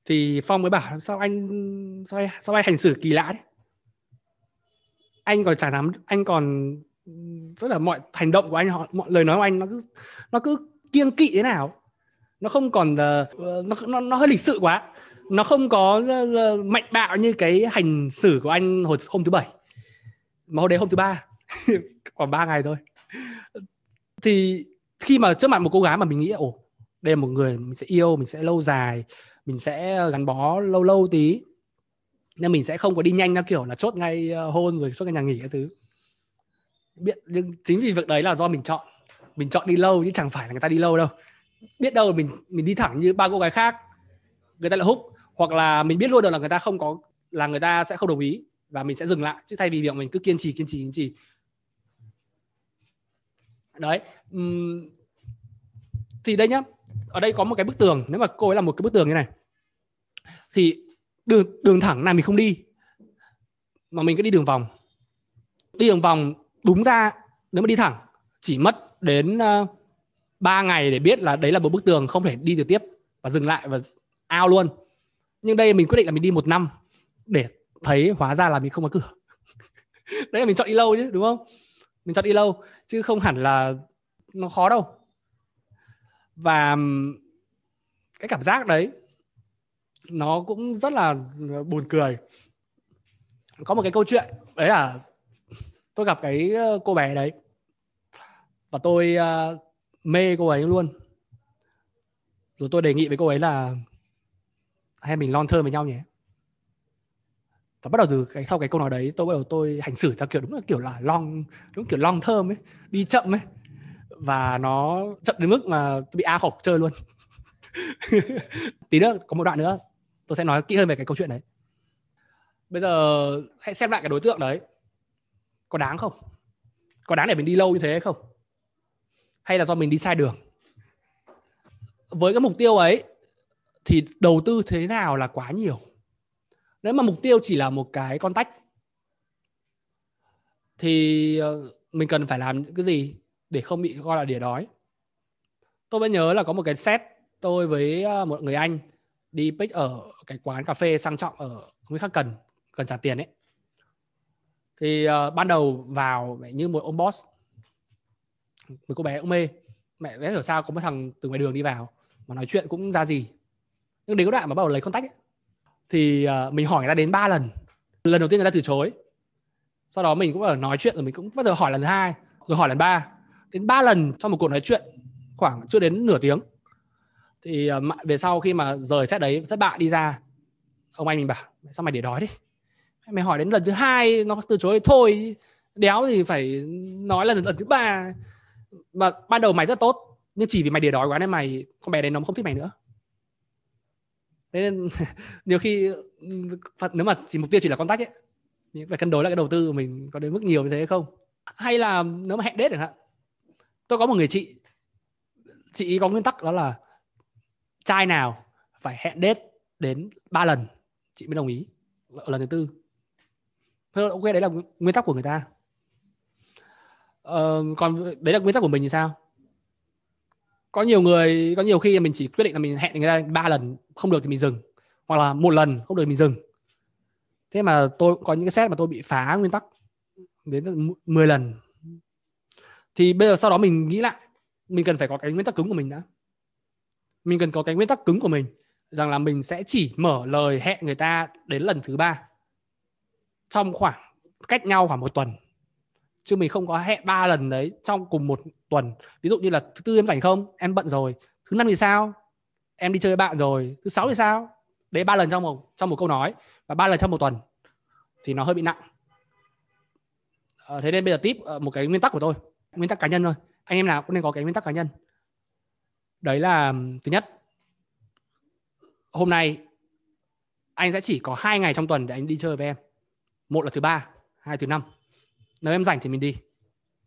Thì phong mới bảo sao anh sao sao anh hành xử kỳ lạ đấy anh còn chả dám anh còn rất là mọi hành động của anh họ mọi lời nói của anh nó cứ nó cứ kiêng kỵ thế nào? Nó không còn uh, nó, nó nó hơi lịch sự quá. Nó không có uh, mạnh bạo như cái hành xử của anh hồi hôm thứ bảy. Mà hôm đấy hôm thứ ba. Còn ba ngày thôi thì khi mà trước mặt một cô gái mà mình nghĩ, ồ, đây là một người mình sẽ yêu, mình sẽ lâu dài, mình sẽ ờ, gắn bó lâu lâu tí, nên mình sẽ không có đi nhanh theo kiểu là chốt ngay ờ, hôn rồi chốt ngay nhà nghỉ cái thứ. Biết, nhưng chính vì việc đấy là do mình chọn mình chọn đi lâu chứ chẳng phải là người ta đi lâu đâu. Biết đâu mình mình đi thẳng như ba cô gái khác, người ta lại hút hoặc là mình biết luôn được là người ta không có, là người ta sẽ không đồng ý và mình sẽ dừng lại, chứ thay vì việc mình cứ kiên trì kiên trì kiên trì đấy uhm, thì đây nhá ở đây có một cái bức tường nếu mà cô ấy là một cái bức tường như này thì đường đường thẳng này mình không đi mà mình cứ đi đường vòng. Đi đường vòng đúng ra nếu mà đi thẳng chỉ mất đến ờ, uh, 3 ngày để biết là đấy là một bức tường không thể đi được tiếp và dừng lại và ao luôn. Nhưng đây mình quyết định là mình đi một năm để thấy hóa ra là mình không có cửa. Đấy là mình chọn đi lâu chứ đúng không? Mình chọn đi lâu chứ không hẳn là nó khó đâu. Và cái cảm giác đấy nó cũng rất là ờ, buồn cười. Có một cái câu chuyện đấy là tôi gặp cái ờ, cô bé đấy. Và tôi uh, mê cô ấy luôn. Rồi tôi đề nghị với cô ấy là hay mình long thơ với nhau nhé và bắt đầu từ cái, sau cái câu nói đấy, tôi bắt đầu tôi hành xử theo kiểu đúng là kiểu là long, đúng kiểu long thơm ấy, đi chậm ấy. Và nó chậm đến mức mà tôi bị a khẩu chơi luôn. Tí nữa, có một đoạn nữa, tôi sẽ nói kỹ hơn về cái câu chuyện đấy. Bây giờ, hãy xem lại cái đối tượng đấy. Có đáng không? Có đáng để mình đi lâu như thế hay không? Hay là do mình đi sai đường? Với cái mục tiêu ấy, thì đầu tư thế nào là quá nhiều? Nếu mà mục tiêu chỉ là một cái con tách thì ờ, mình cần phải làm những cái gì để không bị gọi là đỉa đói? Tôi vẫn nhớ là có một cái set tôi với ờ, một người anh đi pick ở cái quán cà phê sang trọng ở Nguyễn Khắc Cần cần trả tiền ấy. Thì uh, ban đầu vào như một ông boss một cô bé cũng mê. Mẹ bé hiểu sao có một thằng từ ngoài đường đi vào mà nói chuyện cũng ra gì. Nhưng đến cái đoạn mà bắt đầu lấy contact ấy, thì uh, mình hỏi người ta đến ba lần. Lần đầu tiên người ta từ chối. Sau đó mình cũng ở nói chuyện rồi mình cũng bắt đầu hỏi lần thứ hai rồi hỏi lần ba. Đến ba lần trong một cuộc nói chuyện khoảng chưa đến nửa tiếng. Thì uh, về sau khi mà rời xét đấy thất bại đi ra ông anh mình bảo sao mày để đói đi? Mày hỏi đến lần thứ hai nó từ chối thôi đéo thì phải nói lần lần thứ ba. Mà ban đầu mày rất tốt nhưng chỉ vì mày để đói quá nên mày con bé đấy nó không thích mày nữa thế nên nhiều khi nếu mà chỉ mục tiêu chỉ là contact ấy phải cân đối lại cái đầu tư của mình có đến mức nhiều như thế hay không. Hay là nếu mà hẹn đết chẳng hạn tôi có một người chị chị có nguyên tắc đó là trai nào phải hẹn đết đến 3 lần chị mới đồng ý ở lần thứ tư. Thế ok đấy là nguyên tắc của người ta. Ờ, còn đấy là nguyên tắc của mình thì sao? Có nhiều người, có nhiều khi mình chỉ quyết định là mình hẹn người ta ba lần, không được thì mình dừng. Hoặc là một lần, không được thì mình dừng. Thế mà tôi có những cái set mà tôi bị phá nguyên tắc đến 10 lần. Thì bây giờ sau đó mình nghĩ lại, mình cần phải có cái nguyên tắc cứng của mình đã. Mình cần có cái nguyên tắc cứng của mình rằng là mình sẽ chỉ mở lời hẹn người ta đến lần thứ ba trong khoảng, cách nhau khoảng một tuần chứ mình không có hẹn ba lần đấy trong cùng một tuần. Ví dụ như là thứ tư em rảnh không? Em bận rồi. Thứ năm thì sao? Em đi chơi với bạn rồi. Thứ sáu thì sao? Đấy ba lần trong một trong một câu nói. Và ba lần trong một tuần. Thì nó hơi bị nặng. À, thế nên bây giờ tiếp ờ, một cái nguyên tắc của tôi. Nguyên tắc cá nhân thôi. Anh em nào cũng nên có cái nguyên tắc cá nhân. Đấy là thứ nhất hôm nay anh sẽ chỉ có hai ngày trong tuần để anh đi chơi với em. Một là thứ ba hai thứ năm nếu em rảnh thì mình đi.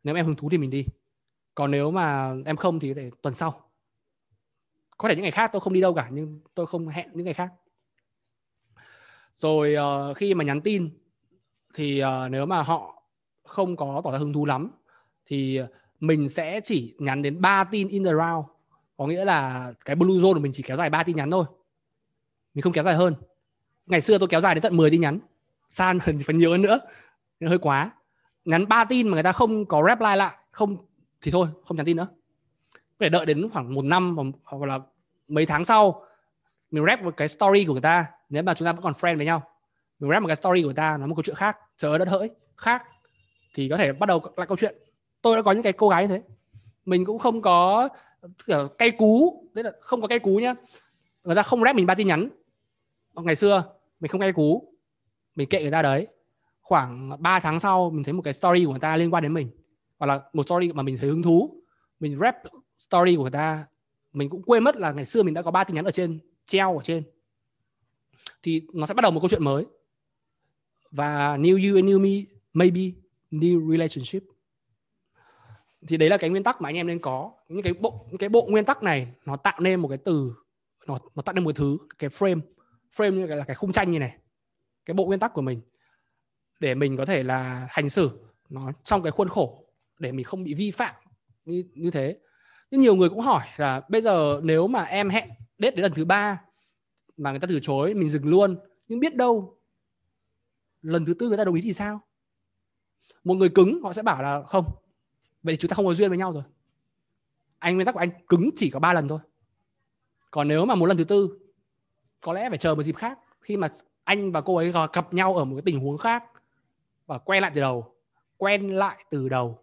Nếu em hứng thú thì mình đi. Còn nếu mà em không thì để tuần sau. Có thể những ngày khác tôi không đi đâu cả nhưng tôi không hẹn những ngày khác. Rồi uh, khi mà nhắn tin thì uh, nếu mà họ không có tỏ ra hứng thú lắm thì mình sẽ chỉ nhắn đến 3 tin in the round. Có nghĩa là cái blue zone của mình chỉ kéo dài 3 tin nhắn thôi. Mình không kéo dài hơn. Ngày xưa tôi kéo dài đến tận 10 tin nhắn. San phần nhiều hơn nữa. Hơi quá nhắn 3 tin mà người ta không có reply lại, không thì thôi, không nhắn tin nữa. Phải đợi đến khoảng một năm hoặc là mấy tháng sau, mình rep một cái story của người ta. Nếu mà chúng ta vẫn còn friend với nhau, mình rep một cái story của người ta, nói một câu chuyện khác, trời đất hỡi, khác, thì có thể bắt đầu lại câu chuyện. Tôi đã có những cái cô gái như thế. Mình cũng không có cây cay cú, tức là không có cay cú nhá. Người ta không rep mình ba tin nhắn. Ngày xưa, mình không cay cú, mình kệ người ta đấy khoảng 3 tháng sau, mình thấy một cái story của người ta liên quan đến mình. Hoặc là một story mà mình thấy hứng thú. Mình rep story của người ta. Mình cũng quên mất là ngày xưa mình đã có ba tin nhắn ở trên, treo ở trên. Thì nó sẽ bắt đầu một câu chuyện mới. Và new you and new me, maybe new relationship. Thì đấy là cái nguyên tắc mà anh em nên có. Những cái bộ, những cái bộ nguyên tắc này, nó tạo nên một cái từ, nó nó tạo nên một thứ, cái frame. Frame như là cái khung tranh như này. Cái bộ nguyên tắc của mình để mình có thể là hành xử nó trong cái khuôn khổ, để mình không bị vi phạm như như thế. Nhưng nhiều người cũng hỏi là bây giờ nếu mà em hẹn date đến lần thứ ba mà người ta từ chối, mình dừng luôn, nhưng biết đâu lần thứ tư người ta đồng ý thì sao? Một người cứng, họ sẽ bảo là không, vậy thì chúng ta không có duyên với nhau rồi. Anh, nguyên tắc của anh cứng chỉ có ba lần thôi. Còn nếu mà một lần thứ tư, có lẽ phải chờ một dịp khác. Khi mà anh và cô ấy gặp nhau ở một cái tình huống khác và quen lại từ đầu quen lại từ đầu.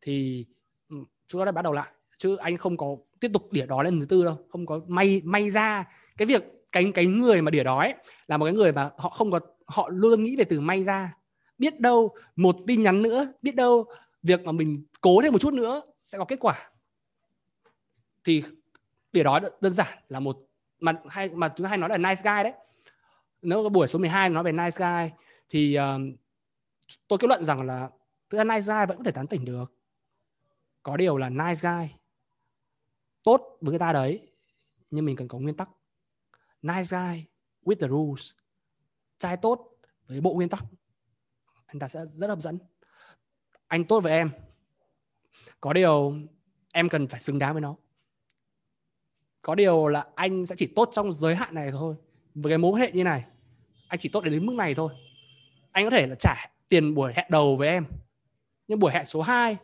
Thì ừ, chúng ta đã bắt đầu lại. Chứ anh không có tiếp tục đỉa đói lên thứ tư đâu. Không có may may ra cái việc cái cái người mà đỉa đói là một cái người mà họ không có họ luôn nghĩ về từ may ra. Biết đâu một tin nhắn nữa biết đâu việc mà mình cố thêm một chút nữa sẽ có kết quả. Thì đỉa đói đơn giản là một mà hay mà chúng ta hay nói là nice guy đấy. Nếu cái buổi số 12 nói về nice guy thì uh, tôi kết luận rằng là thực ra nice guy vẫn có thể tán tỉnh được. Có điều là nice guy tốt với người ta đấy, nhưng mình cần có nguyên tắc. Nice guy with the rules. Trai tốt với bộ nguyên tắc. Anh ta sẽ rất hấp dẫn. Anh tốt với em. Có điều em cần phải xứng đáng với nó. Có điều là anh sẽ chỉ tốt trong giới hạn này thôi. Với cái mối hệ như này, anh chỉ tốt đến mức này thôi. Anh có thể là trả tiền buổi hẹn đầu với em. Nhưng buổi hẹn số 2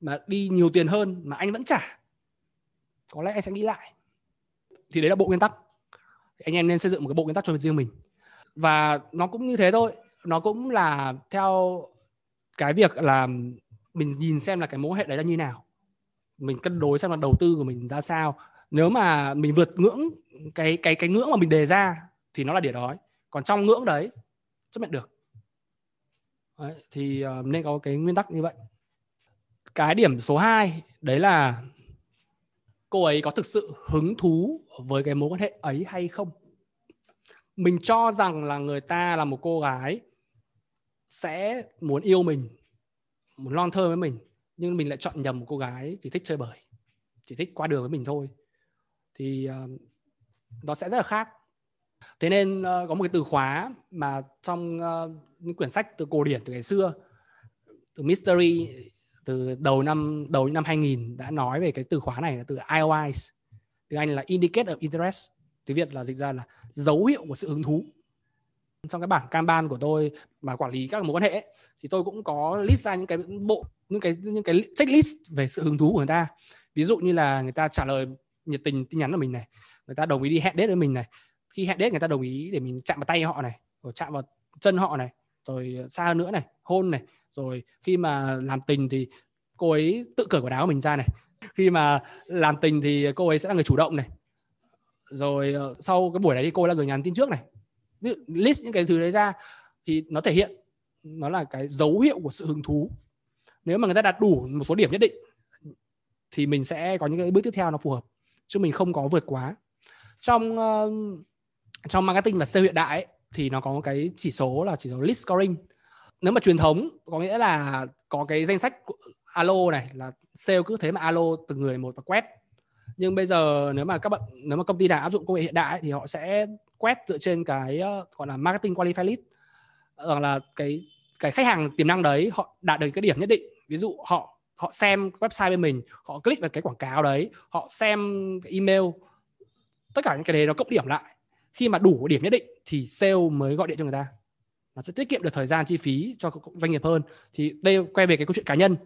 mà đi nhiều tiền hơn mà anh vẫn trả, có lẽ anh sẽ nghĩ lại. Thì đấy là bộ nguyên tắc. Anh em nên xây dựng một cái bộ nguyên tắc cho riêng mình. Và nó cũng như thế thôi. Nó cũng là theo cái việc là mình nhìn xem là cái mối hệ đấy là như nào. Mình cân đối xem là đầu tư của mình ra sao. Nếu mà mình vượt ngưỡng, cái cái cái ngưỡng mà mình đề ra thì nó là đỉa đói. Còn trong ngưỡng đấy, chấp nhận được đấy, thì uh, nên có cái nguyên tắc như vậy. Cái điểm số 2 đấy là cô ấy có thực sự hứng thú với cái mối quan hệ ấy hay không? Mình cho rằng là người ta là một cô gái sẽ muốn yêu mình muốn long thơ với mình nhưng mình lại chọn nhầm một cô gái chỉ thích chơi bời chỉ thích qua đường với mình thôi. Thì uh, nó sẽ rất là khác. Thế nên uh, có một cái từ khóa mà trong uh, những quyển sách từ cổ điển từ ngày xưa từ mystery từ đầu năm đầu năm 2000 đã nói về cái từ khóa này là từ IOIs từ Anh là Indicate of Interest tiếng Việt là dịch ra là dấu hiệu của sự hứng thú. Trong cái bảng Kanban của tôi mà quản lý các mối quan hệ ấy, thì tôi cũng có list ra những cái bộ những cái những cái checklist về sự hứng thú của người ta. Ví dụ như là người ta trả lời nhiệt tình tin nhắn của mình này người ta đồng ý đi hẹn date với mình này. Khi hẹn date người ta đồng ý để mình chạm vào tay họ này rồi chạm vào chân họ này rồi ờ, xa hơn nữa này hôn này. Rồi khi mà làm tình thì cô ấy tự cởi quần áo của mình ra này. Khi mà làm tình thì cô ấy sẽ là người chủ động này. Rồi ờ, sau cái buổi đấy thì cô ấy là người nhắn tin trước này. Ví dụ list những cái thứ đấy ra thì nó thể hiện nó là cái dấu hiệu của sự hứng thú. Nếu mà người ta đạt đủ một số điểm nhất định thì mình sẽ có những cái bước tiếp theo nó phù hợp chứ mình không có vượt quá. Trong trong marketing và sale hiện đại ấy, thì nó có một cái chỉ số là chỉ số list scoring. Nếu mà truyền thống, có nghĩa là có cái danh sách alo này, là sale cứ thế mà alo từng người một và quét. Nhưng bây giờ nếu mà các bạn, nếu mà công ty nào áp dụng công nghệ hiện đại thì họ sẽ quét dựa trên cái ờ, gọi là marketing qualified lead. Rằng là cái cái khách hàng tiềm năng đấy, họ đạt được cái điểm nhất định. Ví dụ họ họ xem website bên mình, họ click vào cái quảng cáo đấy, họ xem cái email, tất cả những cái đấy nó cộng điểm lại khi mà đủ điểm nhất định thì sale mới gọi điện cho người ta. Nó sẽ tiết kiệm được thời gian, chi phí cho doanh nghiệp hơn. Thì đây, quay về cái câu chuyện cá nhân.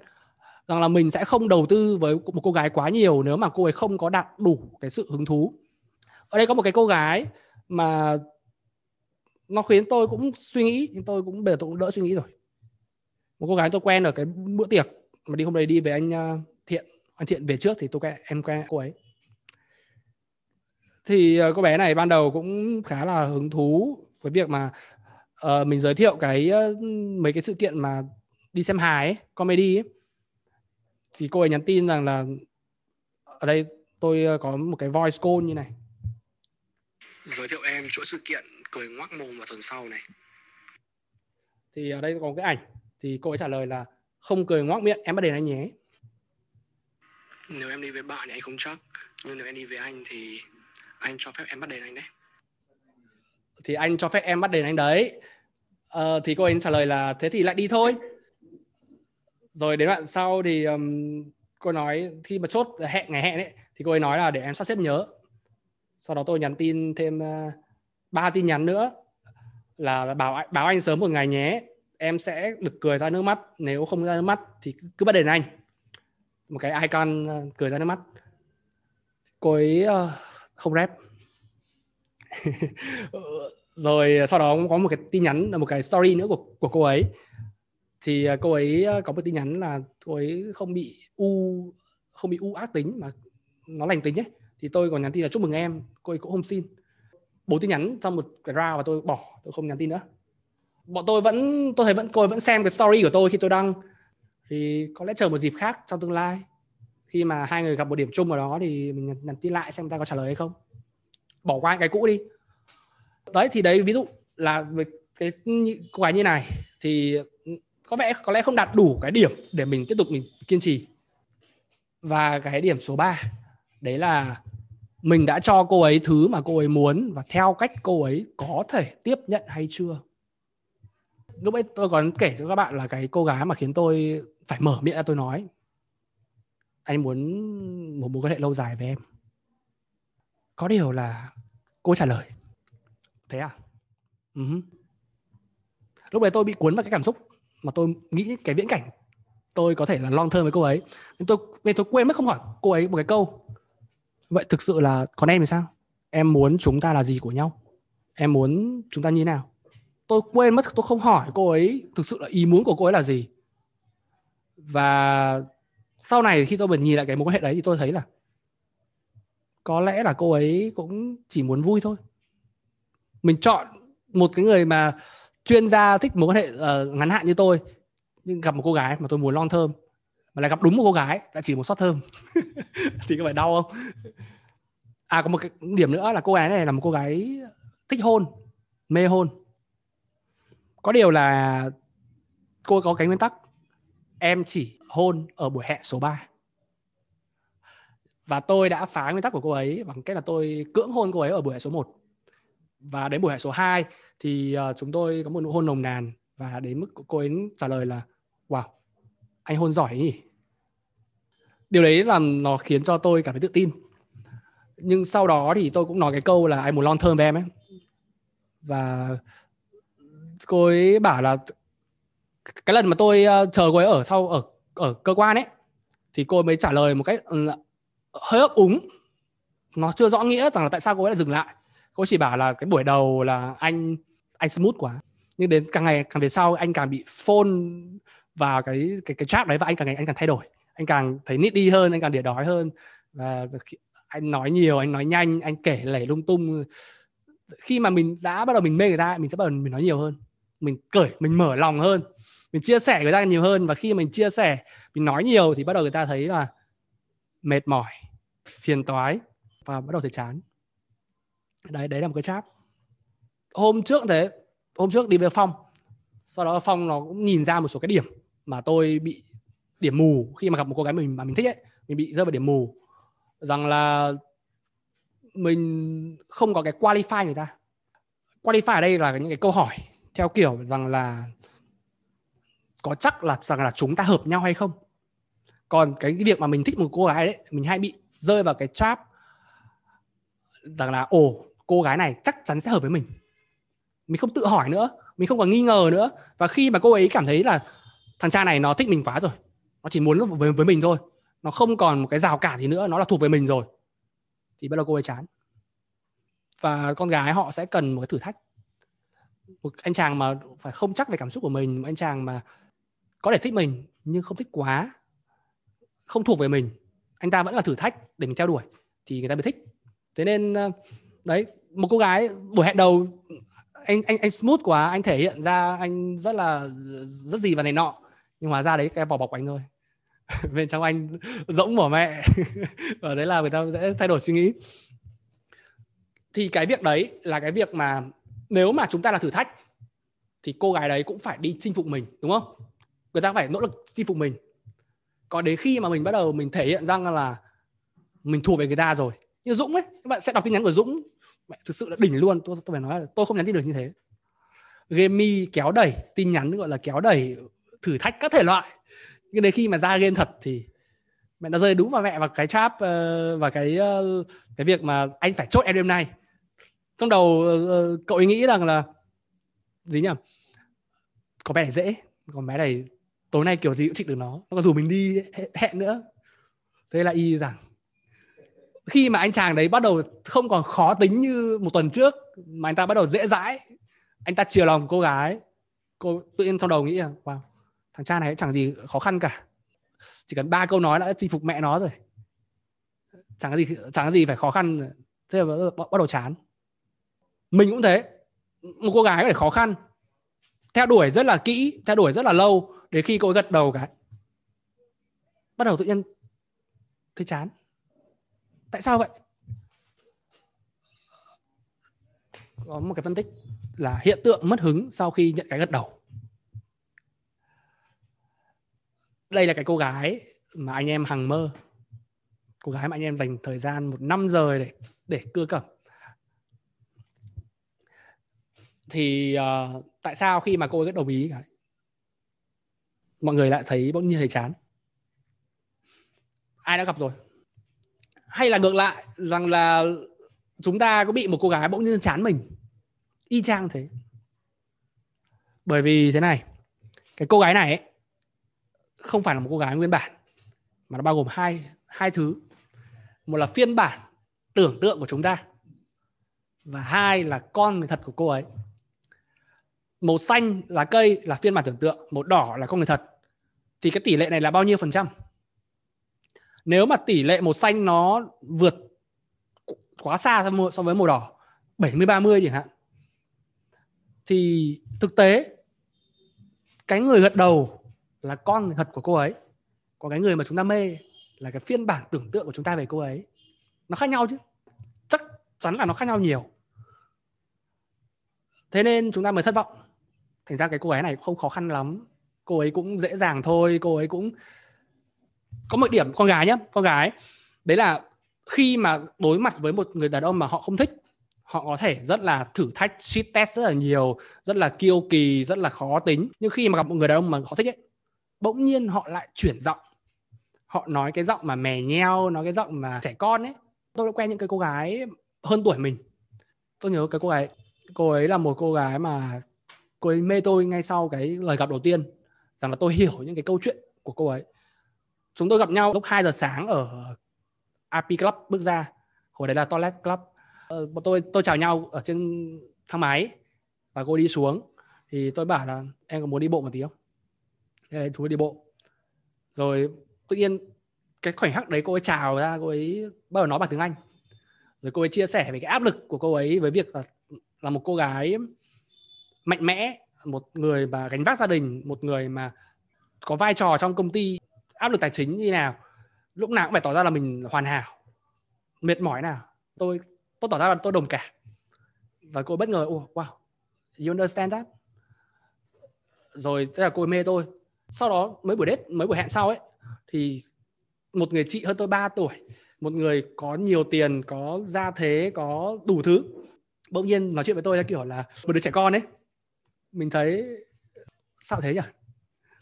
Rằng là mình sẽ không đầu tư với một cô gái quá nhiều nếu mà cô ấy không có đạt đủ cái sự hứng thú. Ở đây có một cái cô gái mà nó khiến tôi cũng suy nghĩ, nhưng tôi cũng, bây giờ tôi cũng đỡ suy nghĩ rồi. Một cô gái tôi quen ở cái bữa tiệc mà đi hôm đấy đi với anh à, thiện anh thiện về trước thì tôi quen, em quen cô ấy thì uh, cô bé này ban đầu cũng khá là hứng thú với việc mà uh, mình giới thiệu cái uh, mấy cái sự kiện mà đi xem hài ấy, comedy ấy. thì cô ấy nhắn tin rằng là ở đây tôi có một cái voice call như này. Giới thiệu em chuỗi sự kiện cười ngoác mồm vào tuần sau này. Thì ở đây có cái ảnh thì cô ấy trả lời là không cười ngoác miệng em bắt đền anh nhé. Nếu em đi với bạn thì anh không chắc nhưng nếu em đi với anh thì anh cho phép em bắt đền anh đấy. Thì anh cho phép em bắt đền anh đấy. Ờ, thì cô ấy trả lời là thế thì lại đi thôi. Rồi đến đoạn sau thì um, cô nói khi mà chốt hẹn ngày hẹn ấy thì cô ấy nói là để em sắp xếp nhớ. Sau đó tôi nhắn tin thêm uh, ba tin nhắn nữa là bảo báo anh sớm một ngày nhé. Em sẽ được cười ra nước mắt. Nếu không ra nước mắt thì cứ bắt đền anh. Một cái icon uh, cười ra nước mắt. Cô ấy uh, không rep ờ, rồi ờ, sau đó có một cái tin nhắn là một cái story nữa của của cô ấy. Thì ờ, cô ấy có một tin nhắn là cô ấy không bị u, không bị u ác tính mà nó lành tính ấy. Thì tôi còn nhắn tin là chúc mừng em, cô ấy cũng không xin. Bốn tin nhắn trong một cái round và tôi bỏ, tôi không nhắn tin nữa. Bọn tôi vẫn, tôi thấy vẫn, cô ấy vẫn xem cái story của tôi khi tôi đăng. Thì có lẽ chờ một dịp khác trong tương lai khi mà hai người gặp một điểm chung ở đó thì mình nhắn tin lại xem người ta có trả lời hay không. Bỏ qua cái cũ đi. Đấy, thì đấy, ví dụ là về cái cô gái như này thì có vẻ, có lẽ không đạt đủ cái điểm để mình tiếp tục mình kiên trì. Và cái điểm số 3 đấy là mình đã cho cô ấy thứ mà cô ấy muốn và theo cách cô ấy có thể tiếp nhận hay chưa. Lúc ấy tôi còn kể cho các bạn là cái cô gái mà khiến tôi phải mở miệng ra tôi nói anh muốn một mối quan hệ lâu dài với em. Có điều là cô trả lời. Thế à? Uh-huh. lúc đấy tôi bị cuốn vào cái cảm xúc mà tôi nghĩ cái viễn cảnh tôi có thể là long term với cô ấy. Nên tôi nên tôi quên mất không hỏi cô ấy một cái câu. Vậy thực sự là còn em thì sao? Em muốn chúng ta là gì của nhau? Em muốn chúng ta như thế nào? Tôi quên mất, tôi không hỏi cô ấy thực sự là ý muốn của cô ấy là gì. Và sau này khi tôi bật nhìn lại cái mối quan hệ đấy thì tôi thấy là có lẽ là cô ấy cũng chỉ muốn vui thôi. Mình chọn một cái người mà chuyên gia thích mối quan hệ uh, ngắn hạn như tôi nhưng gặp một cô gái mà tôi muốn long thơm mà lại gặp đúng một cô gái lại chỉ một short thơm thì có phải đau không? À có một cái điểm nữa là cô gái này là một cô gái thích hôn mê hôn. Có điều là cô có cái nguyên tắc em chỉ hôn ở buổi hẹn số 3 và tôi đã phá nguyên tắc của cô ấy bằng cách là tôi cưỡng hôn cô ấy ở buổi hẹn số 1 và đến buổi hẹn số 2 thì ờ, chúng tôi có một nụ hôn nồng nàn và đến mức cô ấy trả lời là, wow, anh hôn giỏi nhỉ. Điều đấy làm nó khiến cho tôi cảm thấy tự tin. Nhưng sau đó thì tôi cũng nói cái câu là anh muốn long term với em ấy. Và cô ấy bảo là, cái lần mà tôi ờ, chờ cô ấy ở sau, ở ở cơ quan ấy, thì cô ấy mới trả lời một cách ừ, hơi ấp úng. Nó chưa rõ nghĩa rằng là tại sao cô ấy lại dừng lại. Cô chỉ bảo là cái buổi đầu là anh anh smooth quá. Nhưng đến càng ngày, càng về sau, anh càng bị phone vào cái cái cái chat đấy và anh càng ngày, anh càng thay đổi. Anh càng thấy nít đi hơn, anh càng đỉa đói hơn. Và anh nói nhiều, anh nói nhanh, anh kể lể lung tung. Khi mà mình đã bắt đầu mình mê người ta, mình sẽ bắt đầu mình nói nhiều hơn. Mình cởi mình mở lòng hơn mình chia sẻ người ta nhiều hơn và khi mình chia sẻ, mình nói nhiều thì bắt đầu người ta thấy là mệt mỏi, phiền toái và bắt đầu thấy chán. Đấy đấy là một cái trap. Hôm trước thế, hôm trước đi với phong, sau đó phong nó cũng nhìn ra một số cái điểm mà tôi bị điểm mù khi mà gặp một cô gái mình mà mình thích ấy, mình bị rơi vào điểm mù. Rằng là mình không có cái qualify người ta. Qualify ở đây là những cái câu hỏi theo kiểu rằng là có chắc là rằng là chúng ta hợp nhau hay không? Còn cái, cái việc mà mình thích một cô gái đấy mình hay bị rơi vào cái trap rằng là ồ cô gái này chắc chắn sẽ hợp với mình. Mình không tự hỏi nữa mình không còn nghi ngờ nữa. Và khi mà cô ấy cảm thấy là thằng cha này nó thích mình quá rồi nó chỉ muốn với, với mình thôi nó không còn một cái rào cản gì nữa nó là thuộc về mình rồi thì bắt đầu cô ấy chán. Và con gái họ sẽ cần một cái thử thách. Một anh chàng mà phải không chắc về cảm xúc của mình một anh chàng mà có thể thích mình, nhưng không thích quá, không thuộc về mình. Anh ta vẫn là thử thách để mình theo đuổi, thì người ta mới thích. Thế nên ờ, đấy, một cô gái buổi hẹn đầu, anh anh anh smooth quá, anh thể hiện ra anh rất là, rất gì và này nọ. Nhưng hóa ra đấy cái vỏ bọc của anh thôi. Bên trong anh rỗng bỏ mẹ. Và đấy là người ta sẽ thay đổi suy nghĩ. Thì cái việc đấy là cái việc mà nếu mà chúng ta là thử thách, thì cô gái đấy cũng phải đi chinh phục mình, đúng không? Người ta phải nỗ lực chinh phục mình. Còn đến khi mà mình bắt đầu mình thể hiện rằng là mình thuộc về người ta rồi. Như Dũng ấy, các bạn sẽ đọc tin nhắn của Dũng. Mẹ, thực sự là đỉnh luôn. Tôi tôi phải nói là tôi không nhắn tin được như thế. Gemi kéo đẩy, tin nhắn gọi là kéo đẩy, thử thách các thể loại. Nhưng đến khi mà ra game thật thì mẹ nó rơi đúng vào mẹ vào cái trap ờ, và cái ờ, cái việc mà anh phải chốt em đêm nay trong đầu ờ, cậu ấy nghĩ rằng là gì nhỉ? Có bé này dễ, còn bé này tối nay kiểu gì cũng trịnh được nó. Nó còn rủ mình đi hẹn nữa. Thế là y rằng, khi mà anh chàng đấy bắt đầu không còn khó tính như một tuần trước, mà anh ta bắt đầu dễ dãi, anh ta chiều lòng cô gái, cô tự nhiên trong đầu nghĩ là wow, thằng cha này chẳng gì khó khăn cả. Chỉ cần ba câu nói đã chinh phục mẹ nó rồi. Chẳng có gì, chẳng có gì phải khó khăn. Thế là bắt đầu chán. Mình cũng thế. Một cô gái có thể khó khăn. Theo đuổi rất là kỹ, theo đuổi rất là lâu đến khi cô ấy gật đầu cái bắt đầu tự nhiên thấy chán. Tại sao vậy? Có một cái phân tích là hiện tượng mất hứng sau khi nhận cái gật đầu. Đây là cái cô gái mà anh em hằng mơ. Cô gái mà anh em dành thời gian một năm giờ để để cưa cẩm. Thì uh, tại sao khi mà cô ấy đồng ý cái? Mọi người lại thấy bỗng nhiên thấy chán. Ai đã gặp rồi? Hay là ngược lại rằng là chúng ta có bị một cô gái bỗng nhiên chán mình? Y chang thế. Bởi vì thế này cái cô gái này ấy, không phải là một cô gái nguyên bản mà nó bao gồm hai hai thứ. Một là phiên bản tưởng tượng của chúng ta và hai là con người thật của cô ấy. Màu xanh là cây là phiên bản tưởng tượng màu đỏ là con người thật thì cái tỷ lệ này là bao nhiêu phần trăm? Nếu mà tỷ lệ màu xanh nó vượt quá xa so với màu đỏ 70 30 chẳng hạn, thì thực tế, cái người gật đầu là con thật của cô ấy. Còn cái người mà chúng ta mê là cái phiên bản tưởng tượng của chúng ta về cô ấy. Nó khác nhau chứ. Chắc chắn là nó khác nhau nhiều. Thế nên chúng ta mới thất vọng. Thành ra cái cô gái này không khó khăn lắm cô ấy cũng dễ dàng thôi, cô ấy cũng có một điểm, con gái nhá, con gái. Đấy là khi mà đối mặt với một người đàn ông mà họ không thích, họ có thể rất là thử thách, shit test rất là nhiều, rất là kiêu kỳ, rất là khó tính. Nhưng khi mà gặp một người đàn ông mà họ thích ấy, bỗng nhiên họ lại chuyển giọng. Họ nói cái giọng mà mè nheo, nói cái giọng mà trẻ con ấy. Tôi đã quen những cái cô gái hơn tuổi mình. Tôi nhớ cái cô gái cô ấy là một cô gái mà cô ấy mê tôi ngay sau cái lời gặp đầu tiên rằng là tôi hiểu những cái câu chuyện của cô ấy. Chúng tôi gặp nhau lúc 2 giờ sáng ở AP Club bước ra hồi đấy là Toilet Club. Ờ, tôi tôi chào nhau ở trên thang máy và cô đi xuống. Thì tôi bảo là em có muốn đi bộ một tí không? Thế chú đi bộ. Rồi tự nhiên cái khoảnh khắc đấy cô ấy chào ra cô ấy bắt đầu nói bằng tiếng Anh. Rồi cô ấy chia sẻ về cái áp lực của cô ấy với việc là là một cô gái mạnh mẽ một người mà gánh vác gia đình một người mà có vai trò trong công ty áp lực tài chính như nào lúc nào cũng phải tỏ ra là mình hoàn hảo mệt mỏi nào. Tôi tôi tỏ ra là tôi đồng cảm. Và cô bất ngờ oh, wow you understand that? Rồi thế là cô mê tôi. Sau đó mấy buổi date mấy buổi hẹn sau ấy thì một người chị hơn tôi 3 tuổi một người có nhiều tiền có gia thế có đủ thứ bỗng nhiên nói chuyện với tôi là kiểu là một đứa trẻ con ấy mình thấy, sao thế nhỉ?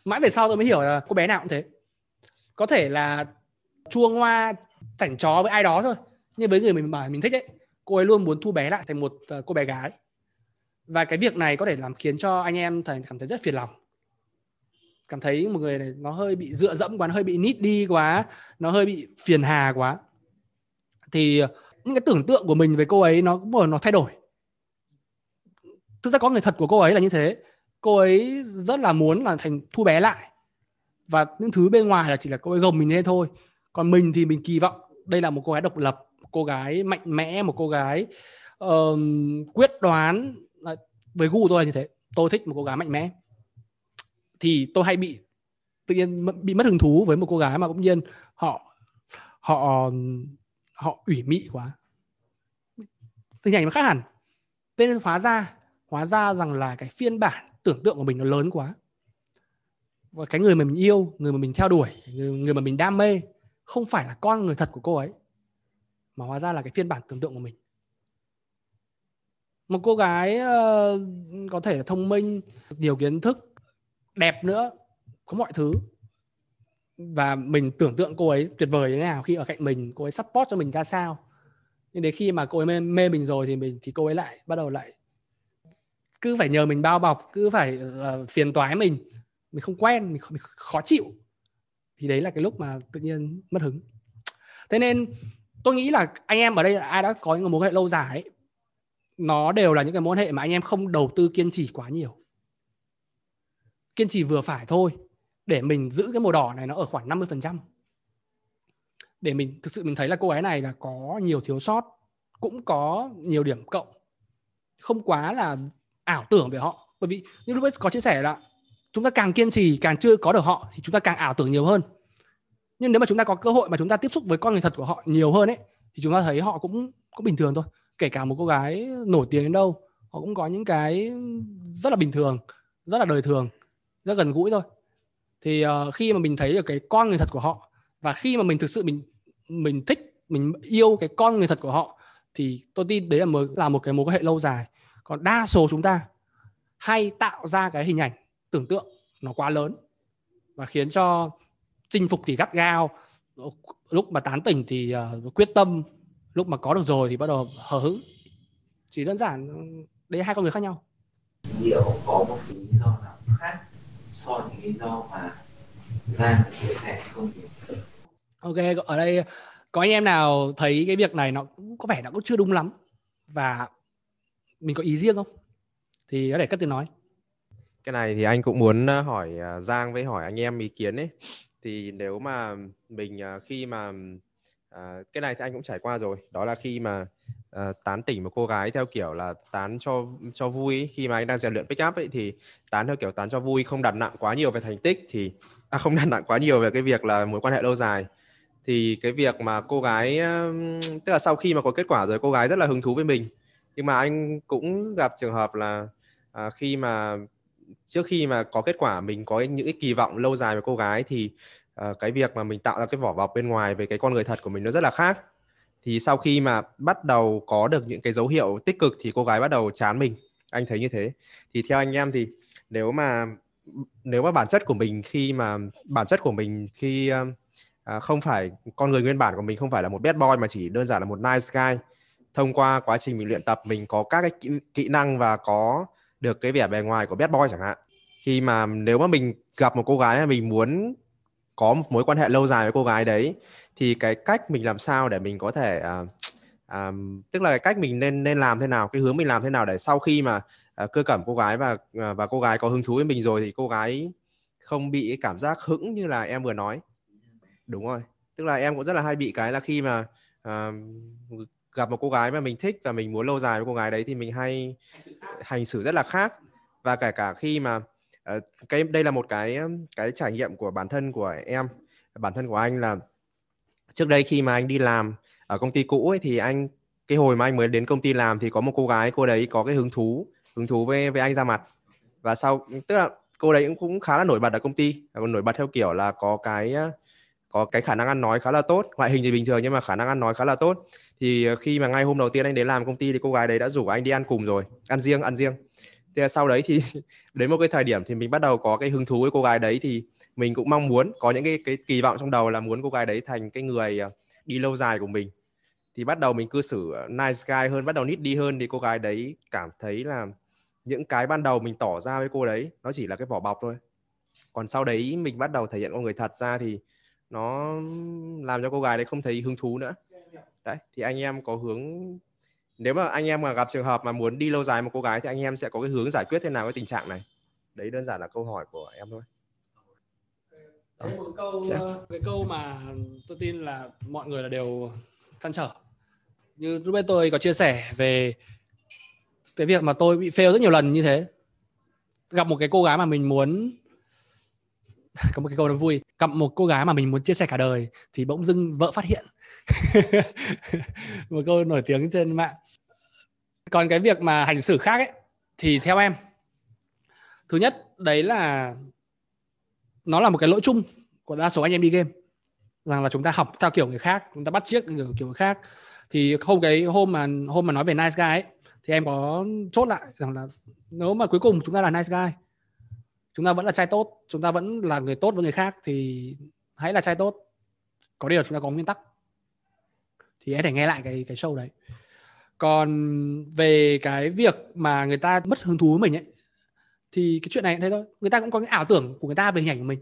Mãi về sau tôi mới hiểu là cô bé nào cũng thế. Có thể là chua ngoa, chảnh chó với ai đó thôi, nhưng với người mình bảo mình thích ấy, cô ấy luôn muốn thu bé lại thành một ờ, cô bé gái. Và cái việc này có thể làm khiến cho anh em thành cảm thấy rất phiền lòng. Cảm thấy một người này nó hơi bị dựa dẫm quá, nó hơi bị nít đi quá, nó hơi bị phiền hà quá. Thì những cái tưởng tượng của mình về cô ấy nó cũng nó thay đổi thực ra có người thật của cô ấy là như thế. Cô ấy rất là muốn là thành thu bé lại. Và những thứ bên ngoài là chỉ là cô ấy gồng mình lên thôi. Còn mình thì mình kỳ vọng đây là một cô gái độc lập một cô gái mạnh mẽ một cô gái uh, quyết đoán à, với gu tôi là như thế. Tôi thích một cô gái mạnh mẽ. Thì tôi hay bị tự nhiên bị mất hứng thú với một cô gái mà bỗng nhiên họ họ họ ủy mị quá. Hình ảnh nó khác hẳn. Tên hóa ra hóa ra rằng là cái phiên bản tưởng tượng của mình nó lớn quá. Và cái người mà mình yêu người mà mình theo đuổi người, người mà mình đam mê không phải là con người thật của cô ấy mà hóa ra là cái phiên bản tưởng tượng của mình. Một cô gái uh, có thể là thông minh nhiều kiến thức đẹp nữa có mọi thứ. Và mình tưởng tượng cô ấy tuyệt vời như thế nào khi ở cạnh mình cô ấy support cho mình ra sao. Nhưng đến khi mà cô ấy mê, mê mình rồi thì mình thì cô ấy lại bắt đầu lại cứ phải nhờ mình bao bọc cứ phải uh, phiền toái mình. Mình không quen mình, mình khó chịu. Thì đấy là cái lúc mà tự nhiên mất hứng. Thế nên tôi nghĩ là anh em ở đây ai đã có những mối quan hệ lâu dài ấy, nó đều là những cái mối quan hệ mà anh em không đầu tư kiên trì quá nhiều. Kiên trì vừa phải thôi để mình giữ cái màu đỏ này nó ở khoảng 50% để mình thực sự mình thấy là cô gái này là có nhiều thiếu sót cũng có nhiều điểm cộng. Không quá là ảo tưởng về họ. Bởi vì như lúc ấy có chia sẻ là chúng ta càng kiên trì càng chưa có được họ thì chúng ta càng ảo tưởng nhiều hơn. Nhưng nếu mà chúng ta có cơ hội mà chúng ta tiếp xúc với con người thật của họ nhiều hơn ấy thì chúng ta thấy họ cũng cũng bình thường thôi. Kể cả một cô gái nổi tiếng đến đâu họ cũng có những cái rất là bình thường rất là đời thường rất gần gũi thôi. Thì uh, khi mà mình thấy được cái con người thật của họ và khi mà mình thực sự mình mình thích mình yêu cái con người thật của họ thì tôi tin đấy là mới là một cái mối quan hệ lâu dài còn đa số chúng ta hay tạo ra cái hình ảnh tưởng tượng nó quá lớn và khiến cho chinh phục thì gắt gao. Lúc mà tán tỉnh thì uh, quyết tâm lúc mà có được rồi thì bắt đầu hờ hững. Chỉ đơn giản đấy hai con người khác nhau. Liệu có một lý do nào khác so với lý do mà Giang chia sẻ không? Hiểu ok ở đây có anh em nào thấy cái việc này nó cũng có vẻ nó cũng chưa đúng lắm. Và mình có ý riêng không? Thì có thể cất tiếng nói. Cái này thì anh cũng muốn ờ, hỏi ờ, Giang với hỏi anh em ý kiến ấy. Thì nếu mà mình ờ, khi mà cái này thì anh cũng trải qua rồi. Đó là khi mà tán tỉnh một cô gái theo kiểu là tán cho cho vui khi mà anh đang rèn luyện pick up ấy thì tán theo kiểu tán cho vui không đặt nặng quá nhiều về thành tích thì à, không đặt nặng quá nhiều về cái việc là mối quan hệ lâu dài. Thì cái việc mà cô gái tức là sau khi mà có kết quả rồi cô gái rất là hứng thú với mình nhưng mà anh cũng gặp trường hợp là à, khi mà trước khi mà có kết quả mình có những cái kỳ vọng lâu dài với cô gái thì à, cái việc mà mình tạo ra cái vỏ bọc bên ngoài về cái con người thật của mình nó rất là khác. Thì sau khi mà bắt đầu có được những cái dấu hiệu tích cực thì cô gái bắt đầu chán mình. Anh thấy như thế. Thì theo anh em thì nếu mà nếu mà bản chất của mình khi mà bản chất của mình khi uh, không phải con người nguyên bản của mình không phải là một bad boy mà chỉ đơn giản là một nice guy thông qua quá trình mình luyện tập mình có các cái kỹ, kỹ năng và có được cái vẻ bề ngoài của bad boy chẳng hạn. Khi mà nếu mà mình gặp một cô gái mà mình muốn có một mối quan hệ lâu dài với cô gái đấy thì cái cách mình làm sao để mình có thể uh, uh, tức là cái cách mình nên nên làm thế nào cái hướng mình làm thế nào để sau khi mà uh, cơ cẩm cô gái và uh, và cô gái có hứng thú với mình rồi thì cô gái không bị cảm giác hững như là em vừa nói. Đúng rồi. Tức là em cũng rất là hay bị cái là khi mà uh, gặp một cô gái mà mình thích và mình muốn lâu dài với cô gái đấy thì mình hay hành xử rất là khác. Và kể cả khi mà uh, cái đây là một cái cái trải nghiệm của bản thân của em bản thân của anh là trước đây khi mà anh đi làm ở công ty cũ ấy thì anh cái hồi mà anh mới đến công ty làm thì có một cô gái cô đấy có cái hứng thú hứng thú với với anh ra mặt. Và sau tức là cô đấy cũng cũng khá là nổi bật ở công ty nổi bật theo kiểu là có cái có cái khả năng ăn nói khá là tốt. Ngoại hình thì bình thường nhưng mà khả năng ăn nói khá là tốt. Thì ờ, khi mà ngay hôm đầu tiên anh đến làm công ty thì cô gái đấy đã rủ anh đi ăn cùng rồi. Ăn riêng ăn riêng. Thì sau đấy thì đến một cái thời điểm thì mình bắt đầu có cái hứng thú với cô gái đấy thì mình cũng mong muốn, có những cái cái kỳ vọng trong đầu là muốn cô gái đấy thành cái người ờ, đi lâu dài của mình. Thì bắt đầu mình cư xử ờ, nice guy hơn, bắt đầu nít đi hơn thì cô gái đấy cảm thấy là những cái ban đầu mình tỏ ra với cô đấy nó chỉ là cái vỏ bọc thôi. Còn sau đấy mình bắt đầu thể hiện con người thật ra thì nó làm cho cô gái đấy không thấy hứng thú nữa. Đấy thì anh em có hướng nếu mà anh em mà gặp trường hợp mà muốn đi lâu dài một cô gái thì anh em sẽ có cái hướng giải quyết thế nào cái tình trạng này? Đấy đơn giản là câu hỏi của em thôi. Đấy, một câu yeah. Dạ. cái câu mà tôi tin là mọi người là đều chăn trở. Như lúc bên tôi có chia sẻ về cái việc mà tôi bị fail rất nhiều lần như thế. Gặp một cái cô gái mà mình muốn có một cái câu nó vui gặp một cô gái mà mình muốn chia sẻ cả đời thì bỗng dưng vợ phát hiện. Một câu nổi tiếng trên mạng. Còn cái việc mà hành xử khác ấy, thì theo em, thứ nhất, đấy là nó là một cái lỗi chung của đa số anh em đi game, rằng là chúng ta học theo kiểu người khác, chúng ta bắt chiếc kiểu kiểu người khác. Thì không cái hôm mà hôm mà nói về nice guy ấy, thì em có chốt lại rằng là nếu mà cuối cùng chúng ta là nice guy chúng ta vẫn là trai tốt, chúng ta vẫn là người tốt với người khác thì hãy là trai tốt. Có điều chúng ta có nguyên tắc. Thì em thể nghe lại cái cái show đấy. Còn về cái việc mà người ta mất hứng thú với mình ấy, thì cái chuyện này thế thôi. Người ta cũng có cái ảo tưởng của người ta về hình ảnh của mình.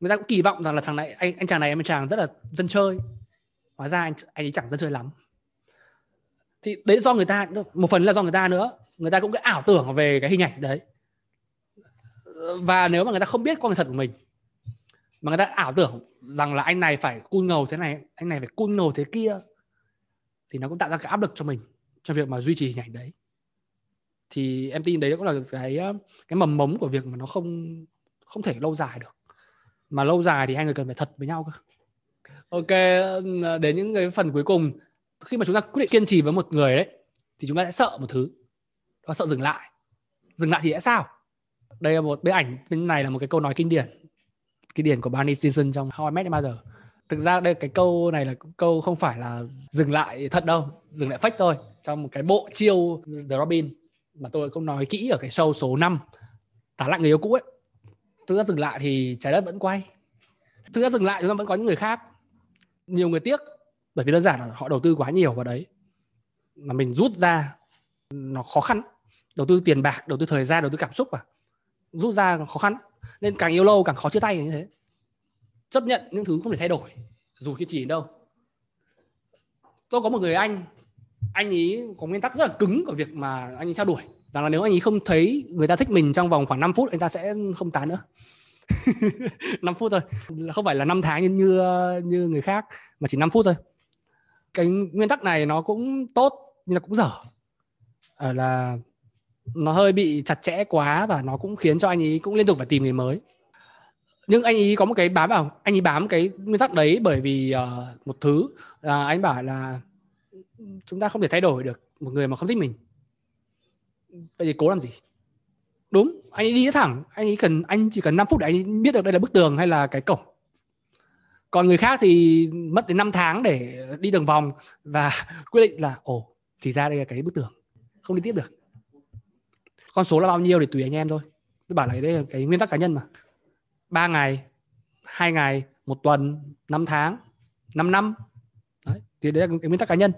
Người ta cũng kỳ vọng rằng là thằng này, anh anh chàng này, em chàng rất là dân chơi. Hóa ra anh anh ấy chẳng dân chơi lắm. Thì đấy do người ta, một phần là do người ta nữa. Người ta cũng cái ảo tưởng về cái hình ảnh đấy và nếu mà người ta không biết con người thật của mình, mà người ta ảo tưởng rằng là anh này phải cun ngầu thế này, anh này phải cun ngầu thế kia, thì nó cũng tạo ra cái áp lực cho mình trong việc mà duy trì hình ảnh đấy. Thì em tin đấy cũng là cái ờ, cái mầm mống của việc mà nó không không thể lâu dài được. Mà lâu dài thì hai người cần phải thật với nhau cơ. Ok ờ, đến những cái phần cuối cùng. Khi mà chúng ta quyết định kiên trì với một người đấy, thì chúng ta sẽ sợ một thứ. Đó sợ dừng lại. Dừng lại thì sẽ sao? Đây là một bức ảnh, bên này là một cái câu nói kinh điển. Kinh điển của Barney Stinson trong How I Met Your Mother. Thực ra đây, cái câu này là câu không phải là dừng lại thật đâu, dừng lại fake thôi. Trong một cái bộ chiêu The Robin mà tôi cũng nói kỹ ở cái show số 5 tả lại người yêu cũ ấy. Thực ra dừng lại thì trái đất vẫn quay. Thực ra dừng lại chúng ta vẫn có những người khác. Nhiều người tiếc, bởi vì đơn giản là họ đầu tư quá nhiều vào đấy. Mà mình rút ra, nó khó khăn. Đầu tư tiền bạc, đầu tư thời gian, đầu tư cảm xúc à rút ra khó khăn. Nên càng yêu lâu càng khó chia tay như thế. Chấp nhận những thứ không thể thay đổi, dù kiên trì đâu. Tôi có một người anh anh ấy có nguyên tắc rất là cứng của việc mà anh ấy theo đuổi. Rằng là nếu anh ấy không thấy người ta thích mình trong vòng khoảng 5 phút, anh ta sẽ không tán nữa. 5 phút thôi. Không phải là năm tháng như như như người khác, mà chỉ 5 phút thôi. Cái nguyên tắc này nó cũng tốt nhưng là cũng dở. Ở là nó hơi bị chặt chẽ quá và nó cũng khiến cho anh ấy cũng liên tục phải tìm người mới. Nhưng anh ấy có một cái bám vào anh ấy bám cái nguyên tắc đấy bởi vì uh, một thứ là anh bảo là chúng ta không thể thay đổi được một người mà không thích mình. Vậy thì cố làm gì? Đúng anh ấy đi thẳng anh ấy cần anh chỉ cần 5 phút để anh ấy biết được đây là bức tường hay là cái cổng. Còn người khác thì mất đến 5 tháng để đi đường vòng và quyết định là ồ thì ra đây là cái bức tường không đi tiếp được con số là bao nhiêu thì tùy anh em thôi. Tôi bảo là đây là cái nguyên tắc cá nhân mà. Ba ngày hai ngày một tuần 5 tháng 5 năm. Đấy, thì đấy là cái nguyên tắc cá nhân.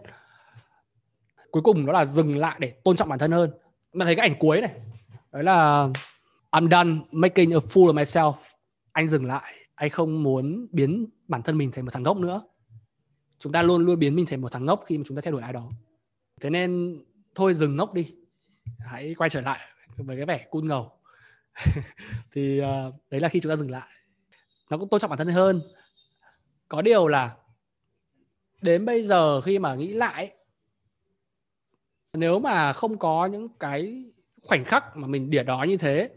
Cuối cùng đó là dừng lại để tôn trọng bản thân hơn. Bạn thấy cái ảnh cuối này đấy là I'm done making a fool of myself. Anh dừng lại. Anh không muốn biến bản thân mình thành một thằng ngốc nữa. Chúng ta luôn luôn biến mình thành một thằng ngốc khi mà chúng ta theo đuổi ai đó. Thế nên thôi dừng ngốc đi hãy quay trở lại với cái vẻ cool ngầu. Thì uh, đấy là khi chúng ta dừng lại. Nó cũng tôn trọng bản thân hơn. Có điều là đến bây giờ khi mà nghĩ lại nếu mà không có những cái khoảnh khắc mà mình đỉa đó như thế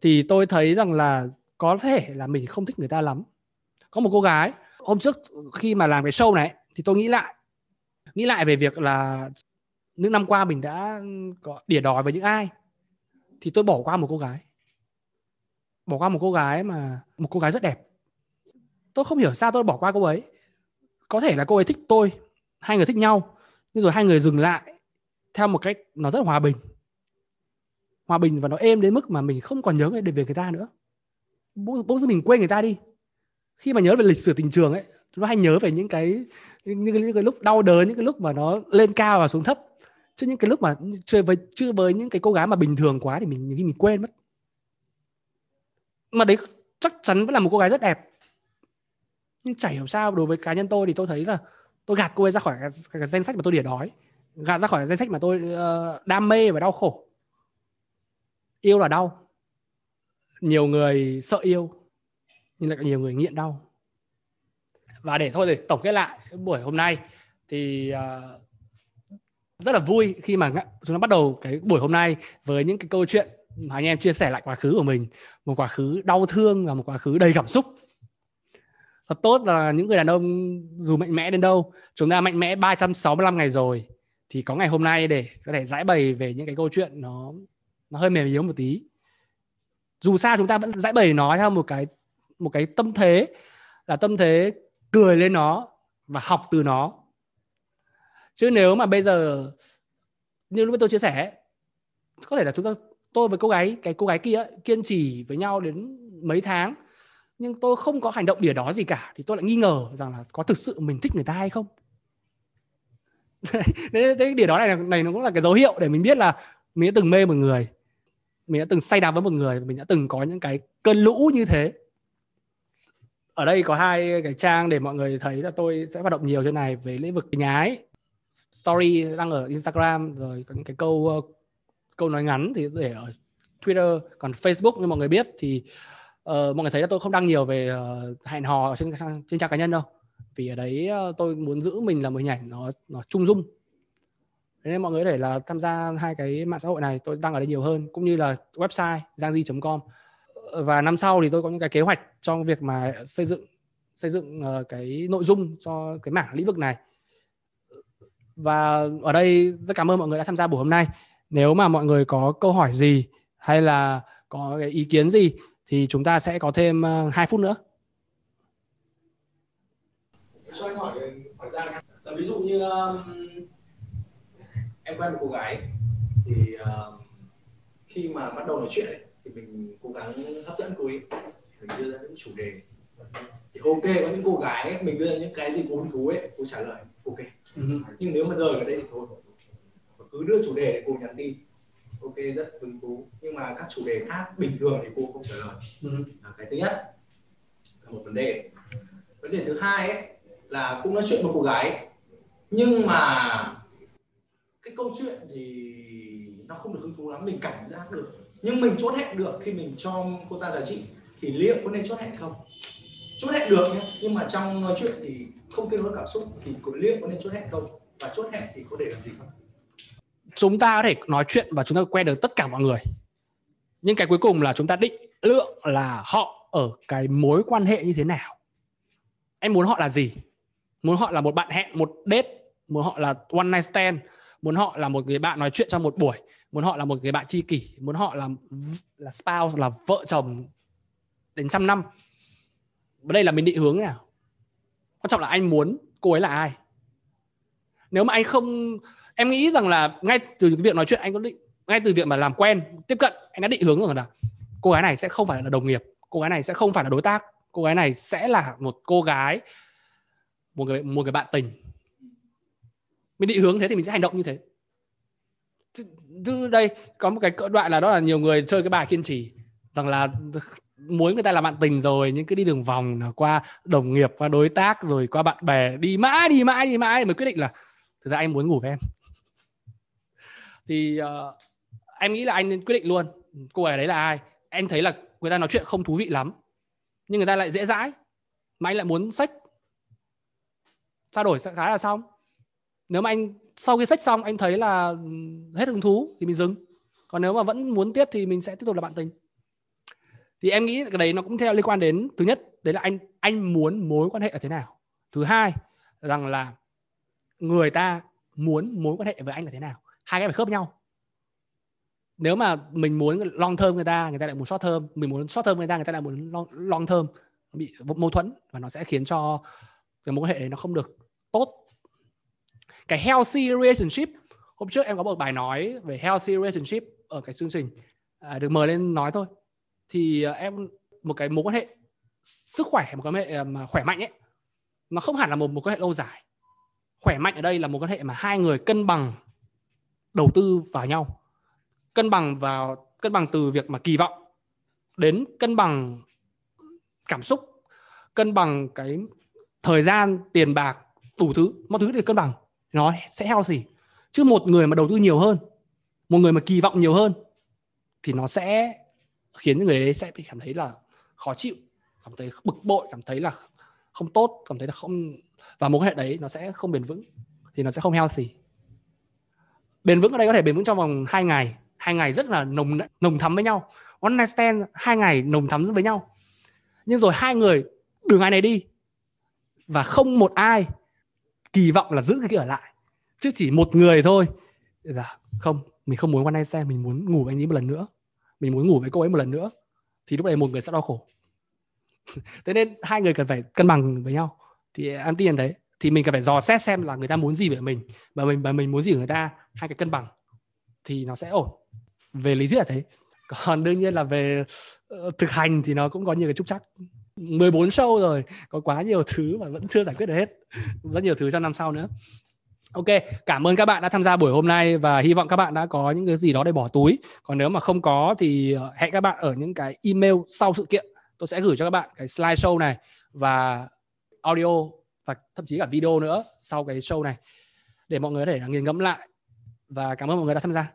thì tôi thấy rằng là có thể là mình không thích người ta lắm. Có một cô gái hôm trước khi mà làm cái show này thì tôi nghĩ lại. Nghĩ lại về việc là những năm qua mình đã có đỉa đòi với những ai thì tôi bỏ qua một cô gái. Bỏ qua một cô gái mà một cô gái rất đẹp. Tôi không hiểu sao tôi bỏ qua cô ấy. Có thể là cô ấy thích tôi hai người thích nhau nhưng rồi hai người dừng lại theo một cách nó rất hòa bình. Hòa bình và nó êm đến mức mà mình không còn nhớ về người ta nữa. Bỗng dưng mình quên người ta đi. Khi mà nhớ về lịch sử tình trường ấy chúng ta hay nhớ về những cái những cái, những cái lúc đau đớn những cái lúc mà nó lên cao và xuống thấp chứ những cái lúc mà chơi với chưa với những cái cô gái mà bình thường quá thì mình khi mình quên mất. Mà đấy chắc chắn vẫn là một cô gái rất đẹp. Nhưng chả hiểu sao đối với cá nhân tôi thì tôi thấy là tôi gạt cô ấy ra khỏi cái, cái danh sách mà tôi để đói. Gạt ra khỏi danh sách mà tôi uh, đam mê và đau khổ. Yêu là đau. Nhiều người sợ yêu nhưng lại nhiều người nghiện đau. Và để thôi để tổng kết lại buổi hôm nay thì uh, rất là vui khi mà chúng ta bắt đầu cái buổi hôm nay với những cái câu chuyện mà anh em chia sẻ lại quá khứ của mình, một quá khứ đau thương và một quá khứ đầy cảm xúc. Thật tốt là những người đàn ông dù mạnh mẽ đến đâu, chúng ta mạnh mẽ 365 ngày rồi, thì có ngày hôm nay để có thể giải bày về những cái câu chuyện nó nó hơi mềm yếu một tí. Dù sao chúng ta vẫn giải bày nó theo một cái một cái tâm thế, là tâm thế cười lên nó và học từ nó chứ nếu mà bây giờ như lúc tôi chia sẻ có thể là chúng ta tôi với cô gái cái cô gái kia kiên trì với nhau đến mấy tháng nhưng tôi không có hành động đỉa đó gì cả thì tôi lại nghi ngờ rằng là có thực sự mình thích người ta hay không. Đấy, cái điều đó này này nó cũng là cái dấu hiệu để mình biết là mình đã từng mê một người mình đã từng say đắm với một người mình đã từng có những cái cơn lũ như thế. Ở đây có hai cái trang để mọi người thấy là tôi sẽ hoạt động nhiều trên này về lĩnh vực nhái story đăng ở Instagram rồi những cái câu uh, câu nói ngắn thì để ở Twitter còn Facebook như mọi người biết thì uh, mọi người thấy là tôi không đăng nhiều về uh, hẹn hò trên trên trang cá nhân đâu. Vì ở đấy uh, tôi muốn giữ mình là một hình ảnh nó nó trung dung. Thế nên mọi người có thể là tham gia hai cái mạng xã hội này tôi đăng ở đây nhiều hơn cũng như là website giangdi.com và năm sau thì tôi có những cái kế hoạch trong việc mà xây dựng xây dựng uh, cái nội dung cho cái mảng lĩnh vực này và ở đây rất cảm ơn mọi người đã tham gia buổi hôm nay. Nếu mà mọi người có câu hỏi gì hay là có cái ý kiến gì thì chúng ta sẽ có thêm ờ, 2 phút nữa. Cho anh hỏi ờ, hỏi ra là ờ, ví dụ như um, em quen một cô gái thì uh, khi mà bắt đầu nói chuyện ấy, thì mình cố gắng hấp dẫn cô ấy. Mình đưa ra những chủ đề. Thì ok có những cô gái ấy, mình đưa ra những cái gì cô hứng thú ấy cô trả lời ok. Uh-huh. nhưng nếu mà rời ở đây thì thôi cứ đưa chủ đề để cô nhắn tin. Ok rất hứng thú. Nhưng mà các chủ đề khác bình thường thì cô không trả lời. Là cái thứ nhất là một vấn đề. Vấn đề thứ hai ấy là cũng nói chuyện với cô gái. Nhưng mà cái câu chuyện thì nó không được hứng thú lắm. Mình cảnh giác được. Nhưng mình chốt hẹn được khi mình cho cô ta giá trị. Thì liệu có nên chốt hẹn không chốt hẹn được nhé nhưng mà trong nói chuyện thì không kết nối cảm xúc thì có liệu có nên chốt hẹn không? Và chốt hẹn thì có để làm gì không? Chúng ta có thể nói chuyện và chúng ta quen được tất cả mọi người. Nhưng cái cuối cùng là chúng ta định lượng là họ ở cái mối quan hệ như thế nào. Em muốn họ là gì? Muốn họ là một bạn hẹn, một date? Muốn họ là one night stand? Muốn họ là một người bạn nói chuyện trong một buổi? Muốn họ là một người bạn tri kỷ? Muốn họ là là spouse, là vợ chồng đến trăm năm? Đây là mình định hướng nào? Quan trọng là anh muốn cô ấy là ai? Nếu mà anh không, em nghĩ rằng là ngay từ cái việc nói chuyện, anh có định, ngay từ việc mà làm quen, tiếp cận, anh đã định hướng rồi là cô gái này sẽ không phải là đồng nghiệp, cô gái này sẽ không phải là đối tác, cô gái này sẽ là một cô gái, một người một người bạn tình. Mình định hướng thế thì mình sẽ hành động như thế. Chứ đây, có một cái cỡ đoạn là đó là nhiều người chơi cái bài kiên trì, rằng là muốn người ta là bạn tình rồi nhưng cứ đi đường vòng là qua đồng nghiệp qua đối tác rồi qua bạn bè đi mãi đi mãi đi mãi mới quyết định là thực ra anh muốn ngủ với em. Thì uh, em nghĩ là anh nên quyết định luôn cô ấy đấy là ai? Em thấy là người ta nói chuyện không thú vị lắm nhưng người ta lại dễ dãi. Mà anh lại muốn sách. Trao đổi khá là xong. Nếu mà anh sau khi sách xong anh thấy là ừ, hết hứng thú thì mình dừng. Còn nếu mà vẫn muốn tiếp thì mình sẽ tiếp tục là bạn tình thì em nghĩ cái đấy nó cũng theo liên quan đến thứ nhất đấy là anh anh muốn mối quan hệ là thế nào. Thứ hai rằng là người ta muốn mối quan hệ với anh là thế nào. Hai cái phải khớp nhau. Nếu mà mình muốn long thơm người ta người ta lại muốn short thơm mình muốn short thơm người ta người ta lại muốn long, long thơm bị mâu thuẫn và nó sẽ khiến cho cái mối quan hệ đấy nó không được tốt. Cái healthy relationship. Hôm trước em có một bài nói về healthy relationship ở cái chương trình. À, được mời lên nói thôi thì ờ, em, một cái mối quan hệ sức khỏe một cái mối quan hệ, mà khỏe mạnh ấy, nó không hẳn là một mối quan hệ lâu dài. Khỏe mạnh ở đây là một quan hệ mà hai người cân bằng, đầu tư vào nhau. Cân bằng vào, cân bằng từ việc mà kỳ vọng đến cân bằng cảm xúc, cân bằng cái thời gian, tiền bạc, đủ thứ. Mọi thứ đều cân bằng. Nó sẽ healthy. Chứ một người mà đầu tư nhiều hơn, một người mà kỳ vọng nhiều hơn, thì nó sẽ khiến những người đấy sẽ bị cảm thấy là khó chịu, cảm thấy bực bội, cảm thấy là không tốt, cảm thấy là không, và mối quan hệ đấy nó sẽ không bền vững, thì nó sẽ không healthy. Bền vững ở đây có thể bền vững trong vòng 2 ngày. Hai ngày rất là nồng nồng thắm với nhau. One night stand, hai ngày nồng thắm với nhau. Nhưng rồi hai người đường ai này đi, và không một ai kỳ vọng là giữ cái kia ở lại. Chứ chỉ một người thôi. Là không, mình không muốn one night stand, mình muốn ngủ với anh ấy một lần nữa mình muốn ngủ với cô ấy một lần nữa thì lúc này một người sẽ đau khổ. Thế nên hai người cần phải cân bằng với nhau. Thì em tin đấy thì mình cần phải dò xét xem là người ta muốn gì về mình. Và mình và mình muốn gì của người ta hai cái cân bằng thì nó sẽ ổn. Về lý thuyết là thế. Còn đương nhiên là về uh, thực hành thì nó cũng có nhiều cái trúc chắc 14 show rồi có quá nhiều thứ mà vẫn chưa giải quyết được hết. Rất nhiều thứ trong năm sau nữa. Ok, cảm ơn các bạn đã tham gia buổi hôm nay và hy vọng các bạn đã có những cái gì đó để bỏ túi. Còn nếu mà không có thì ờ, hẹn các bạn ở những cái email sau sự kiện. Tôi sẽ gửi cho các bạn cái slideshow này và audio và thậm chí cả video nữa sau cái show này để mọi người có thể nghiền ngẫm lại và cảm ơn mọi người đã tham gia